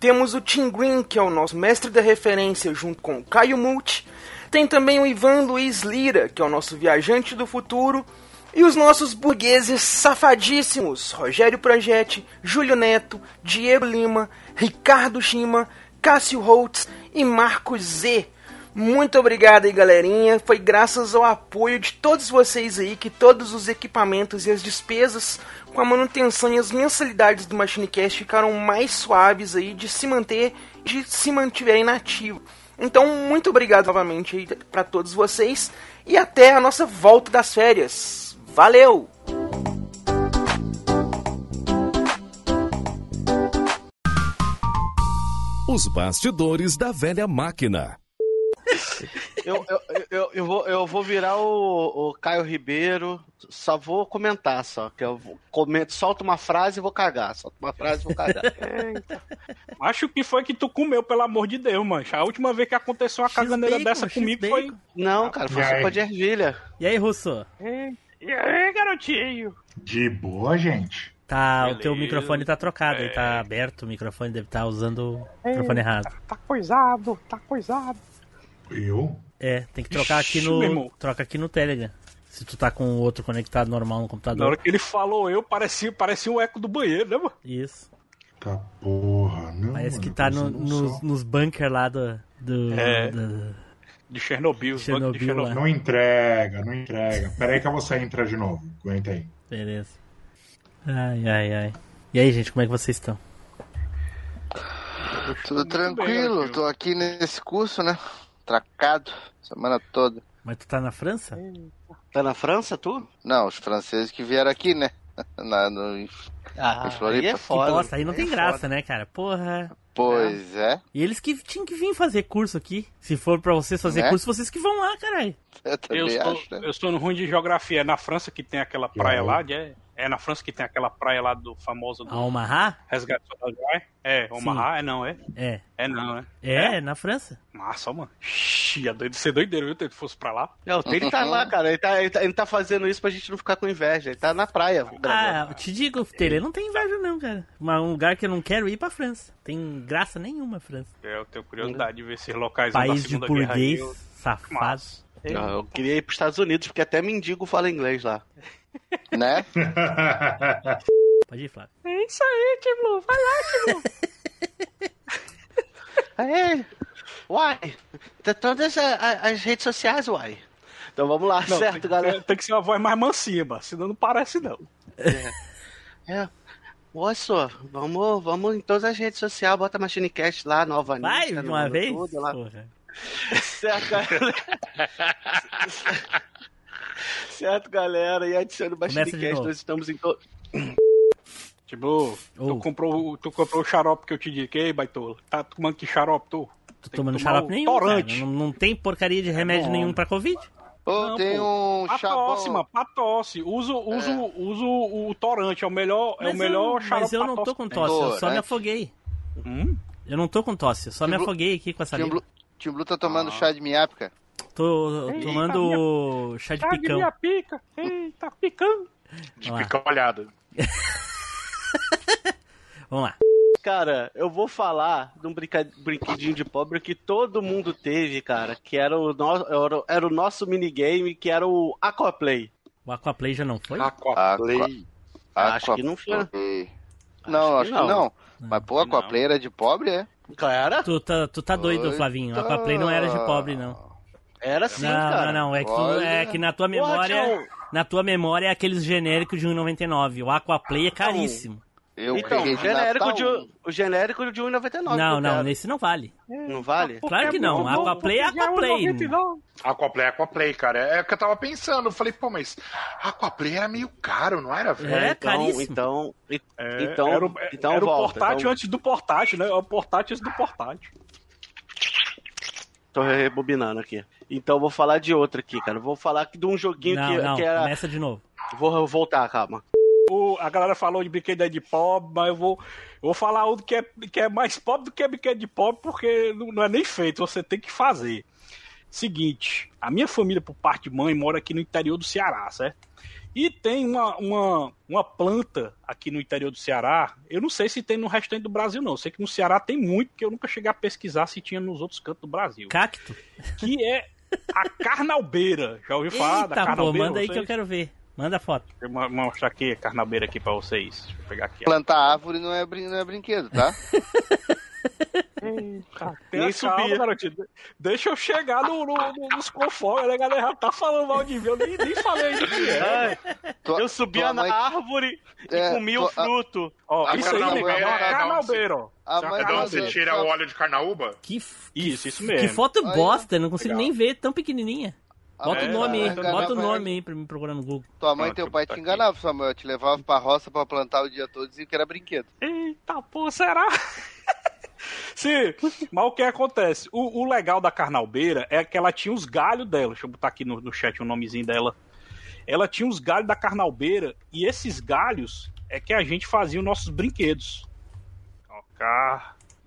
Temos o Tim Green, que é o nosso mestre da referência, junto com o Caio Multi. Tem também o Ivan Luiz Lira, que é o nosso viajante do futuro. E os nossos burgueses safadíssimos: Rogério Projetti, Júlio Neto, Diego Lima, Ricardo Shima, Cássio Holtz e Marcos Z. Muito obrigado aí, galerinha. Foi graças ao apoio de todos vocês aí que todos os equipamentos e as despesas com a manutenção e as mensalidades do MachineCast ficaram mais suaves aí de se manter de se mantiverem nativo. Então, muito obrigado novamente aí para todos vocês e até a nossa volta das férias. Valeu! Os bastidores da velha máquina. Eu, eu, eu, eu vou, eu vou virar o, o Caio Ribeiro, só vou comentar só. Que eu vou- comento, solto uma frase e vou cagar. Solto uma frase e vou cagar. [LAUGHS] Acho que foi que tu comeu, pelo amor de Deus, mancha. A última vez que aconteceu uma caganeira dessa comigo foi. Não, cara, foi sopa de ervilha. E aí, Russo? E aí, garotinho? De boa, gente. Tá, o teu Beleza. microfone tá trocado, ele É. tá aberto, o microfone deve estar usando o microfone errado. Tá coisado, tá coisado. Eu? É, tem que trocar aqui no. Troca aqui no Telegram. Se tu tá com o outro conectado normal no Na computador. hora que ele falou eu, parecia, parecia um eco do banheiro, né, mano? Isso. Tá porra, não. Parece que mano, tá no, nos, nos bunker lá do. do, É. do- De Chernobyl. bancos de Chernobyl lá. Não entrega, não entrega. Pera aí que eu vou sair e entrar de novo. Aguenta aí. Beleza. Ai, ai, ai. E aí, gente, como é que vocês estão? Tudo tranquilo, tô aqui nesse curso, né? Tracado, semana toda. Mas tu tá na França? Tá na França, tu? Não, os franceses que vieram aqui, né? [LAUGHS] Na, no, Ah, em Floripa. aí é Que foda. bosta, aí não tem é graça, foda. né, cara? Porra. Pois é. E eles que tinham que vir fazer curso aqui. Se for pra vocês fazer Né? curso, vocês que vão lá, caralho. Eu Eu também estou, acho, né? eu estou no ruim de geografia. É na França que tem aquela praia lá. de- É, é na França que tem aquela praia lá do famoso do A Omaha? Resgate Soldado É, Omaha, é não, é? É. É não, é? É, na França. Massa, mano. Xii, ia doido, ser doideiro, viu? Se ele fosse pra lá. Não, ele tá lá, cara. Ele tá, ele, tá, ele tá fazendo isso pra gente não ficar com inveja. Ele tá na praia Ah, gravando. eu te digo, Tele, não tem inveja não, cara. Mas um lugar que eu não quero ir pra França. Tem graça nenhuma, França. É, eu tenho curiosidade de ver esses locais País da de Segunda Guerra aí, burguês, eu- safado. Não, eu queria ir pros Estados Unidos, porque até mendigo fala inglês lá. Né? [LAUGHS] Pode ir, Flávio. É isso aí, Tim Blue. Vai lá, Tim Blue. [LAUGHS] É, uai. Tá todas a- a- as redes sociais, uai. Então vamos lá, Não, certo, tem, galera? Tem que ser uma voz mais mansinha, mano, senão não parece, não. É. Moço, vamos, vamos em todas as redes sociais, bota MachineCast lá, Nova Vai, Nista, de uma no- vez? tudo lá. Porra. Certo, galera. [LAUGHS] [LAUGHS] certo, galera. E adicione o novo. nós estamos em todo... [CLEARS THROAT] Tipo, tu, Ô. comprou, tu comprou o xarope que eu te indiquei, baitola. Tá tomando que xarope, tu? Tô tomando xarope nenhum, torante. cara. Não, não tem porcaria de remédio bom. nenhum pra Covid. Ô, Não, tem pô. um Pra tosse, mano, pra tosse. Uso, uso, É. uso o torante, é o melhor, é o melhor eu, xarope mas eu não tô com tosse, eu só me afoguei. Hum? Eu não tô com tosse, eu só me Blue- afoguei aqui com essa. Blue, Tim Blue tá tomando Ah. chá de miápica. Tô Eita, tomando chá de Tá de picão. minha pica. Eita, picando. De Vamos lá. pica olhada. [LAUGHS] Vamos lá. Cara, eu vou falar de um brinquedinho de pobre que todo mundo teve, cara, que era o, no... era, o- era o nosso minigame, que era o Aquaplay. O Aquaplay já não foi? Aquaplay. Acho que não foi. Aquaplay. Não, acho que não. Mas, pô, Aquaplay era de pobre, é? Era? Tu tá, tu tá doido. Flavinho. Aquaplay não era de pobre, não. Era sim, não, cara. não, não. É que, tu- é que na tua memória. Na tua memória é aqueles genéricos de 1,99. O Aquaplay é caríssimo. Eu Então, peguei o genérico de, o genérico de 1,99. Não, não, nesse não vale. Não vale? Claro que não. Aquaplay é Aquaplay. Aquaplay é Aquaplay, cara. É o que eu tava pensando. Eu falei, pô, mas Aquaplay era meio caro, não era, velho? É, então, caríssimo. então, e- É, então, era o, então era o portátil então, antes do portátil, né? É o portátil antes do portátil. Tô rebobinando aqui. Então eu vou falar de outra aqui, cara. Vou falar aqui de um joguinho Não, que, não, que era. começa de novo. Vou voltar, calma. O- a galera falou de brinquedo de pobre, mas eu vou, eu vou falar um que é, que é mais pobre do que brinquedo de pobre, porque não, não é nem feito, você tem que fazer. Seguinte, a minha família, por parte de mãe, mora aqui no interior do Ceará, certo? E tem uma, uma, uma planta aqui no interior do Ceará, eu não sei se tem no restante do Brasil, não. Eu sei que no Ceará tem muito, porque eu nunca cheguei a pesquar se tinha nos outros cantos do Brasil. Cacto? Que é a carnalbeira. Já ouviu falar da Eita, pô, carnalbeira? manda aí que eu quero ver. Manda foto. Deixa eu mo- mostrar aqui a carnabeira aqui pra vocês. Deixa eu pegar aqui. Plantar árvore não é, brin- não é brinquedo, tá? [LAUGHS] Nem calma, subia. garotinho. De- Deixa eu chegar no, no, no- nos conformes, né, galera? Já tá falando mal de mim, eu nem, nem falei do que é. Tua- Eu subia na mãe- árvore É, e comia tua- o fruto. Ó, A isso aí carnalbeira é uma é ó. A mãe É de onde você tira o óleo de carnaúba? Que, f- Isso, isso que mesmo. foto Aí, bosta, eu não consigo legal. nem ver, tão pequenininha. Bota É, o nome aí, tá, bota o nome aí pra me procurar no Google. Tua mãe e Pronto, teu pai te enganavam, Samuel. Te levavam pra roça pra plantar o dia todo e diziam que era brinquedo. Eita, pô, será? Sim, mas o que acontece? O, o legal da carnalbeira é que ela tinha os galhos dela. Deixa eu botar aqui no, no chat o nomezinho dela. Ela tinha os galhos da carnalbeira e esses galhos é que a gente fazia os nossos brinquedos. Ó,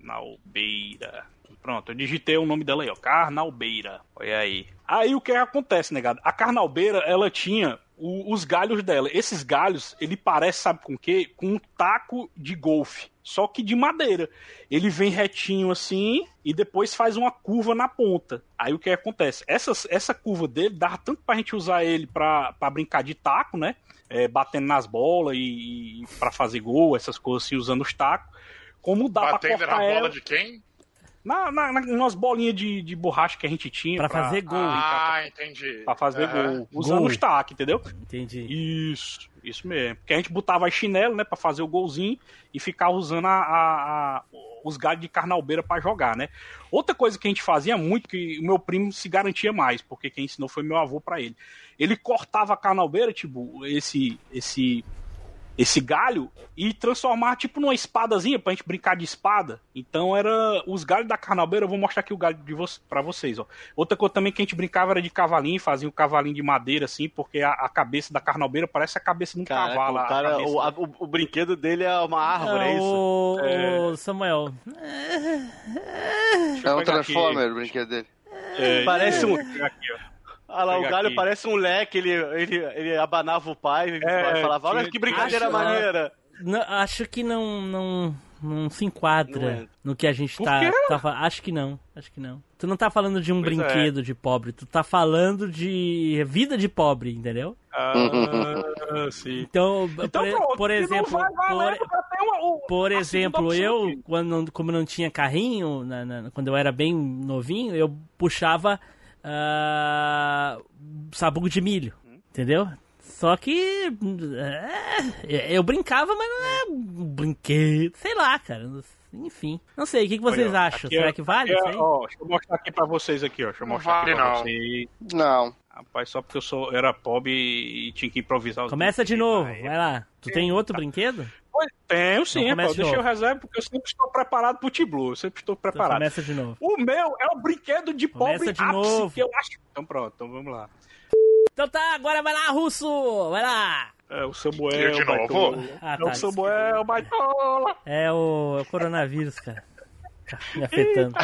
Carnalbeira. Pronto, eu digitei o nome dela aí, ó. Carnalbeira. Olha aí. Aí o que acontece, negado? A Carnalbeira, ela tinha o- os galhos dela. Esses galhos, ele parece, sabe com o quê? Com um taco de golfe. Só que de madeira. Ele vem retinho assim e depois faz uma curva na ponta. Aí o que acontece? Essa, essa curva dele dava tanto pra gente usar ele pra, pra brincar de taco, né? É, batendo nas bolas e, e para fazer gol, essas coisas assim, usando os tacos. Como dá Batendo pra na cortar bola ela de quem? Na, na, na, umas bolinhas de, de borracha que a gente tinha. Pra fazer gol. Ah, entendi. Pra fazer gol. Usando Gol. os taques, entendeu? Entendi. Isso, isso mesmo. Porque a gente botava chinelo, né, pra fazer o golzinho e ficava usando a, a- a- os galhos de carnalbeira pra jogar, né? Outra coisa que a gente fazia muito, que o meu primo se garantia mais, porque quem ensinou foi meu avô pra ele. Ele cortava a carnalbeira, tipo, esse, esse, esse galho e transformava tipo numa espadazinha pra gente brincar de espada. Então era os galhos da carnalbeira, eu vou mostrar aqui o galho de vo pra vocês, ó. Outra coisa também que a gente brincava era de cavalinho, fazia um cavalinho de madeira assim, porque a, a cabeça da carnalbeira parece a cabeça de um Caraca, cavalo. o, cara, o, a- o- o brinquedo dele é uma árvore, é isso? Ô, É. Samuel. É um pegar aqui. Transformer o brinquedo dele. É, Parece um- Aqui, Olha lá, o galho aqui. parece um leque, ele, ele, ele abanava o pai e É, falava, olha que brincadeira Acho- maneira. Não, acho que não, não, não se Não enquadra entra. no que a gente tá, tá fa- Acho que não, acho que não. Tu não tá falando de um Pois é. brinquedo de pobre, tu tá falando de vida de pobre, entendeu? Ah, [LAUGHS] sim. Então, Então, por, pronto, por não exemplo, valer, por, uma- o- por a exemplo, eu, quando, como não tinha carrinho, na- na- quando eu era bem novinho, eu puxava ah, sabugo de milho, entendeu? Só que é, eu brincava, mas não é um brinquedo, sei lá, cara. Enfim, não sei, o que, que vocês Olha, acham? aqui Será é- que vale aqui isso é- aí? ó, deixa eu mostrar aqui pra vocês aqui, ó. Deixa eu Não mostrar aqui vale, pra não. vocês. Não. Rapaz, só porque eu sou, era pobre e tinha que improvisar os Começa de novo, aí. vai lá. Tu tem outro brinquedo? Pois, Tenho sim, Então pô, de deixa eu novo. reserva porque eu sempre estou preparado pro T-Blue, eu sempre estou Então preparado. começa de novo. O meu é o brinquedo de Começa pobre de ápice novo. que eu acho. Então pronto, então vamos lá. Então tá, agora vai lá, Russo! Vai lá! É o Samuel. Eu de novo? Baitola. Ah, é tá, o Samuel, Baitola. É o, é o coronavírus, cara. Tá me afetando.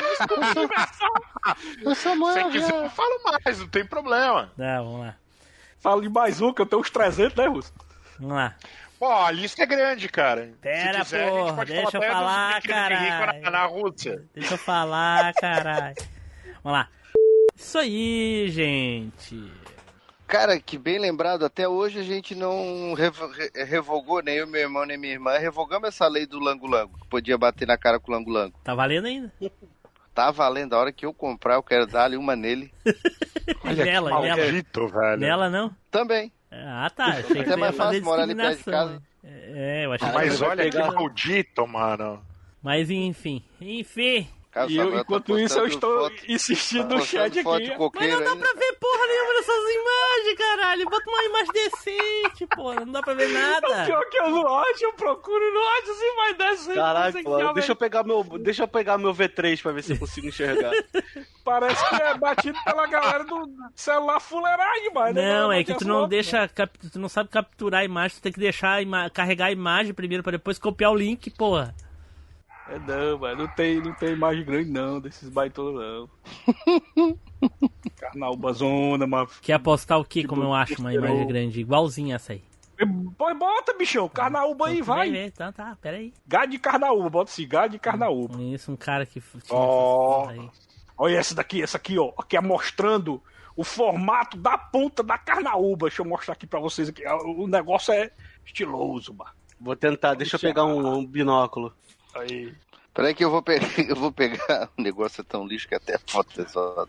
Se você quiser, eu falo mais, não tem problema. Tá, vamos lá. Fala de mais um, que eu tenho uns 300, né, Russo? Vamos lá. Pô, a lista é grande, cara. Pera, Se quiser, a gente porra, pode deixa eu falar, caralho. na, na Rússia. Deixa eu falar, [LAUGHS] caralho. Vamos lá. Isso aí, gente. Cara, que bem lembrado, até hoje a gente não revo- re- revogou, nem eu, meu irmão, nem minha irmã, revogamos essa lei do lango-lango, que podia bater na cara com o lango-lango. Tá valendo ainda? Tá valendo, a hora que eu comprar, eu quero dar-lhe uma nele. [LAUGHS] Olha nela, nela. Maldito, velho. Nela não? Também. Ah, tá. Achei que ia mais fazer fácil morar ali perto de casa. É, eu achei Mas que olha que maldito, mano. Mas enfim, enfim. Cara, E eu, tá enquanto isso, eu estou foto- insistindo tá no chat foto aqui. Mas não dá ainda. pra ver porra nenhuma dessas imagens, caralho. Bota uma imagem decente, porra. Não dá pra ver O nada. pior que eu não acho, eu procuro não acho assim, mas dessa Caraca, mano, deixa eu pegar meu, deixa eu pegar meu V3 pra ver se eu consigo enxergar. [LAUGHS] Parece que é batido pela galera do celular fuleiragem, mas Não, é que as tu não fotos, deixa, cap- tu não sabe capturar a imagem, tu tem que deixar a carregar a imagem primeiro pra depois copiar o link, porra. É não, mano, não tem, não tem imagem grande não, desses baitolos não. [LAUGHS] Carnaúba zona, mano. Quer apostar o que, como eu Tipo, acho uma imagem grande? Igualzinha essa aí. Bota, bichão, carnaúba aí, vai. ver, Então tá, pera aí. Gado de carnaúba, bota assim, gado de carnaúba. Conheço um cara que aí. Olha essa daqui, essa aqui, ó. Aqui é mostrando o formato da ponta da carnaúba. Deixa eu mostrar aqui pra vocês aqui. O negócio é estiloso, mano. Vou tentar, deixa eu pegar um, um binóculo. Aí. Peraí que eu vou, pe- [LAUGHS] eu vou pegar. O [LAUGHS] negócio é tão lixo que até a foto é só.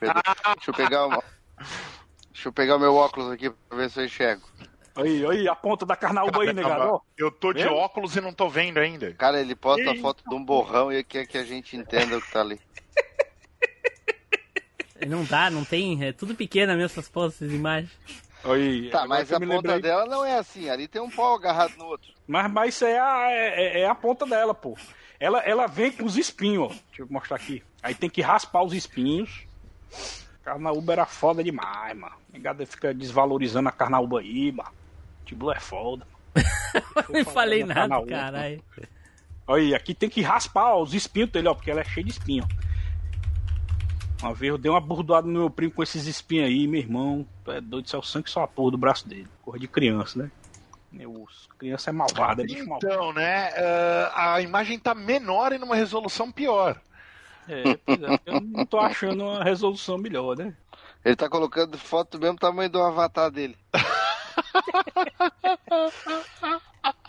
Pedro. Deixa eu pegar uma. Deixa eu pegar o meu óculos aqui pra ver se eu enxergo. Aí, aí, a ponta da carnaúba aí, negado. Eu tô de Vendo? óculos e não tô vendo ainda. Cara, ele posta a Ih. foto de um borrão e quer que a gente entenda o que tá ali. Não dá, não tem. É tudo pequeno mesmo essas fotos, essas imagens. Aí, Tá, mas a ponta lembrei. dela não é assim. Ali tem um pau agarrado no outro. Mas, mas isso é a, é, é a ponta dela, pô. Ela, ela vem com os espinhos, ó. Deixa eu mostrar aqui. Aí tem que raspar os espinhos. Carnaúba era foda demais, mano. Negada fica desvalorizando a carnaúba aí, mano. Tiblu é foda. [LAUGHS] Eu nem falei na nada, caralho. Olha aí, aqui tem que raspar ó, os espinhos dele, ó, porque ela é cheia de espinho. Uma vez eu dei uma burdoada no meu primo com esses espinhos aí, meu irmão. É doido, isso é o sangue só a porra do braço dele. Porra de criança, né? Meu osso. Criança é malvada, é bicho malvado. Então, né? eh, a imagem tá menor e numa resolução pior. É, pois é, eu não tô achando uma resolução melhor, né? Ele tá colocando foto do mesmo tamanho do avatar dele. [LAUGHS]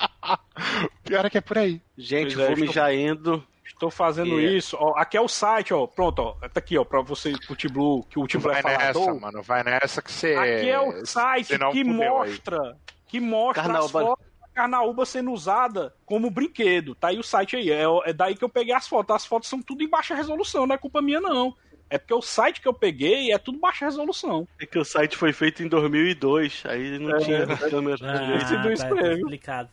Pior é que é por aí. Gente, Pois é, estou- mijar indo. Estou fazendo E- isso. Ó, aqui é o site, ó. Pronto, ó. Tá aqui, ó, pra você, pro T-Blue, que o T-Blue é Vai nessa, falador. mano. Vai nessa que você. Aqui é o site que aí. mostra, que mostra as fotos da Carnaúba sendo usada como brinquedo. Tá aí o site aí. É, é daí que eu peguei as fotos. As fotos são tudo em baixa resolução, não é culpa minha, não. É porque o site que eu peguei é tudo baixa resolução. É que o site foi feito em 2002, aí não É. tinha câmera. Ah, tá, espreme. explicado.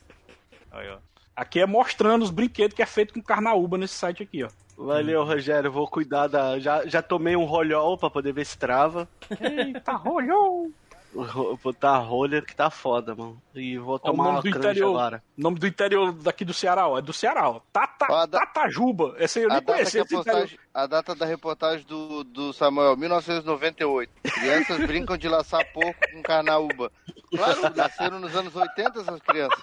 Aí, ó. Aqui é mostrando os brinquedos que é feito com Carnaúba nesse site aqui, ó. Valeu, Rogério. Vou cuidar da. Já, já tomei um rolhol pra poder ver se trava. Eita, rolhou! Vou botar a rolha que tá foda, mano. E vou tomar nome uma do interior. agora. nome do interior daqui do Ceará, ó. É do Ceará, ó. Tata, Tatajuba. Esse aí eu A nem conhecia. a, a data da reportagem do, do Samuel, 1998. Crianças brincam de laçar porco com carnaúba. Claro, nasceram nos anos 80 essas crianças.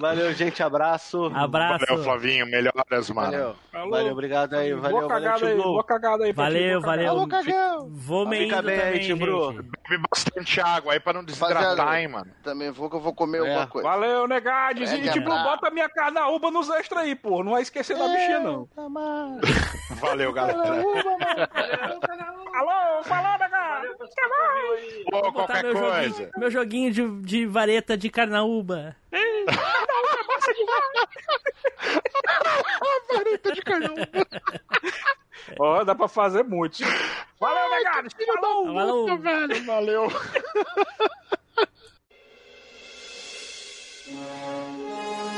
Valeu, gente. Abraço. Abraço. Valeu, Flavinho. Melhoras, mano. Valeu. Falou. Valeu, obrigado aí. Boa Valeu, valeu, cagada aí, boa cagada aí. Valeu, boa cagada. valeu. Alô, cagão! Vou me Fica indo bem aí, também, gente. Bebe bastante água aí pra não desidratar, hein, mano. Também vou que eu vou comer É. alguma coisa. Valeu, Negades. Grande E, bota minha carnaúba nos extras aí, pô. Não vai esquecer da bichinha, não. [LAUGHS] Valeu, galera. Alô, falou, Negades. Pô, Vou botar qualquer meu coisa. joguinho, meu joguinho de, de vareta de carnaúba. Ó, dá pra fazer muito. Valeu, Negades. Falou. Falou. Velho, valeu. [LAUGHS]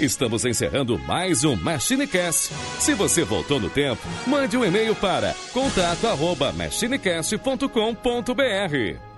Estamos encerrando mais um MachineCast. Se você voltou no tempo, mande um e-mail para contato@machinecast.com.br.